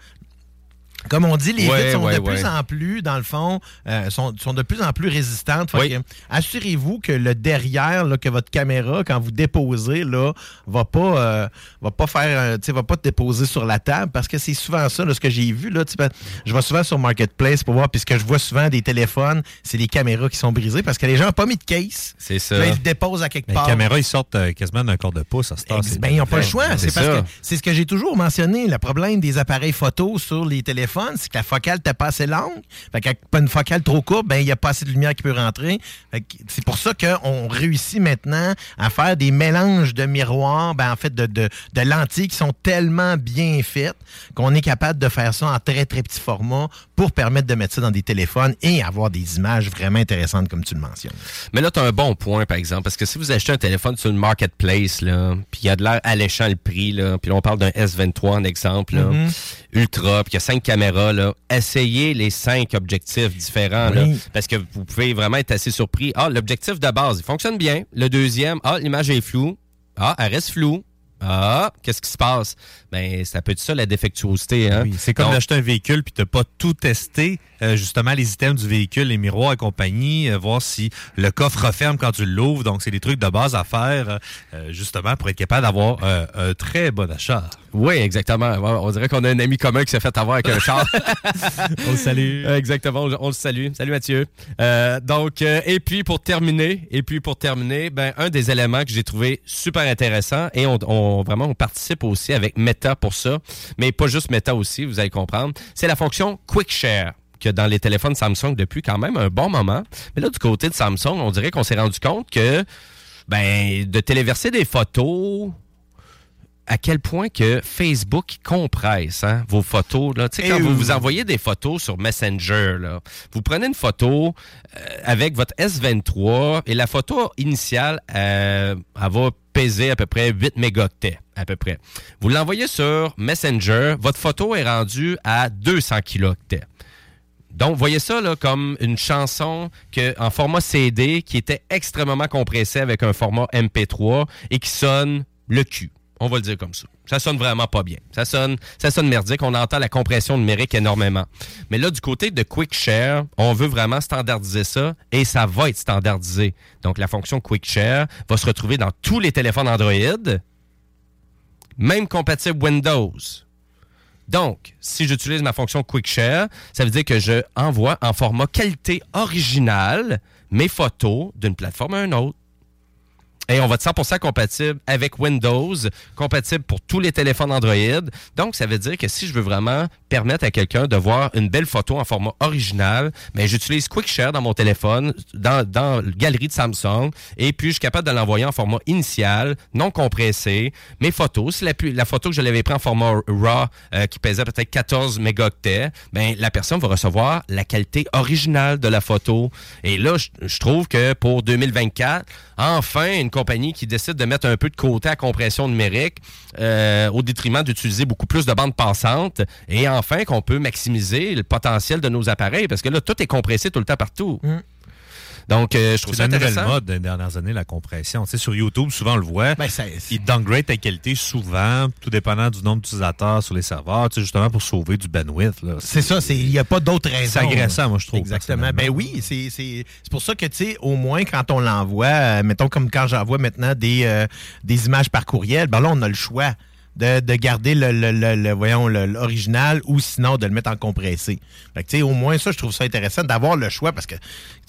Comme on dit, les Ouais, vitres sont ouais, de plus en plus, dans le fond, euh, sont, sont de plus en plus résistantes. Oui. Assurez-vous que le derrière, là, que votre caméra, quand vous déposez, là, va pas, euh, va pas faire, tu va pas te déposer sur la table, parce que c'est souvent ça, là, ce que j'ai vu, là, je vais souvent sur Marketplace pour voir, puis ce que je vois souvent des téléphones, c'est les caméras qui sont brisées, parce que les gens n'ont pas mis de case. C'est ça. Là, ils le déposent à quelque Les part. caméras, ils sortent euh, quasiment d'un quart de pouce à ce temps. Ben, ils n'ont pas le choix. C'est parce que c'est ce que j'ai toujours mentionné. Le problème des appareils photo sur les téléphones, c'est que la focale n'était pas assez longue. Fait qu'avec pas une focale trop courte, ben, il n'y a pas assez de lumière qui peut rentrer. Que c'est pour ça qu'on réussit maintenant à faire des mélanges de miroirs, ben, en fait, de, de, de lentilles qui sont tellement bien faites qu'on est capable de faire ça en très, très petit format pour permettre de mettre ça dans des téléphones et avoir des images vraiment intéressantes, comme tu le mentionnes. Mais là, tu as un bon point, par exemple, parce que si vous achetez un téléphone sur une marketplace, là, puis il y a de l'air alléchant le prix, là, puis là, on parle d'un S23 en exemple, là, Mhm. Ultra, puis il y a cinq caméras, là, essayez les cinq objectifs différents, là, parce que vous pouvez vraiment être assez surpris. Ah, l'objectif de base, il fonctionne bien. Le deuxième, ah, l'image est floue. Ah, elle reste floue. Ah, qu'est-ce qui se passe? Ben, ça peut être ça, la défectuosité. Hein? Oui, c'est comme d'acheter un véhicule puis t'as pas tout testé, euh, justement les items du véhicule, les miroirs et compagnie, euh, voir si le coffre referme quand tu l'ouvres. Donc c'est des trucs de base à faire, euh, justement pour être capable d'avoir euh, un très bon achat. Oui, exactement. On dirait qu'on a un ami commun qui s'est fait avoir avec un char. On le salue. Exactement, on, on le salue. Salut Mathieu. Euh, donc, euh, et puis pour terminer, et puis pour terminer, ben un des éléments que j'ai trouvé super intéressant et on, on- vraiment on participe aussi avec Meta pour ça, mais pas juste Meta aussi, vous allez comprendre, c'est la fonction Quick Share que dans les téléphones Samsung depuis quand même un bon moment. Mais là du côté de Samsung, on dirait qu'on s'est rendu compte que ben de téléverser des photos à quel point que Facebook compresse hein, vos photos. Là. Sais, Eh quand vous envoyez des photos sur Messenger, là, vous prenez une photo euh, avec votre S23 et la photo initiale, euh, elle va peser à peu près 8 mégaoctets, à peu près. Vous l'envoyez sur Messenger, votre photo est rendue à 200 kilooctets. Donc, voyez ça là, comme une chanson que, en format CD qui était extrêmement compressée avec un format MP3 et qui sonne le cul. On va le dire comme ça. Ça sonne vraiment pas bien. Ça sonne, ça sonne merdique. On entend la compression numérique énormément. Mais là, du côté de Quick Share, on veut vraiment standardiser ça et ça va être standardisé. Donc, la fonction Quick Share va se retrouver dans tous les téléphones Android, même compatible Windows. Donc, si j'utilise ma fonction Quick Share, ça veut dire que je envoie en format qualité originale mes photos d'une plateforme à une autre. Et on va être 100% compatible avec Windows, compatible pour tous les téléphones Android. Donc, ça veut dire que si je veux vraiment permettre à quelqu'un de voir une belle photo en format original, mais j'utilise QuickShare dans mon téléphone, dans, dans la galerie de Samsung, et puis je suis capable de l'envoyer en format initial, non compressé. Mes photos, si la, la photo que je l'avais pris en format RAW, euh, qui pesait peut-être 14 mégaoctets, ben, la personne va recevoir la qualité originale de la photo. Et là, je, je trouve que pour 2024, enfin, une compagnie qui décide de mettre un peu de côté à compression numérique euh, au détriment d'utiliser beaucoup plus de bandes passantes et enfin qu'on peut maximiser le potentiel de nos appareils parce que là, tout est compressé tout le temps partout. Donc, euh, je trouve C'est ça la nouvelle mode des dernières années, la compression. Tu sais, sur YouTube, souvent, on le voit. ils downgrade ta qualité souvent, tout dépendant du nombre d'utilisateurs sur les serveurs, tu sais, justement pour sauver du bandwidth. C'est ça, il n'y a pas d'autres raisons. C'est agressant, moi, je trouve. Exactement. Ben oui, c'est pour ça que, tu sais, au moins, quand on l'envoie, euh, mettons comme quand j'envoie maintenant des, euh, des images par courriel, ben là, on a le choix. De, de garder le, le- le- le- voyons, l'original ou sinon de le mettre en compressé. Fait que, tu sais, au moins, ça, je trouve ça intéressant d'avoir le choix parce que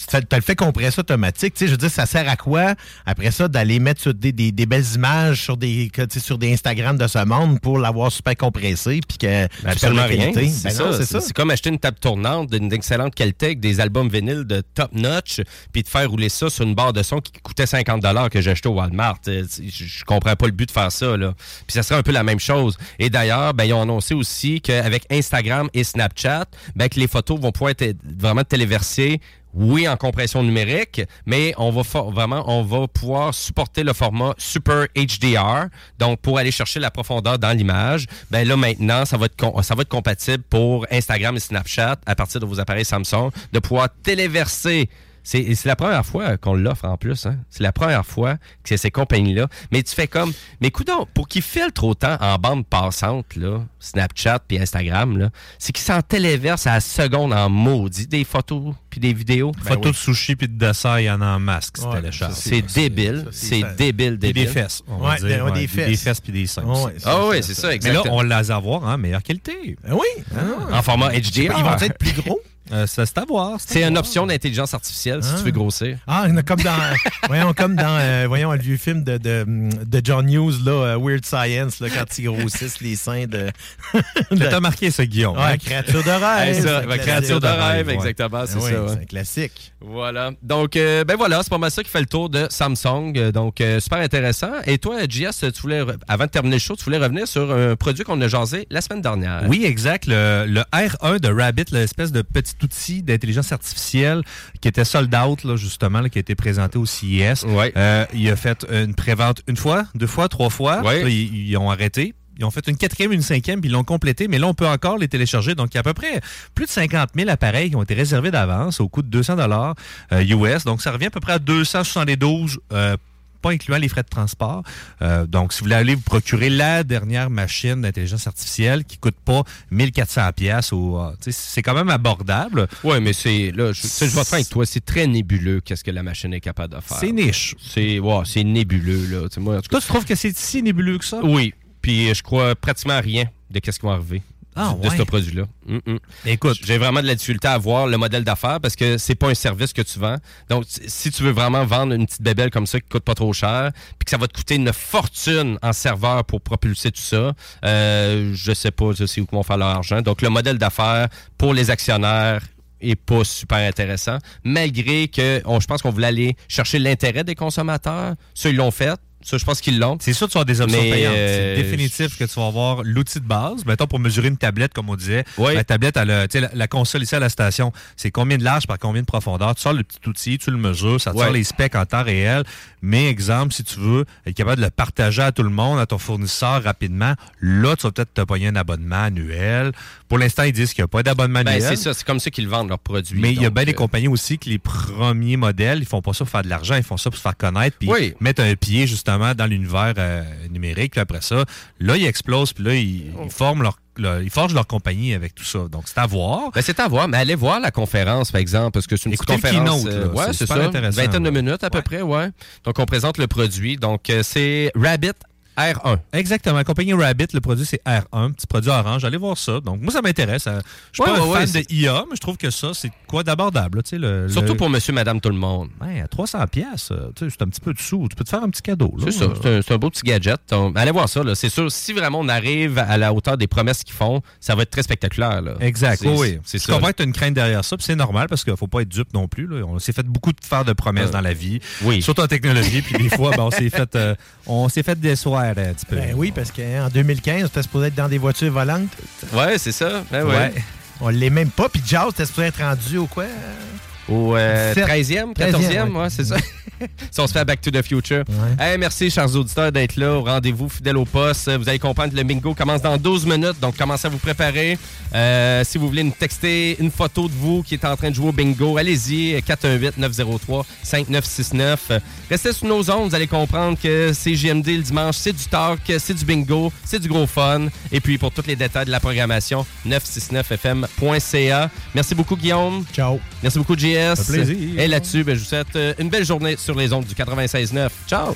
tu as le fait compresser automatique. Tu sais, je veux dire, ça sert à quoi, après ça, d'aller mettre sur des, des- des belles images sur des, que, tu sais, sur des Instagram de ce monde pour l'avoir super compressé puis que Ben, Absolument rien. Ben c'est ça. c'est comme acheter une table tournante d'une excellente qualité avec des albums vinyles de top notch, puis de faire rouler ça sur une barre de son qui coûtait 50 que j'ai acheté au Walmart. Euh, Je, je comprends pas le but de faire ça. Là. Puis ça serait un peu la même chose. Et d'ailleurs, ben, ils ont annoncé aussi qu'avec Instagram et Snapchat, ben, que les photos vont pouvoir être vraiment téléversées oui, en compression numérique, mais on va vraiment, on va pouvoir supporter le format Super HDR. Donc, pour aller chercher la profondeur dans l'image, ben là maintenant, ça va être ça va être compatible pour Instagram et Snapchat à partir de vos appareils Samsung de pouvoir téléverser. C'est la première fois qu'on l'offre en plus. Hein? C'est la première fois que c'est ces compagnies-là. Mais tu fais comme, mais coudonc, pour qu'ils filtrent autant en bande passante, là, Snapchat puis Instagram, là, c'est qu'ils s'en téléversent à la seconde en maudit des photos puis des vidéos. Photos de sushi puis de dessert, il y en a en masque, Ouais, c'est débile. C'est débile, débile. des fesses, on Ouais, va dire. des- ouais, ouais, des des fesses. fesses puis des seins. C'est Ah ça, c'est ça, Mais exactement. là, on les avoir en meilleure qualité. Ben oui. En format HDR. Ils vont être plus gros? Euh, ça, c'est à voir. C'est une option d'intelligence artificielle si Ah. tu veux grossir. Ah, il y en a comme dans, voyons, comme dans euh, voyons, le vieux film de, de, de John Hughes, là, euh, Weird Science, là, quand ils grossissent les seins de. Ça t'a marqué, ce Guillaume. Ouais, hein? créature de rêve. Hey, ça, ben, créature de rêve, ouais. exactement, c'est Oui, ça. ouais. Un classique. Voilà. Donc, euh, ben voilà, c'est pas mal ça qui fait le tour de Samsung. Euh, Donc, euh, super intéressant. Et toi, JS, tu voulais, avant de terminer le show, tu voulais revenir sur un produit qu'on a jasé la semaine dernière. Oui, exact. Le, le R1 de Rabbit, l'espèce de petit outil d'intelligence artificielle qui était sold out, là, justement, là, qui a été présenté au CES. Euh, il a fait une prévente une fois, deux fois, trois fois. Ouais. Là, ils, ils ont arrêté. Ils ont fait une quatrième, une cinquième, puis ils l'ont complété, mais là, on peut encore les télécharger. Donc, il y a à peu près plus de 50 000 appareils qui ont été réservés d'avance au coût de 200 dollars US. Donc, ça revient à peu près à 272 euh, pas incluant les frais de transport. Euh, donc, si vous voulez aller vous procurer la dernière machine d'intelligence artificielle qui coûte pas 1400 pièces ou euh, c'est quand même abordable. Oui, mais c'est là, je, je vais avec toi, c'est très nébuleux qu'est-ce que la machine est capable de faire. C'est niche. C'est c'est nébuleux là. Moi, en tout cas- Toi, tu trouves que c'est si nébuleux que ça? Oui. Puis je crois pratiquement à rien de qu'est-ce qui va arriver. Ah, de ouais. ce produit-là. Mm, mm. Écoute, j'ai vraiment de la difficulté à voir le modèle d'affaires parce que c'est pas un service que tu vends. Donc, si- tu veux vraiment vendre une petite bébelle comme ça qui coûte pas trop cher, puis que ça va te coûter une fortune en serveur pour propulser tout ça, euh, je sais pas, je sais où vont faire leur argent. Donc, le modèle d'affaires pour les actionnaires est pas super intéressant, malgré que on, je pense qu'on voulait aller chercher l'intérêt des consommateurs. Ceux ils l'ont fait. Ça, je pense qu'ils l'ont. C'est sûr que tu avoir des options Mais, payantes. euh, C'est définitif que tu vas avoir l'outil de base. Mettons, pour mesurer une tablette, comme on disait. Oui. La tablette, elle a- tu sais, la, la console ici à la station, c'est combien de large par combien de profondeur? Tu sors le petit outil, tu le mesures, ça te sort les specs en temps réel. Mais, exemple, si tu veux être capable de le partager à tout le monde, à ton fournisseur rapidement, là, tu vas peut-être te payer un abonnement annuel. Pour l'instant, ils disent qu'il n'y a pas d'abonnement Ben, c'est ça, c'est comme ça qu'ils vendent leurs produits. Mais il y a bien des euh, compagnies aussi que les premiers modèles, ils font pas ça pour faire de l'argent, ils font ça pour se faire connaître, puis Oui. mettre un pied justement dans l'univers euh, numérique. Puis après ça, là, ils explosent, puis là, ils, ils forment leur, ils forgent leur compagnie avec tout ça. Donc, c'est à voir. Ben, c'est à voir, mais allez voir la conférence, par exemple, parce que c'est une petite Écoutez le conférence. là. ouais, C'est ça. intéressant, Vingtaine de minutes à peu près, ouais. Donc, on présente le produit. Donc, euh, c'est Rabbit R1. Exactement. La compagnie Rabbit, le produit, c'est R1, petit produit orange. Allez voir ça. Donc, moi, ça m'intéresse. Euh, Je suis Ouais, pas un fan ouais, de IA, mais je trouve que ça, c'est quoi d'abordable. le- Surtout le- pour monsieur, madame, tout le monde. Ouais, à 300 pièces, c'est un petit peu de sous. Tu peux te faire un petit cadeau. C'est ça, c'est un, c'est un beau petit gadget. Donc, allez voir ça. C'est sûr, si vraiment on arrive à la hauteur des promesses qu'ils font, ça va être très spectaculaire, là. Exact, C'est- oui. C'est Je ça. comprends que tu as une crainte derrière ça, puis c'est normal parce qu'il faut pas être dupe non plus. là. On s'est fait beaucoup de faire de promesses Euh, dans la vie, oui. surtout en technologie, puis des fois, ben, on s'est fait, euh, on s'est fait un petit peu. Ben oui, parce qu'en 2015, c'était supposé être dans des voitures volantes. Ouais, c'est ça. Ben ouais. Ouais. On l'est même pas. Puis Jazz, c'était supposé être rendu au quoi? Au euh, 17. 13e, 14e, ouais, c'est ça. si on se fait à Back to the Future. Hey, merci, chers auditeurs, d'être là au rendez-vous fidèle au poste. Vous allez comprendre que le bingo commence dans 12 minutes, donc commencez à vous préparer. Euh, si vous voulez nous texter une photo de vous qui est en train de jouer au bingo, allez-y, 418-903-5969. Restez sur nos ondes, vous allez comprendre que c'est JMD le dimanche, c'est du talk, c'est du bingo, c'est du gros fun. Et puis, pour tous les détails de la programmation, 969fm.ca. Merci beaucoup, Guillaume. Ciao. Merci beaucoup, JS. Et là-dessus, ben, je vous souhaite euh, une belle journée sur les ondes du 96.9. Ciao!